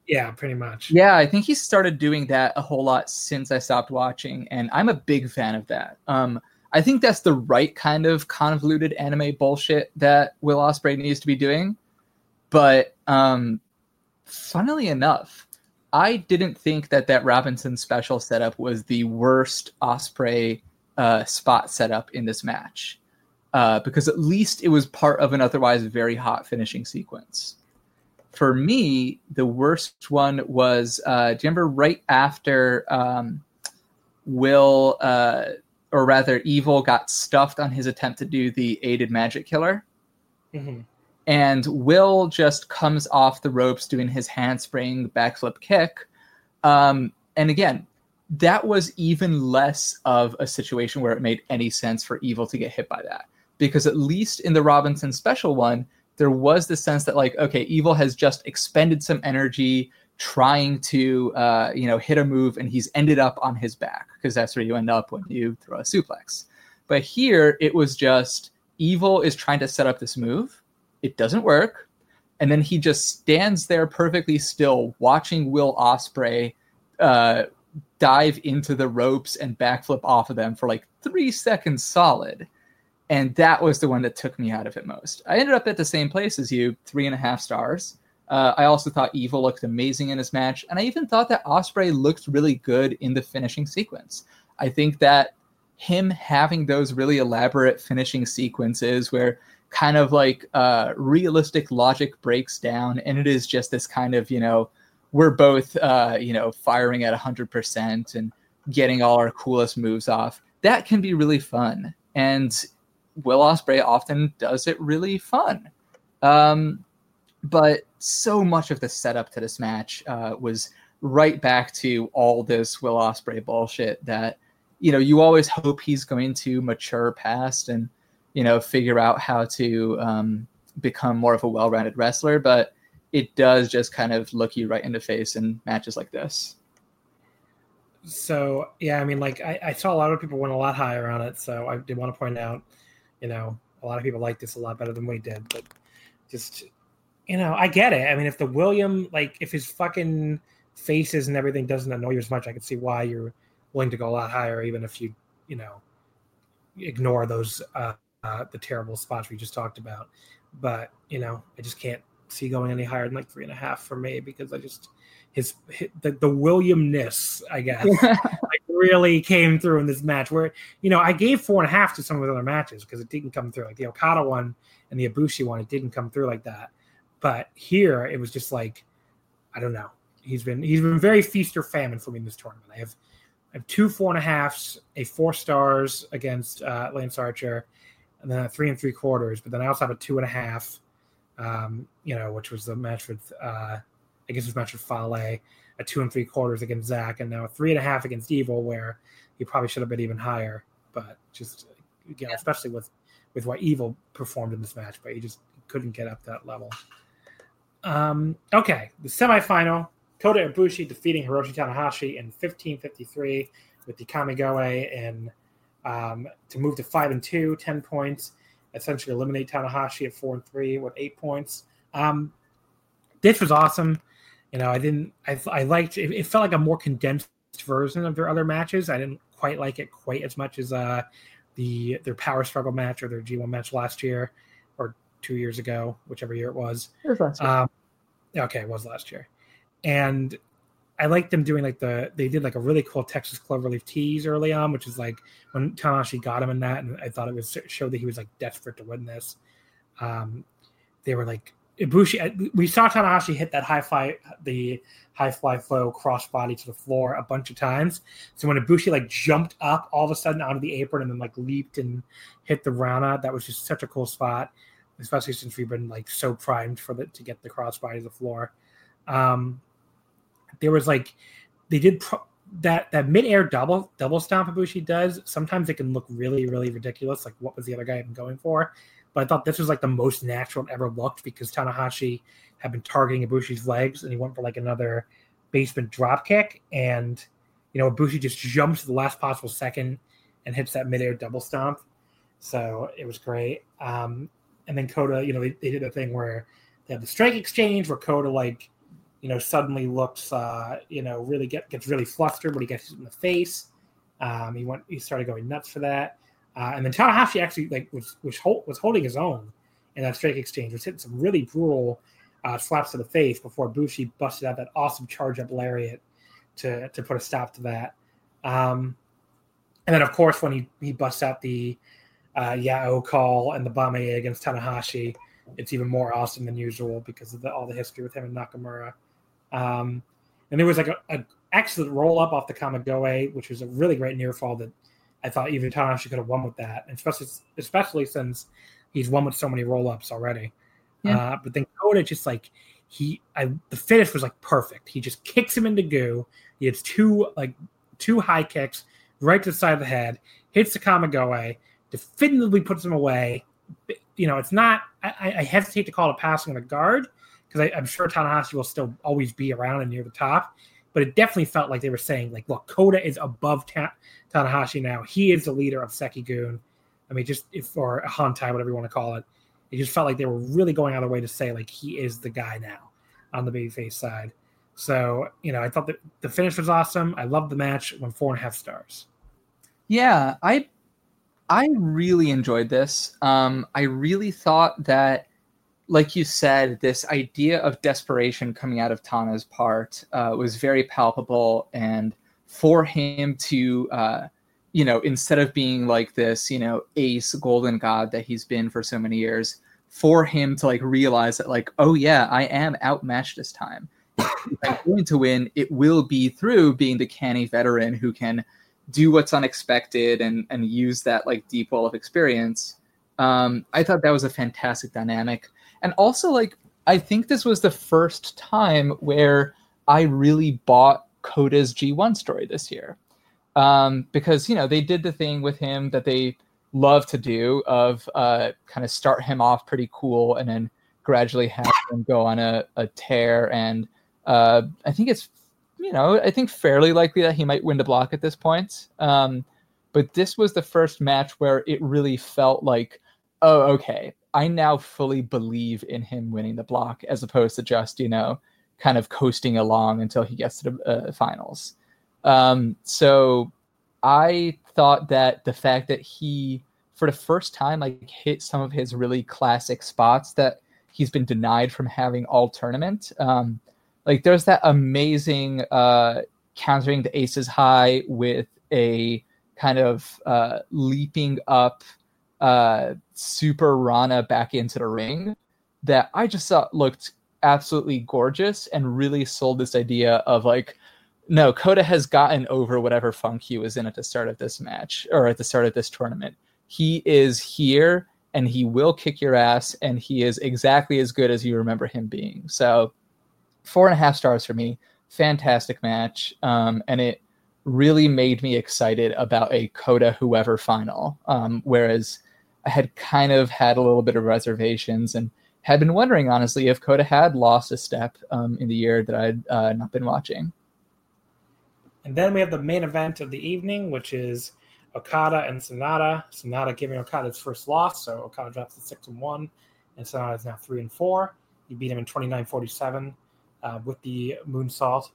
Yeah, pretty much. Yeah, I think he started doing that a whole lot since I stopped watching, and I'm a big fan of that. Um, I think that's the right kind of convoluted anime bullshit that Will Ospreay needs to be doing. But um, funnily enough, I didn't think that that Robinson special setup was the worst Ospreay uh, spot setup in this match uh, because at least it was part of an otherwise very hot finishing sequence. For me, the worst one was uh, do you remember right after um, Will, uh, or rather, Evil got stuffed on his attempt to do the aided magic killer? Mm-hmm. And Will just comes off the ropes doing his handspring backflip kick. Um, and again, that was even less of a situation where it made any sense for Evil to get hit by that because at least in the Robinson special one, there was the sense that like, okay, Evil has just expended some energy trying to uh, you know hit a move, and he's ended up on his back because that's where you end up when you throw a suplex. But here it was just Evil is trying to set up this move. It doesn't work. and then he just stands there perfectly still, watching Will Ospreay uh, dive into the ropes and backflip off of them for like three seconds solid. And that was the one that took me out of it most. I ended up at the same place as you, three and a half stars. Uh, I also thought Evil looked amazing in his match, and I even thought that Ospreay looked really good in the finishing sequence. I think that him having those really elaborate finishing sequences where kind of like uh, realistic logic breaks down, and it is just this kind of you know we're both uh, you know firing at hundred percent and getting all our coolest moves off. That can be really fun, and Will Ospreay often does it really fun. Um, but so much of the setup to this match uh, was right back to all this Will Ospreay bullshit that you know you always hope he's going to mature past and you know figure out how to um, become more of a well-rounded wrestler, but it does just kind of look you right in the face in matches like this. So yeah, I mean, like I, I saw a lot of people went a lot higher on it, so I did want to point out, you know, a lot of people like this a lot better than we did, but just you know, I get it. I mean, if the William, like, if his fucking faces and everything doesn't annoy you as much, I can see why you're willing to go a lot higher, even if you, you know, ignore those uh, uh the terrible spots we just talked about. But you know, I just can't see going any higher than like three and a half for me because I just his, his the, the Williamness, I guess, *laughs* like really came through in this match. Where you know I gave four and a half to some of the other matches because it didn't come through like the Okada one and the Ibushi one. It didn't come through like that. But here it was just like, I don't know. He's been he's been very feast or famine for me in this tournament. I have I have two four and a halfs, a four stars against uh, Lance Archer, and then a three and three quarters. But then I also have a two and a half, um, you know, which was the match with uh, I guess it was match with Fale, a two and three quarters against Zack, and now a three and a half against Evil, where he probably should have been even higher. But just again, yeah. especially with with what Evil performed in this match, but he just couldn't get up that level. Um, okay, the semifinal. Kota Ibushi defeating Hiroshi Tanahashi in 1553 with the Kamigoe and um, to move to five and two, 10 points, essentially eliminate Tanahashi at four and three with eight points. Um, this was awesome. You know, I didn't, I, I liked it, it felt like a more condensed version of their other matches. I didn't quite like it quite as much as uh, the their power struggle match or their G1 match last year two years ago, whichever year it was. It was last year. Um, okay, it was last year. And I liked them doing like the they did like a really cool Texas Cloverleaf tease early on, which is like when Tanahashi got him in that, and I thought it was showed that he was like desperate to win this. Um, they were like Ibushi. We saw Tanahashi hit that high fly, the high fly flow crossbody to the floor a bunch of times. So when Ibushi like jumped up all of a sudden out of the apron and then like leaped and hit the Rana, that was just such a cool spot especially since we've been like so primed for the to get the crossbody to the floor. Um, there was like they did pro- that that mid-air double double stomp Ibushi does. Sometimes it can look really really ridiculous. Like what was the other guy even going for? But I thought this was like the most natural it ever looked because Tanahashi had been targeting Ibushi's legs and he went for like another basement drop kick and you know Ibushi just jumps to the last possible second and hits that mid-air double stomp. So it was great. Um, and then Kota, you know, they, they did a thing where they had the strike exchange where Kota like, you know, suddenly looks, uh, you know, really get gets really flustered when he gets hit in the face. Um, he went, he started going nuts for that, uh, and then Tanahashi actually like was was, hold, was holding his own in that strike exchange, was hitting some really brutal uh, slaps to the face before Bushi busted out that awesome charge up lariat to to put a stop to that. Um, and then of course when he he busts out the uh, Yao call and the Bame against Tanahashi, it's even more awesome than usual because of the, all the history with him and Nakamura. Um, and there was like a, an excellent roll up off the Kamigoe, which was a really great near fall that I thought even Tanahashi could have won with that, and especially especially since he's won with so many roll ups already. Yeah. Uh, but then Kota just like he, I the finish was like perfect. He just kicks him into goo. He hits two like two high kicks right to the side of the head, hits the Kamigoe, definitively puts him away. You know, it's not. I, I hesitate to call it a passing the guard because I'm sure Tanahashi will still always be around and near the top. But it definitely felt like they were saying, like, look, Kota is above Ta- Tanahashi now. He is the leader of Sekigun. I mean, just if or Hantai, whatever you want to call it. It just felt like they were really going out of their way to say like he is the guy now on the babyface side. So you know, I thought that the finish was awesome. I loved the match. Went four and a half stars. Yeah, I I really enjoyed this. Um, I really thought that, like you said, this idea of desperation coming out of Tana's part uh, was very palpable, and for him to, uh, you know, instead of being like this, you know, ace golden god that he's been for so many years, for him to like realize that, like, oh yeah, I am outmatched this time. if I'm going to win, it will be through being the canny veteran who can do what's unexpected and and use that like deep well of experience. Um, I thought that was a fantastic dynamic, and also like I think this was the first time where I really bought Kota's G1 story this year, um, because you know they did the thing with him that they love to do of uh, kind of start him off pretty cool and then gradually have him go on a, a tear and uh, I think it's you know, I think fairly likely that he might win the block at this point. Um, but this was the first match where it really felt like, oh, okay, I now fully believe in him winning the block as opposed to just, you know, kind of coasting along until he gets to the uh, finals. Um, so I thought that the fact that he, for the first time, like hit some of his really classic spots that he's been denied from having all tournament. Um, like there's that amazing uh, countering the aces high with a kind of uh, leaping up uh, super Rana back into the ring that I just thought looked absolutely gorgeous and really sold this idea of like, no, Kota has gotten over whatever funk he was in at the start of this match or at the start of this tournament. He is here and he will kick your ass and he is exactly as good as you remember him being. So four and a half stars for me. Fantastic match, um, and it really made me excited about a Kota whoever final. Um, whereas I had kind of had a little bit of reservations and had been wondering honestly if Kota had lost a step um, in the year that I'd uh, not been watching. And then we have the main event of the evening, which is Okada and Sanada. Sanada giving Okada his first loss, so Okada drops to six and one, and Sanada is now three and four. He beat him in 29-47 uh, with the moonsault.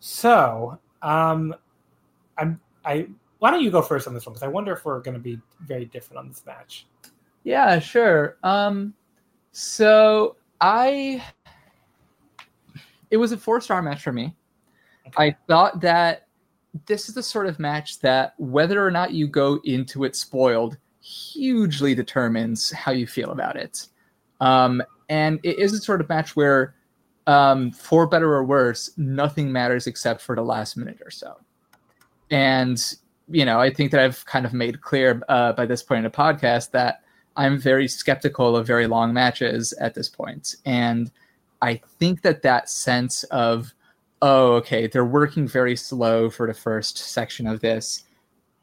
So, um, I'm I. Why don't you go first on this one? Because I wonder if we're going to be very different on this match. Yeah, sure. Um, so I, it was a four star match for me. Okay. I thought that this is the sort of match that whether or not you go into it spoiled hugely determines how you feel about it. Um, and it is a sort of match where um, for better or worse, nothing matters except for the last minute or so. And, you know, I think that I've kind of made clear uh, by this point in the podcast that I'm very skeptical of very long matches at this point. And I think that that sense of, oh, okay, they're working very slow for the first section of this.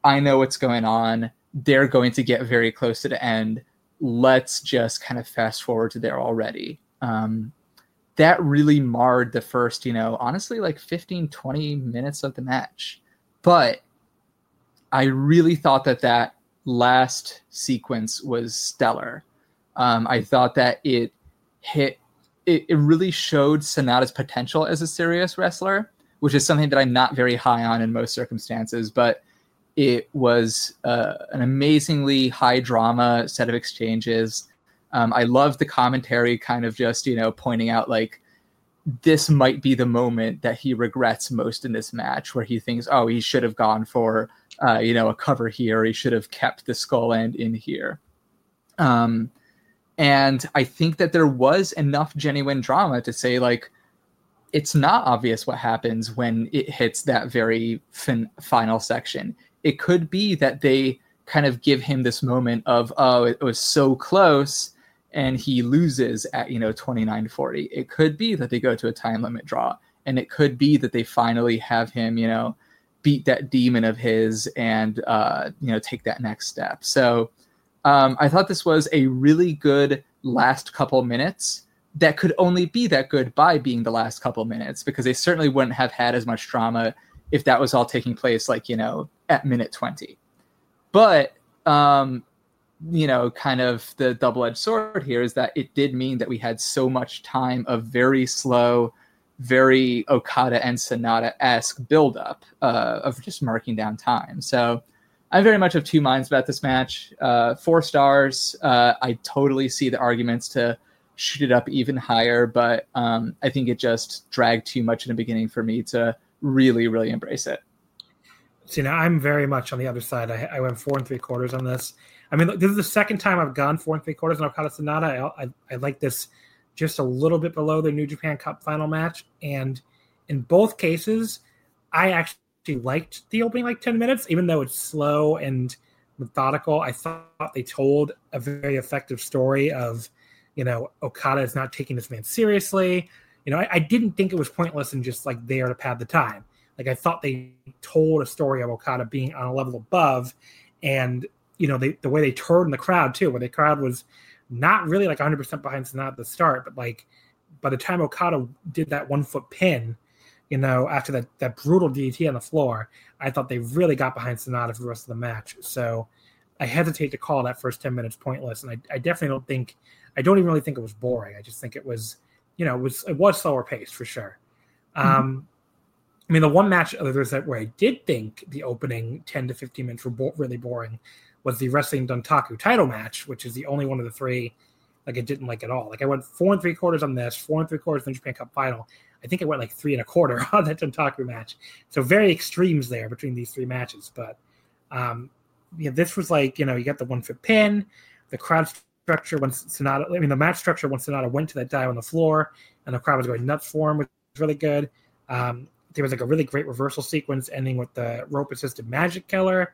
I know what's going on. They're going to get very close to the end. Let's just kind of fast forward to there already. Um, that really marred the first, you know, honestly, like 15, 20 minutes of the match. But I really thought that that last sequence was stellar. Um, I thought that it hit, it, it really showed Sanada's potential as a serious wrestler, which is something that I'm not very high on in most circumstances. But it was uh, an amazingly high drama set of exchanges um, I love the commentary, kind of just you know pointing out like this might be the moment that he regrets most in this match, where he thinks, oh, he should have gone for uh, you know a cover here, he should have kept the skull end in here. Um, and I think that there was enough genuine drama to say like it's not obvious what happens when it hits that very fin- final section. It could be that they kind of give him this moment of oh it was so close and he loses at you know 29 40 it could be that they go to a time limit draw and it could be that they finally have him you know beat that demon of his and uh, you know take that next step. So um, i thought this was a really good last couple minutes that could only be that good by being the last couple minutes because they certainly wouldn't have had as much drama if that was all taking place like you know at minute 20 but um, you know, kind of the double edged sword here is that it did mean that we had so much time of very slow, very Okada and Sanada esque buildup uh, of just marking down time. So I'm very much of two minds about this match. Uh, four stars. Uh, I totally see the arguments to shoot it up even higher, but um, I think it just dragged too much in the beginning for me to really, really embrace it. See, now I'm very much on the other side. I, I went four and three quarters on this. I mean, this is the second time I've gone four and three quarters on Okada Sanada. I, I, I like this just a little bit below the New Japan Cup final match. And in both cases, I actually liked the opening like 10 minutes, even though it's slow and methodical. I thought they told a very effective story of, you know, Okada is not taking this man seriously. You know, I, I didn't think it was pointless and just like there to pad the time. Like I thought they told a story of Okada being on a level above, and you know they, the way they turned the crowd too, where the crowd was not really like 100 percent behind Sanada at the start, but like by the time Okada did that one foot pin, you know, after that that brutal DDT on the floor, I thought they really got behind Sanada for the rest of the match. So I hesitate to call that first 10 minutes pointless, and I, I definitely don't think I don't even really think it was boring. I just think it was, you know, it was it was slower paced for sure. Mm-hmm. Um, I mean, the one match others that where I did think the opening 10 to 15 minutes were bo- really boring was the Wrestling Dontaku title match, which is the only one of the three like I didn't like at all. Like I went four and three quarters on this, four and three quarters in the Japan Cup final. I think I went like three and a quarter *laughs* on that Dontaku match. So very extremes there between these three matches. But um, yeah, this was like, you know, you got the one foot pin, the crowd structure once Sanada, I mean, the match structure once Sanada went to that dive on the floor and the crowd was going nuts for him, which was really good. Um, there was like a really great reversal sequence ending with the rope assisted magic killer.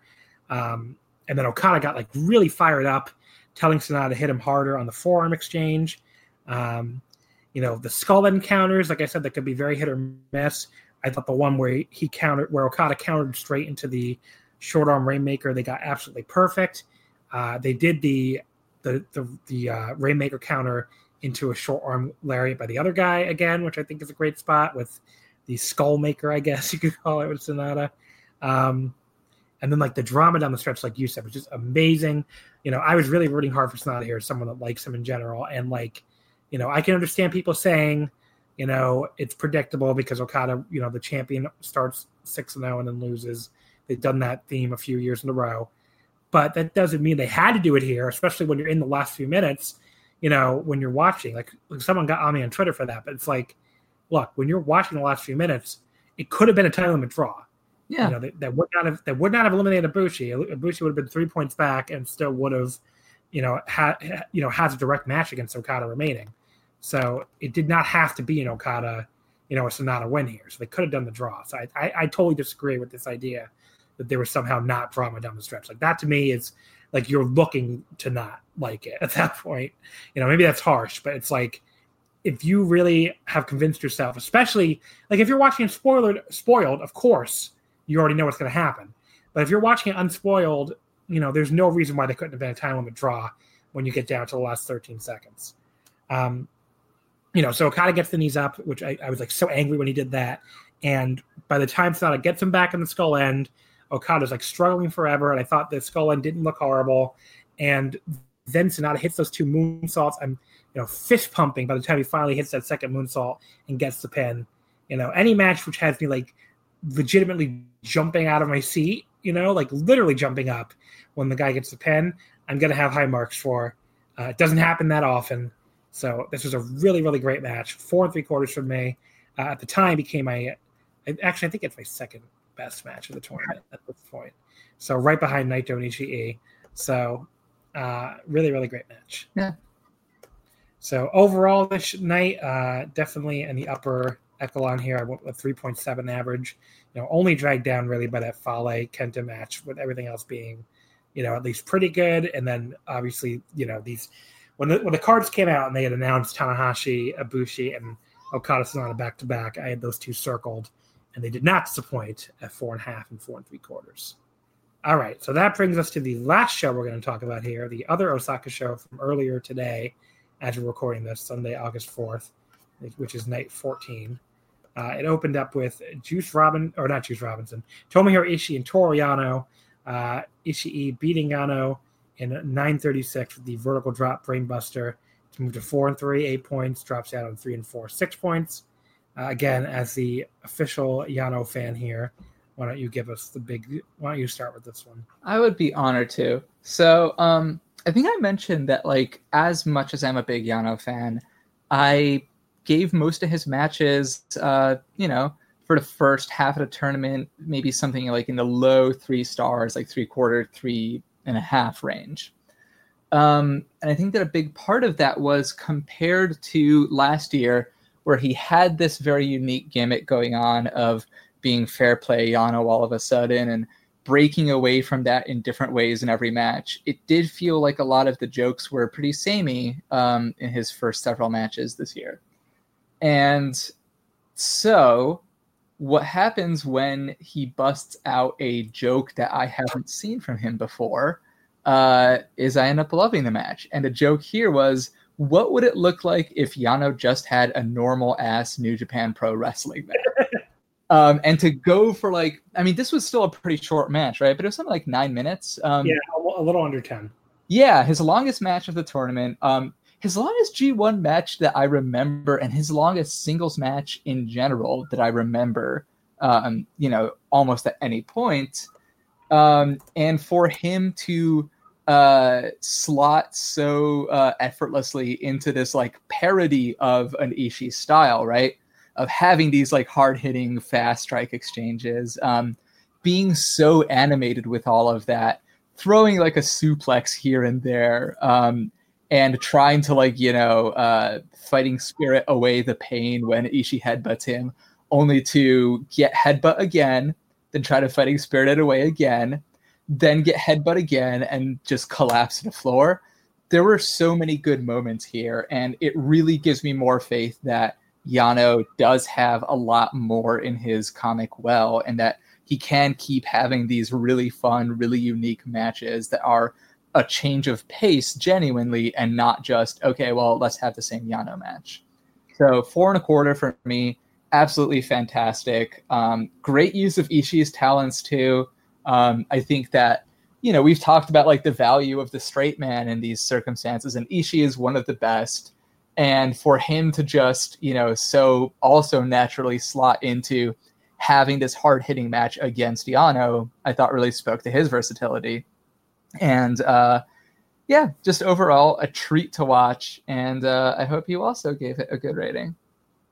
Um, and then Okada got like really fired up, telling Sanada to hit him harder on the forearm exchange. Um, you know, the skull end counters, like I said, that could be very hit or miss. I thought the one where he countered, where Okada countered straight into the short arm rainmaker, they got absolutely perfect. Uh, they did the the the, the uh, rainmaker counter into a short arm lariat by the other guy again, which I think is a great spot with the skull maker, I guess *laughs* you could call it with Sanada. Um, and then like the drama down the stretch, like you said, was just amazing. You know, I was really rooting hard for Sanada here, someone that likes him in general. And like, you know, I can understand people saying, you know, it's predictable because Okada, you know, the champion starts six and zero oh and then loses. They've done that theme a few years in a row, but that doesn't mean they had to do it here, especially when you're in the last few minutes. You know, when you're watching, like, like someone got on me on Twitter for that, but it's like look, when you're watching the last few minutes, it could have been a time limit draw. Yeah, you know, that, that, would not have that would not have eliminated Ibushi. Ibushi would have been three points back and still would have, you know, had you know has a direct match against Okada remaining. So it did not have to be an Okada, you know, a Sanada win here. So they could have done the draw. So I, I, I totally disagree with this idea that there was somehow not drama down the stretch. Like that to me is like you're looking to not like it *laughs* at that point. You know, maybe that's harsh, but it's like if you really have convinced yourself, especially like if you're watching spoiled, spoiled, of course you already know what's going to happen. But if you're watching it unspoiled, you know there's no reason why they couldn't have been a time limit draw when you get down to the last 13 seconds. Um, you know, so Okada gets the knees up, which I, I was like so angry when he did that. And by the time Sanada gets him back in the skull end, Okada's like struggling forever. And I thought the skull end didn't look horrible. And then Sanada hits those two moonsaults. I'm you know, fist pumping by the time he finally hits that second moonsault and gets the pin. You know, any match which has me like legitimately jumping out of my seat, you know, like literally jumping up when the guy gets the pin, I'm gonna have high marks for. Uh, it doesn't happen that often, so this was a really, really great match. Four and three quarters from me. Uh, at the time, became my actually I think it's my second best match of the tournament at this point. So right behind Naito and Ishii. So uh, really, really great match. Yeah. So overall, this night uh, definitely in the upper echelon here. I went with 3.7 average. You know, only dragged down really by that Fale Kenta match, with everything else being, you know, at least pretty good. And then obviously, you know, these when the when the cards came out and they had announced Tanahashi, Ibushi, and Okada Sanada back to back, I had those two circled, and they did not disappoint at four and a half and four and three quarters. All right, so that brings us to the last show we're going to talk about here, the other Osaka show from earlier today as we're recording this Sunday, August 4th, which is night 14. Uh, it opened up with Juice Robin, or not Juice Robinson, Tomohiro Ishii and Toru Yano. Uh, Ishii beating Yano in 936 with the vertical drop brainbuster to move to four and three, eight points, drops down on three and four, six points. Uh, again, as the official Yano fan here, why don't you give us the big? Why don't you start with this one? I would be honored to. So, um, I think I mentioned that, like, as much as I'm a big Yano fan, I gave most of his matches, uh, you know, for the first half of the tournament, maybe something like in the low three stars, like three quarter, three and a half range. Um, and I think that a big part of that was compared to last year, where he had this very unique gimmick going on of being fair play Yano all of a sudden and breaking away from that in different ways in every match. It did feel like a lot of the jokes were pretty samey um, in his first several matches this year. And so, what happens when he busts out a joke that I haven't seen from him before uh, is I end up loving the match. And the joke here was, what would it look like if Yano just had a normal ass New Japan Pro Wrestling match? *laughs* um, and to go for like, I mean, this was still a pretty short match, right? But it was something like nine minutes. Um, yeah, a little under 10. Yeah, his longest match of the tournament. Um, his longest G1 match that I remember, and his longest singles match in general that I remember, um, you know, almost at any point. Um, and for him to uh, slot so uh, effortlessly into this like parody of an Ishii style, right? Of having these like hard hitting fast strike exchanges, um, being so animated with all of that, throwing like a suplex here and there. Um, and trying to like you know uh, fighting spirit away the pain when Ishii headbutts him, only to get headbutt again, then try to fighting spirit it away again, then get headbutt again and just collapse to the floor. There were so many good moments here, and it really gives me more faith that Yano does have a lot more in his comic well, and that he can keep having these really fun, really unique matches that are a change of pace genuinely and not just okay well let's have the same yano match. So four and a quarter for me absolutely fantastic. Um, great use of ishii's talents too. Um, i think that you know we've talked about like the value of the straight man in these circumstances and ishii is one of the best. And for him to just you know so also naturally slot into having this hard hitting match against yano i thought really spoke to his versatility and uh, yeah, just overall a treat to watch. And uh, I hope you also gave it a good rating.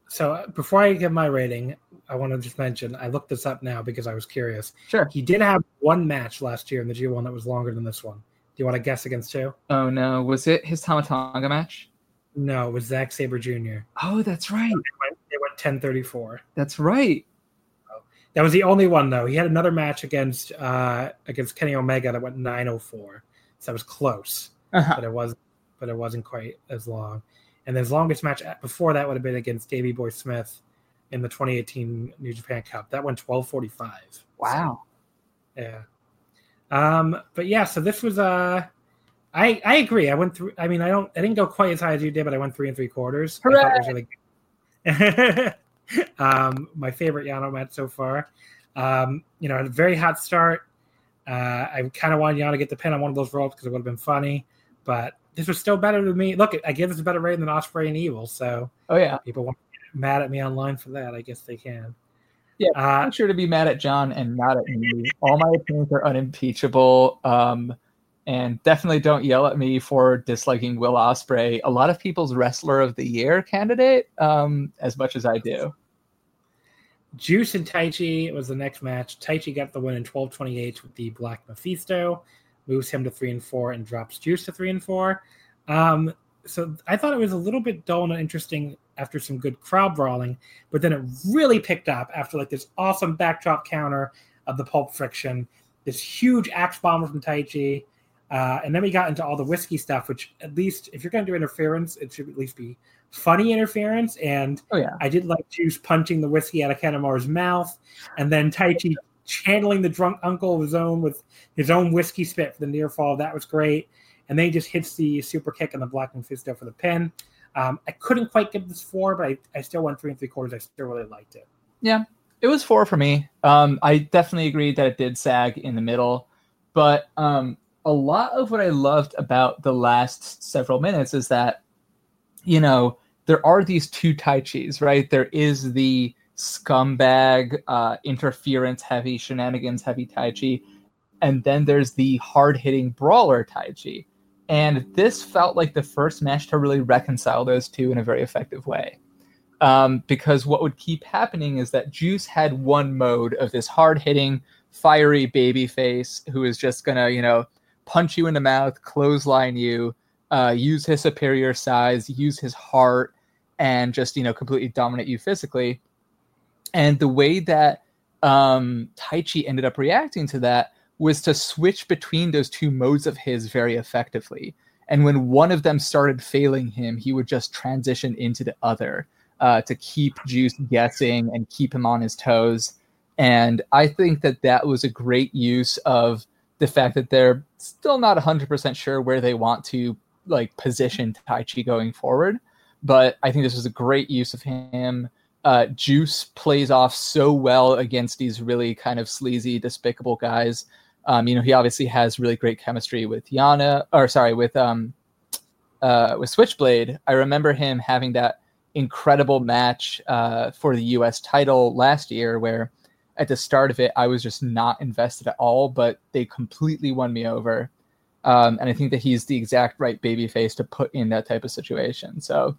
So uh, before I give my rating, I want to just mention I looked this up now because I was curious. Sure. He did have one match last year in the G1 that was longer than this one. Do you want to guess against two? Oh no, was it his Tama Tonga match? No, it was Zack Sabre Jr. Oh, that's right. They went, they went 1034. That's right. That was the only one though. He had another match against uh, against Kenny Omega that went 904. So that was close, uh-huh. but it was but it wasn't quite as long. And his longest match before that would have been against Davey Boy Smith in the 2018 New Japan Cup. That went 1245. Wow. So, yeah. Um, but yeah, so this was uh I I agree. I went through I mean I don't I didn't go quite as high as you did, but I went three and three quarters. Hooray! *laughs* *laughs* um, my favorite Yano match so far. Um, you know, a very hot start. Uh, I kind of wanted Yano to get the pin on one of those ropes because it would have been funny, but this was still better to me. Look, I give this a better rating than Ospreay and Evil. So, oh yeah, people want mad at me online for that. I guess they can. Yeah, uh, I'm sure to be mad at John and not at me. All my opinions are unimpeachable. Um, and definitely don't yell at me for disliking Will Ospreay, A lot of people's wrestler of the year candidate, um, as much as I do. Juice and Taichi was the next match. Taichi got the win in 12:28 with the Black Mephisto, moves him to three and four, and drops Juice to three and four. Um, so I thought it was a little bit dull and interesting after some good crowd brawling, but then it really picked up after like this awesome backdrop counter of the pulp friction, this huge axe bomber from Taichi uh, and then we got into all the whiskey stuff, which at least if you're going to do interference, it should at least be funny interference. And oh, yeah. I did like Juice punching the whiskey out of Kanemaru's mouth, and then Taichi channeling the drunk uncle of his own with his own whiskey spit for the near fall. That was great. And then he just hits the super kick and the Black Mephisto for the pin. Um, I couldn't quite get this four, but I, I still went three and three quarters. I still really liked it. Yeah, it was four for me. Um, I definitely agreed that it did sag in the middle, but um, a lot of what I loved about the last several minutes is that, you know, there are these two Taichis, right? There is the scumbag, uh, interference heavy, shenanigans heavy Taichi, and then there's the hard hitting brawler Tai Chi. And this felt like the first match to really reconcile those two in a very effective way. Um, because what would keep happening is that Juice had one mode of this hard hitting, fiery baby face who is just gonna, you know, punch you in the mouth, clothesline you, uh, use his superior size, use his heart, and just you know completely dominate you physically. And the way that um, Taichi ended up reacting to that was to switch between those two modes of his very effectively. And when one of them started failing him, he would just transition into the other uh, to keep Juice guessing and keep him on his toes. And I think that that was a great use of the fact that they're still not 100% sure where they want to like position Taichi going forward. But I think this was a great use of him. Uh, Juice plays off so well against these really kind of sleazy, despicable guys. Um, you know, he obviously has really great chemistry with Yana, or sorry, with um, uh, with Switchblade. I remember him having that incredible match uh, for the U.S. title last year, where at the start of it I was just not invested at all, but they completely won me over. Um, and I think that he's the exact right baby face to put in that type of situation. So,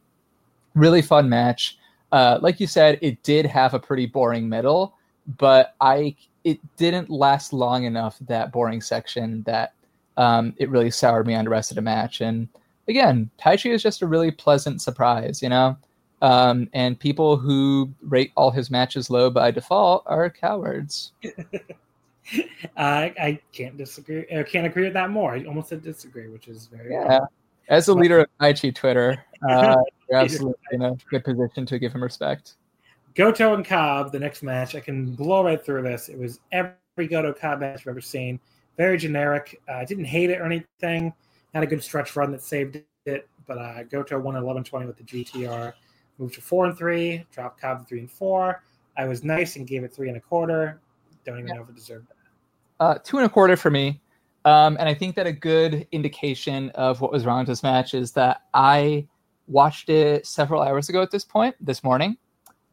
really fun match. Uh, like you said, it did have a pretty boring middle, but I it didn't last long enough that boring section that um, it really soured me on the rest of the match. And again, Taichi is just a really pleasant surprise, you know. Um, and people who rate all his matches low by default are cowards. *laughs* I, I can't disagree. I can't agree with that more. I almost said disagree, which is very yeah. As a leader of Taichi Twitter, uh, *laughs* you're absolutely in a good position to give him respect. Goto and Cobb, the next match. I can blow right through this. It was every Goto Cobb match I've ever seen. Very generic. I uh, didn't hate it or anything. Had a good stretch run that saved it, but uh, Goto won 11-20 with the GTR. Moved to four and three. Dropped Cobb to three and four. I was nice and gave it three and a quarter. Don't even yeah. know if it deserved that. Uh, two and a quarter for me. Um, and I think that a good indication of what was wrong with this match is that I watched it several hours ago at this point, this morning.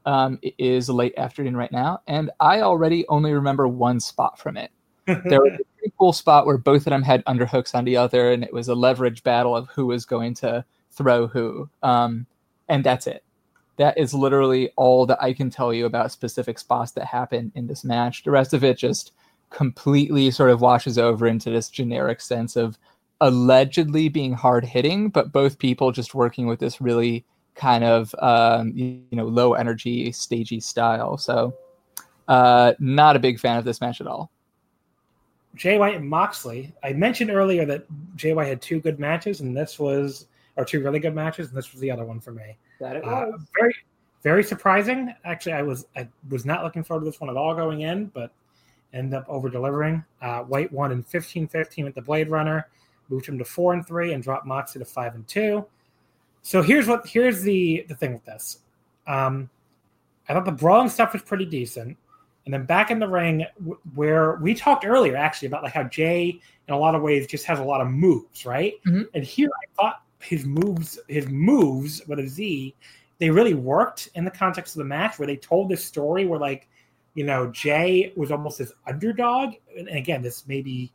Um, it is late afternoon right now, and I already only remember one spot from it. *laughs* there was a pretty cool spot where both of them had underhooks on the other, and it was a leverage battle of who was going to throw who. Um, and that's it. That is literally all that I can tell you about specific spots that happen in this match. The rest of it just completely sort of washes over into this generic sense of allegedly being hard hitting, but both people just working with this really kind of um, you, know low energy stagey style. So uh, not a big fan of this match at all. Jay White and Moxley. I mentioned earlier that Jay White had two good matches, and this was or two really good matches, and this was the other one for me. That it uh, was uh, very very surprising. Actually, I was I was not looking forward to this one at all going in, but end up over delivering. Uh, White won in 15-15 with the Blade Runner, moved him to four and three, and dropped Moxley to five and two. So here's what here's the the thing with this. Um, I thought the brawling stuff was pretty decent, and then back in the ring w- where we talked earlier actually about like how Jay in a lot of ways just has a lot of moves, right? Mm-hmm. And here I thought his moves his moves with a Z they really worked in the context of the match where they told this story where like you know Jay was almost this underdog, and again this maybe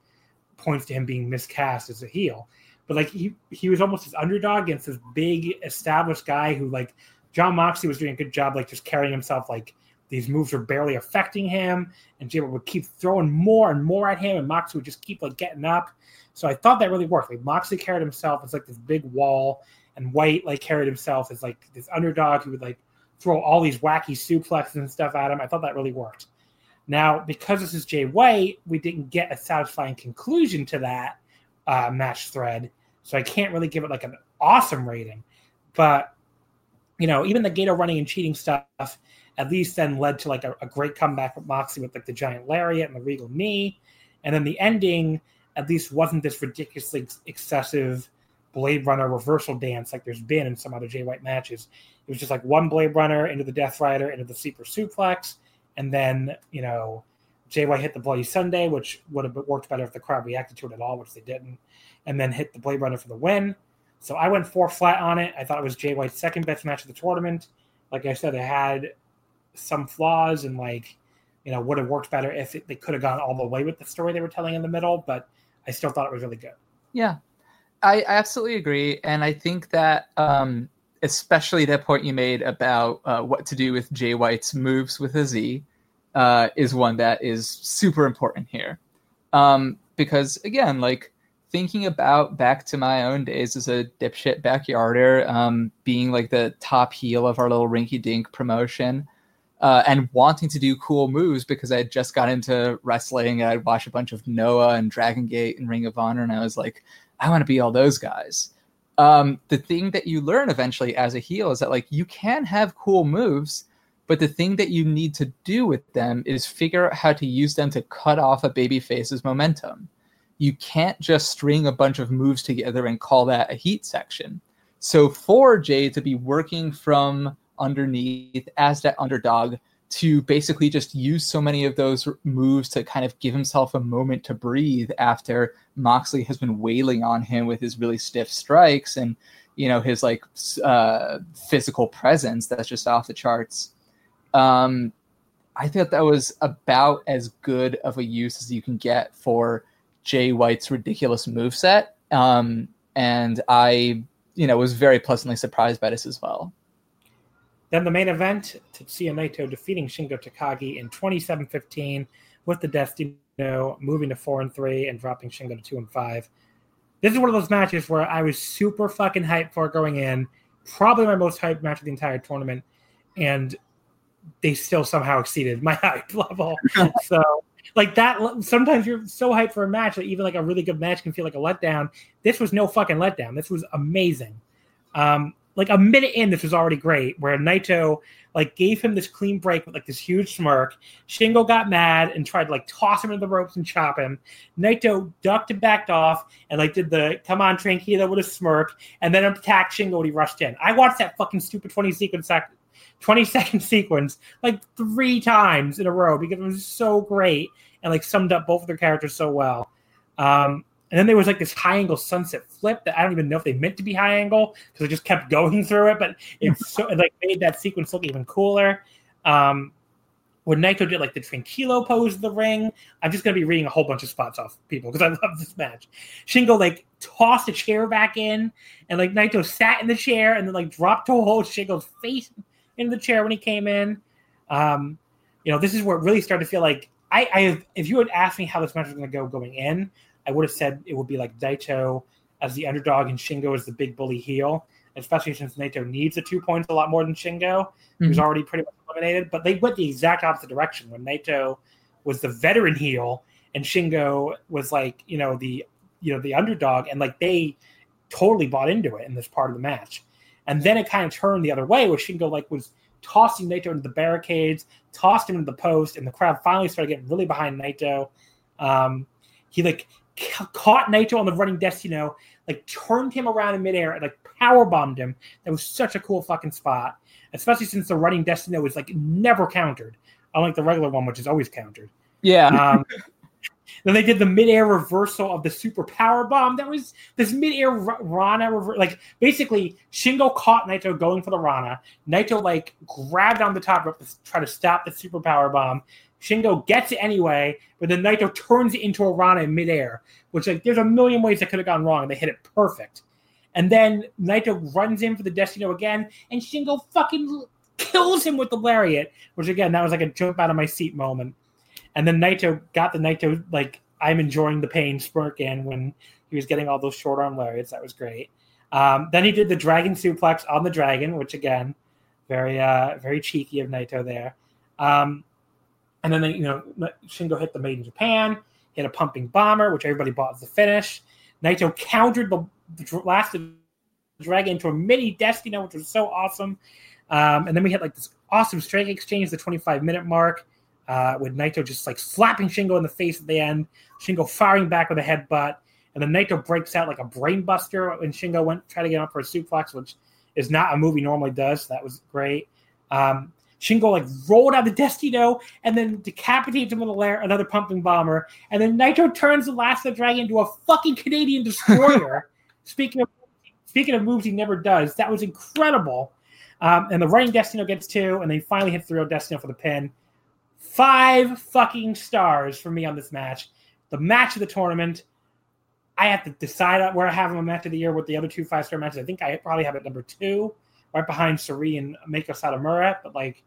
points to him being miscast as a heel but like he he was almost his underdog against this big established guy who like Jon Moxley was doing a good job like just carrying himself like these moves were barely affecting him and Jay would keep throwing more and more at him and Moxley would just keep like getting up. So I thought that really worked. Like Moxley carried himself as like this big wall and White like carried himself as like this underdog who would like throw all these wacky suplexes and stuff at him. I thought that really worked. Now, because this is Jay White, we didn't get a satisfying conclusion to that uh, match thread. So I can't really give it like an awesome rating. But, you know, even the Gedo running and cheating stuff at least then led to like a, a great comeback with Moxley with like the giant lariat and the regal knee. And then the ending at least wasn't this ridiculously excessive Blade Runner reversal dance like there's been in some other Jay White matches. It was just like one Blade Runner into the Death Rider, into the Super Suplex, and then, you know, Jay White hit the Bloody Sunday, which would have worked better if the crowd reacted to it at all, which they didn't, and then hit the Blade Runner for the win. So I went four flat on it. I thought it was Jay White's second best match of the tournament. Like I said, it had some flaws and like you know would have worked better if it, they could have gone all the way with the story they were telling in the middle. But I still thought it was really good. Yeah, I absolutely agree, and I think that um, especially that point you made about uh, what to do with Jay White's moves with a Z uh, is one that is super important here, um, because again, like thinking about back to my own days as a dipshit backyarder, um, being like the top heel of our little rinky dink promotion, uh, and wanting to do cool moves because I had just got into wrestling. and I'd watch a bunch of Noah and Dragon Gate and Ring of Honor, and I was like, I want to be all those guys. Um, the thing that you learn eventually as a heel is that like you can have cool moves, but the thing that you need to do with them is figure out how to use them to cut off a babyface's momentum you can't just string a bunch of moves together and call that a heat section. So for Jay to be working from underneath as that underdog to basically just use so many of those moves to kind of give himself a moment to breathe after Moxley has been wailing on him with his really stiff strikes and you know his like uh, physical presence that's just off the charts. Um, I thought that was about as good of a use as you can get for Jay White's ridiculous moveset. Um, and I, you know, was very pleasantly surprised by this as well. Then the main event, Tetsuya Naito defeating Shingo Takagi in 27-15 with the Destino moving to 4 and 3 and dropping Shingo to 2 and 5. This is one of those matches where I was super fucking hyped for going in. Probably my most hyped match of the entire tournament. And they still somehow exceeded my *laughs* hype level. *laughs* so like that sometimes you're so hyped for a match that even like a really good match can feel like a letdown this was no fucking letdown this was amazing um like a minute in this was already great where naito like gave him this clean break with like this huge smirk. Shingo got mad and tried to like toss him into the ropes and chop him. Naito ducked and backed off and like did the come on tranquilo with a smirk and then attacked shingo when he rushed in. I watched that fucking stupid 20 sequence 20 second sequence like three times in a row because it was so great and like summed up both of their characters so well. Um, and then there was like this high angle sunset flip that I don't even know if they meant to be high angle because it just kept going *laughs* through it, but it's so it like made that sequence look even cooler. Um, when Naito did like the tranquilo pose of the ring, I'm just gonna be reading a whole bunch of spots off people because I *laughs* love this match. Shingo like tossed a chair back in, and like Naito sat in the chair and then like dropped to hold Shingo's face in the chair when he came in. Um, you know, this is where it really started to feel like I, I if you had asked me how this match was going to go going in, I would have said it would be like Naito as the underdog and Shingo as the big bully heel, especially since Naito needs the two points a lot more than Shingo, mm-hmm. who's already pretty much eliminated. But they went the exact opposite direction when Naito was the veteran heel and Shingo was like, you know, the you know, the underdog, and like they totally bought into it in this part of the match. And then it kind of turned the other way where Shingo like was tossing Naito into the barricades, tossed him into the post, and the crowd finally started getting really behind Naito. Um, he like caught Naito on the running Destino, like turned him around in midair and like power bombed him. That was such a cool fucking spot, especially since the running Destino was like never countered, unlike the regular one, which is always countered. Yeah. Um, *laughs* then they did the midair reversal of the super power bomb. That was this midair Rana rever- like basically Shingo caught Naito going for the Rana. Naito like grabbed on the top rope to try to stop the super power bomb. Shingo gets it anyway, but then Naito turns it into a Rana in midair, which like there's a million ways that could have gone wrong. And they hit it perfect. And then Naito runs in for the Destino again, and Shingo fucking kills him with the lariat, which again, that was like a jump out of my seat moment. And then Naito got the Naito like I'm enjoying the pain smirk in when he was getting all those short arm lariats. That was great. Um, then he did the dragon suplex on the dragon, which again, very uh, very cheeky of Naito there. Um, and then they, you know Shingo hit the Made in Japan, hit a pumping bomber, which everybody bought as the finish. Naito countered the, the last dragon into a mini Destino, which was so awesome. Um, and then we had like this awesome strike exchange, the 25 minute mark uh, with Naito just like slapping Shingo in the face at the end, Shingo firing back with a headbutt, and then Naito breaks out like a brainbuster when Shingo went try to get up for a suplex, which is not a movie normally does. So that was great. Um, Shingo like rolled out the Destino and then decapitates him with a lair, another pumping bomber. And then Naito turns the Last of the Dragon into a fucking Canadian destroyer. *laughs* speaking of speaking of moves he never does, that was incredible. Um, and the running Destino gets two, and they finally hit the real Destino for the pin. Five fucking stars for me on this match. The match of the tournament. I have to decide where I have him match of the year with the other two five star matches. I think I probably have it number two, right behind Sareee and Meiko Satomura. But like,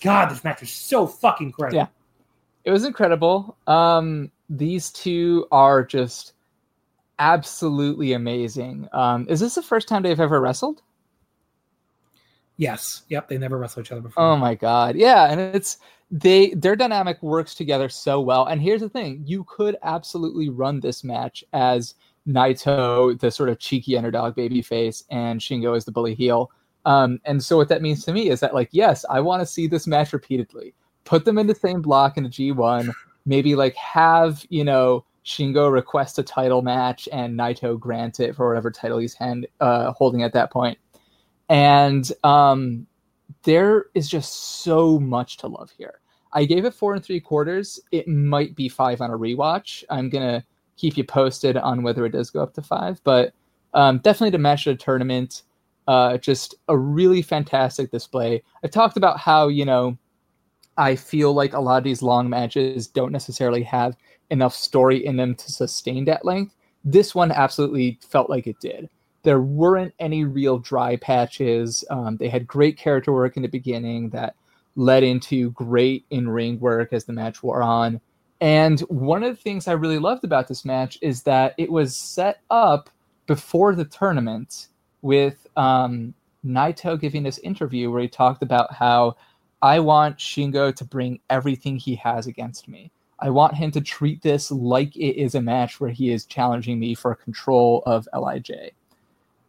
God, this match was so fucking great. Yeah, it was incredible. Um, these two are just absolutely amazing. Um, is this the first time they've ever wrestled? Yes. Yep. They never wrestled each other before. Oh my god. Yeah, and it's they their dynamic works together so well. And here's the thing: you could absolutely run this match as Naito, the sort of cheeky underdog babyface, and Shingo as the bully heel. Um, and so what that means to me is that like, yes, I want to see this match repeatedly. Put them in the same block in the G1. Maybe like have you know Shingo request a title match and Naito grant it for whatever title he's hand, uh, holding at that point. And um, there is just so much to love here. I gave it four and three quarters. It might be five on a rewatch. I'm gonna keep you posted on whether it does go up to five, but um, definitely to match the tournament. Uh, just a really fantastic display. I talked about how you know I feel like a lot of these long matches don't necessarily have enough story in them to sustain that length. This one absolutely felt like it did. There weren't any real dry patches. Um, they had great character work in the beginning that led into great in ring work as the match wore on. And one of the things I really loved about this match is that it was set up before the tournament with um, Naito giving this interview where he talked about how I want Shingo to bring everything he has against me. I want him to treat this like it is a match where he is challenging me for control of Lij.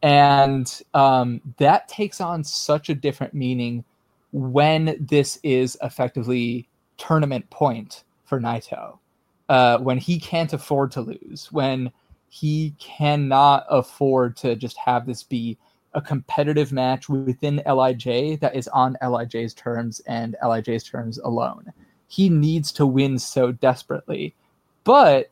And um, that takes on such a different meaning when this is effectively tournament point for Naito. Uh, when he can't afford to lose, when he cannot afford to just have this be a competitive match within Lij that is on Lij's terms and Lij's terms alone he needs to win so desperately. But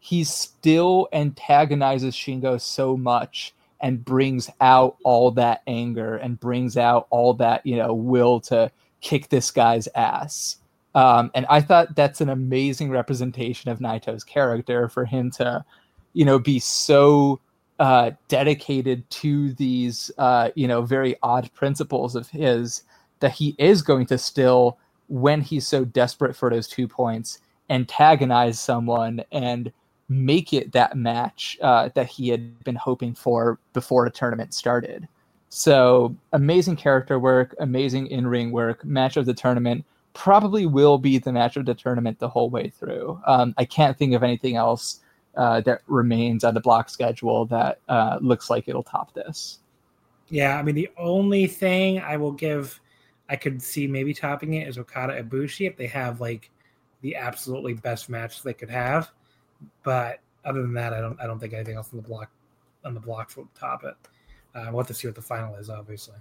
he still antagonizes Shingo so much and brings out all that anger and brings out all that, you know, will to kick this guy's ass. Um, and I thought that's an amazing representation of Naito's character for him to, you know, be so uh, dedicated to these, uh, you know, very odd principles of his that he is going to still when he's so desperate for those two points, antagonize someone and make it that match uh, that he had been hoping for before a tournament started. So amazing character work, amazing in ring work, match of the tournament. Probably will be the match of the tournament the whole way through. Um, I can't think of anything else uh, that remains on the block schedule that uh, looks like it'll top this. Yeah, I mean the only thing I will give I could see maybe topping it is Okada Ibushi if they have like the absolutely best match they could have. But other than that, I don't I don't think anything else on the block on the block will top it. Uh, we'll have to see what the final is, obviously.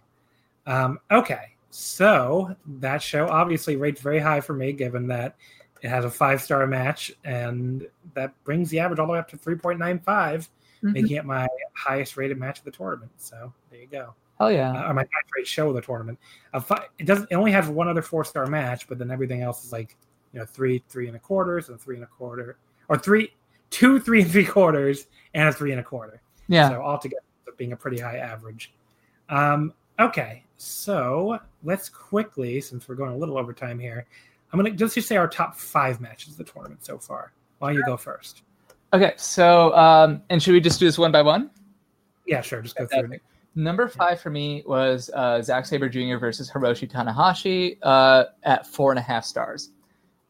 Um, okay, so that show obviously rates very high for me, given that it has a five star match, and that brings the average all the way up to three point nine five, mm-hmm. making it my highest rated match of the tournament. So there you go. Hell yeah! Uh, or my match rate show of the tournament. It doesn't. It only has one other four star match, but then everything else is like you know three, three and a quarters, and three and a quarter, or three, two, three and three quarters, and a three and a quarter. Yeah. So altogether, being a pretty high average. Um, okay, so let's quickly, since we're going a little over time here, I'm gonna just say our top five matches of the tournament so far. Why don't you go first? Okay, so um, and should we just do this one by one? Yeah, sure. Just go through it. Number five for me was uh, Zack Sabre Jr. versus Hiroshi Tanahashi uh, at four and a half stars.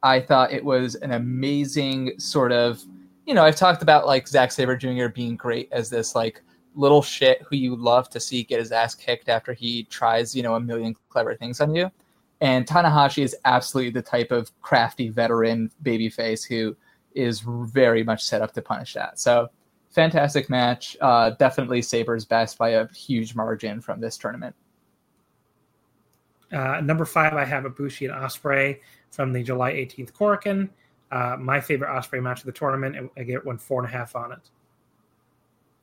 I thought it was an amazing sort of, you know, I've talked about like Zack Sabre Jr. being great as this like little shit who you love to see get his ass kicked after he tries, you know, a million clever things on you. And Tanahashi is absolutely the type of crafty veteran babyface who is very much set up to punish that. So fantastic match. Uh, definitely Sabre's best by a huge margin from this tournament. Uh, number five, I have Ibushi and Ospreay from the July 18th Korakuen. Uh, my favorite Ospreay match of the tournament. and I get one four and a half on it.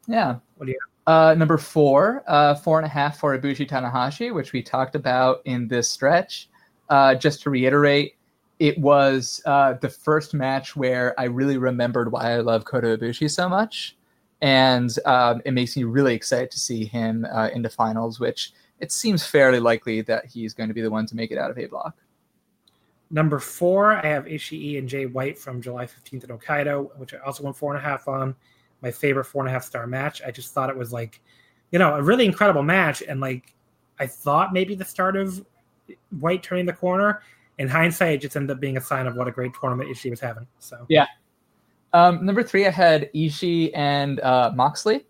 Yeah. What do you? Uh, number four, uh, four and a half for Ibushi Tanahashi, which we talked about in this stretch. Uh, just to reiterate, it was uh, the first match where I really remembered why I love Kota Ibushi so much, and um, it makes me really excited to see him uh, in the finals. Which it seems fairly likely that he's going to be the one to make it out of A block. Number four, I have Ishii and Jay White from July 15th in Hokkaido, which I also went four and a half on. My favorite four and a half star match. I just thought it was like, you know, a really incredible match. And like, I thought maybe the start of White turning the corner. In hindsight, it just ended up being a sign of what a great tournament Ishii was having. So, yeah. Um, number three, I had Ishii and uh, Moxley.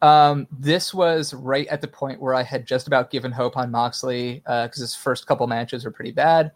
Um, this was right at the point where I had just about given hope on Moxley because uh, his first couple matches were pretty bad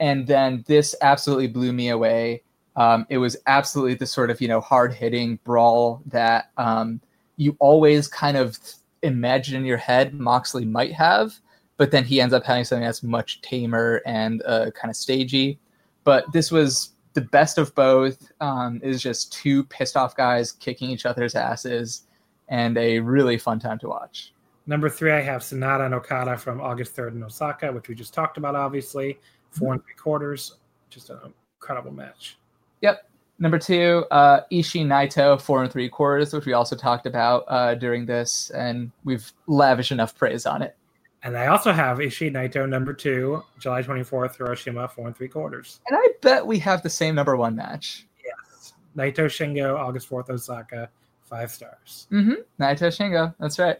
and then this absolutely blew me away. Um, it was absolutely the sort of you know hard hitting brawl that um, you always kind of imagine in your head Moxley might have, but then he ends up having something that's much tamer and uh, kind of stagey. But this was the best of both. Um, is just two pissed off guys kicking each other's asses, and a really fun time to watch. Number three, I have Sanada and Okada from August 3rd in Osaka, which we just talked about, obviously four and three quarters. Just an incredible match. Yep. Number two, uh, Ishii Naito, four and three quarters, which we also talked about uh, during this, and we've lavished enough praise on it. And I also have Ishii Naito number two, July 24th, Hiroshima, four and three quarters. And I bet we have the same number one match. Yes. Naito Shingo, August 4th, Osaka, five stars. Mm-hmm. Naito Shingo, that's right.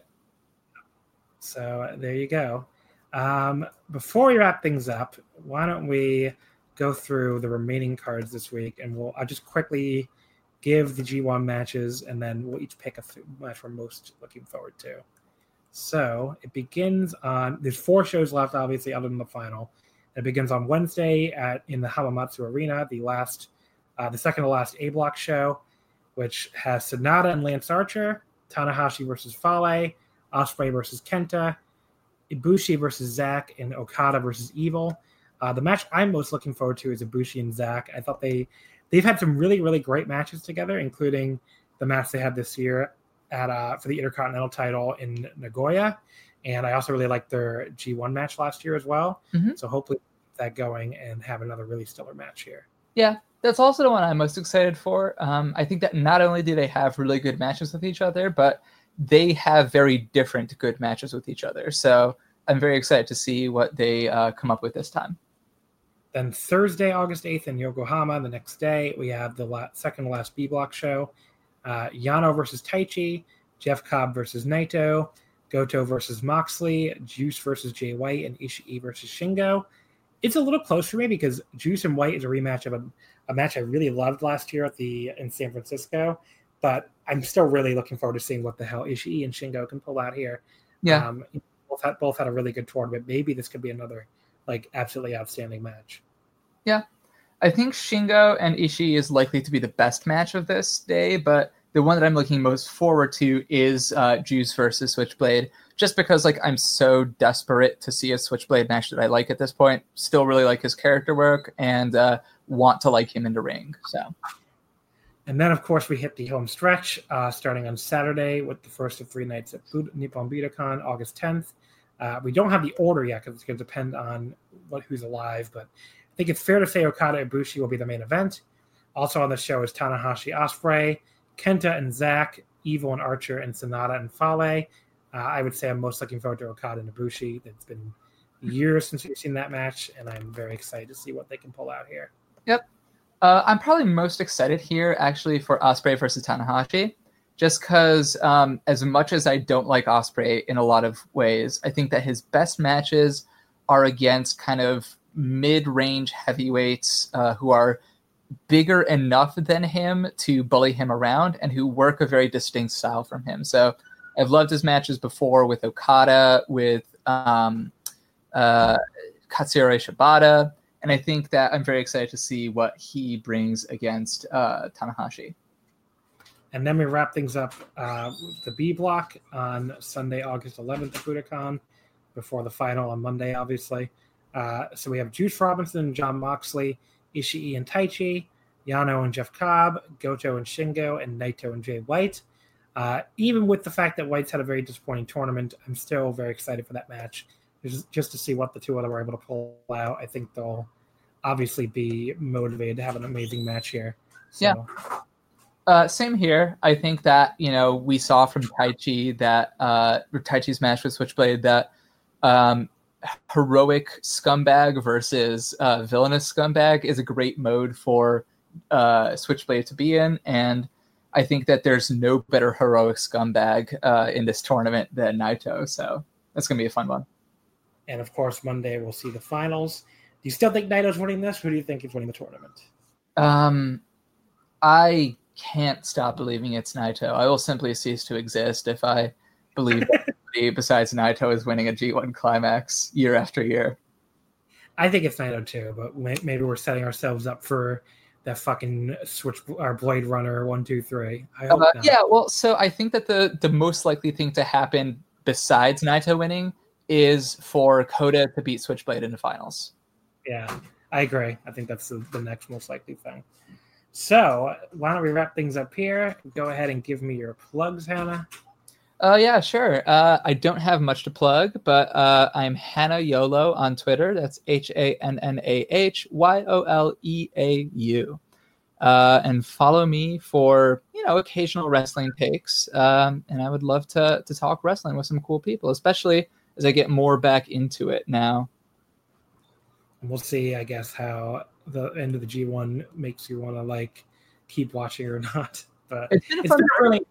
So there you go. Um, before we wrap things up, why don't we go through the remaining cards this week, and we'll I'll just quickly give the G1 matches, and then we'll each pick a match we're most looking forward to. So it begins on. There's four shows left, obviously, other than the final. It begins on Wednesday at in the Hamamatsu Arena, the last, uh, the second to last A Block show, which has Sanada and Lance Archer, Tanahashi versus Fale, Ospreay versus Kenta, Ibushi versus Zack and Okada versus Evil. Uh, the match I'm most looking forward to is Ibushi and Zack. I thought they they've had some really really great matches together, including the match they had this year at uh, for the Intercontinental title in Nagoya, and I also really liked their G1 match last year as well. Mm-hmm. So hopefully that going and have another really stellar match here. Yeah, that's also the one I'm most excited for. Um, I think that not only do they have really good matches with each other, but they have very different good matches with each other. So I'm very excited to see what they uh, come up with this time. Then Thursday, August 8th in Yokohama, the next day, we have the la- second to last B block show. Uh, Yano versus Taichi, Jeff Cobb versus Naito, Goto versus Moxley, Juice versus Jay White, and Ishii versus Shingo. It's a little close for me because Juice and White is a rematch of a, a match I really loved last year at the in San Francisco. But I'm still really looking forward to seeing what the hell Ishii and Shingo can pull out here. Yeah. Um, both had both had a really good tournament. Maybe this could be another like absolutely outstanding match. Yeah. I think Shingo and Ishii is likely to be the best match of this day, but the one that I'm looking most forward to is uh, Juice versus Switchblade, just because like I'm so desperate to see a Switchblade match that I like at this point. Still really like his character work and uh, want to like him in the ring. So and then, of course, we hit the home stretch uh, starting on Saturday with the first of three nights at Nippon Budokan, August 10th. Uh, we don't have the order yet because it's going to depend on what who's alive, but think it's fair to say Okada and Ibushi will be the main event. Also on the show is Tanahashi Ospreay, Kenta and Zack, Evil and Archer, and Sanada and Fale. Uh, I would say I'm most looking forward to Okada and Ibushi. It's been years since we've seen that match, and I'm very excited to see what they can pull out here. Yep, uh, I'm probably most excited here actually for Ospreay versus Tanahashi, just because um, as much as I don't like Ospreay in a lot of ways, I think that his best matches are against kind of mid-range heavyweights uh, who are bigger enough than him to bully him around and who work a very distinct style from him. So I've loved his matches before with Okada, with um, uh, Katsuyori Shibata and I think that I'm very excited to see what he brings against uh, Tanahashi. And then we wrap things up uh, the B block on Sunday, August 11th at Budokan. before the final on Monday, obviously. Uh, so we have Juice Robinson and Jon Moxley, Ishii and Taichi, Yano and Jeff Cobb, Goto and Shingo, and Naito and Jay White. Uh, even with the fact that White's had a very disappointing tournament, I'm still very excited for that match. Just, just to see what the two of them are able to pull out. I think they'll obviously be motivated to have an amazing match here. So, Yeah. Uh, same here. I think that you know we saw from Taichi that uh, Taichi's match with Switchblade that um, heroic scumbag versus uh, villainous scumbag is a great mode for uh, Switchblade to be in, and I think that there's no better heroic scumbag uh, in this tournament than Naito. So that's gonna be a fun one. And of course, Monday we'll see the finals. Do you still think Naito's winning this? Who do you think is winning the tournament? Um, I can't stop believing it's Naito. I will simply cease to exist if I believe anybody besides Naito is winning a G1 climax year after year. I think it's Naito too, but maybe we're setting ourselves up for that fucking switch our Blade Runner one two three. I hope Uh, yeah, well, so I think that the the most likely thing to happen besides Naito winning is for Kota to beat Switchblade in the finals. Yeah, I agree. I think that's the, the next most likely thing. So why don't we wrap things up here? Go ahead and give me your plugs, Hannah. Uh, yeah, sure. Uh, I don't have much to plug, but uh, I'm Hannah Yoleau on Twitter. That's H A N N A H Y O L E A U. Uh, and follow me for you know occasional wrestling takes. Um, and I would love to to talk wrestling with some cool people, especially as I get more back into it now. We'll see, I guess, how the end of the G one makes you want to like keep watching or *laughs* not. But It's been a fun really.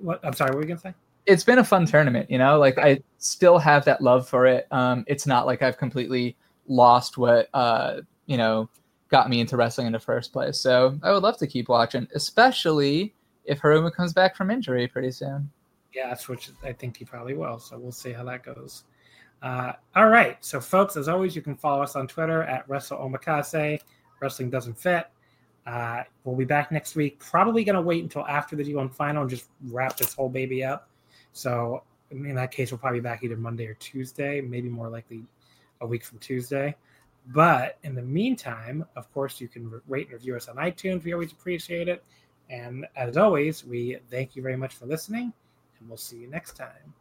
What, I'm sorry. What were you gonna say? It's been a fun tournament you know like i still have that love for it um it's not like i've completely lost what uh you know got me into wrestling in the first place so i would love to keep watching especially if Hiromu comes back from injury pretty soon Yeah, that's which I think he probably will. So we'll see how that goes. Uh, all right. So, folks, as always, you can follow us on Twitter at Wrestle Omakase. Wrestling doesn't fit. Uh, we'll be back next week. Probably going to wait until after the G1 final and just wrap this whole baby up. So, in that case, we'll probably be back either Monday or Tuesday, maybe more likely a week from Tuesday. But in the meantime, of course, you can rate and review us on iTunes. We always appreciate it. And as always, we thank you very much for listening and we'll see you next time.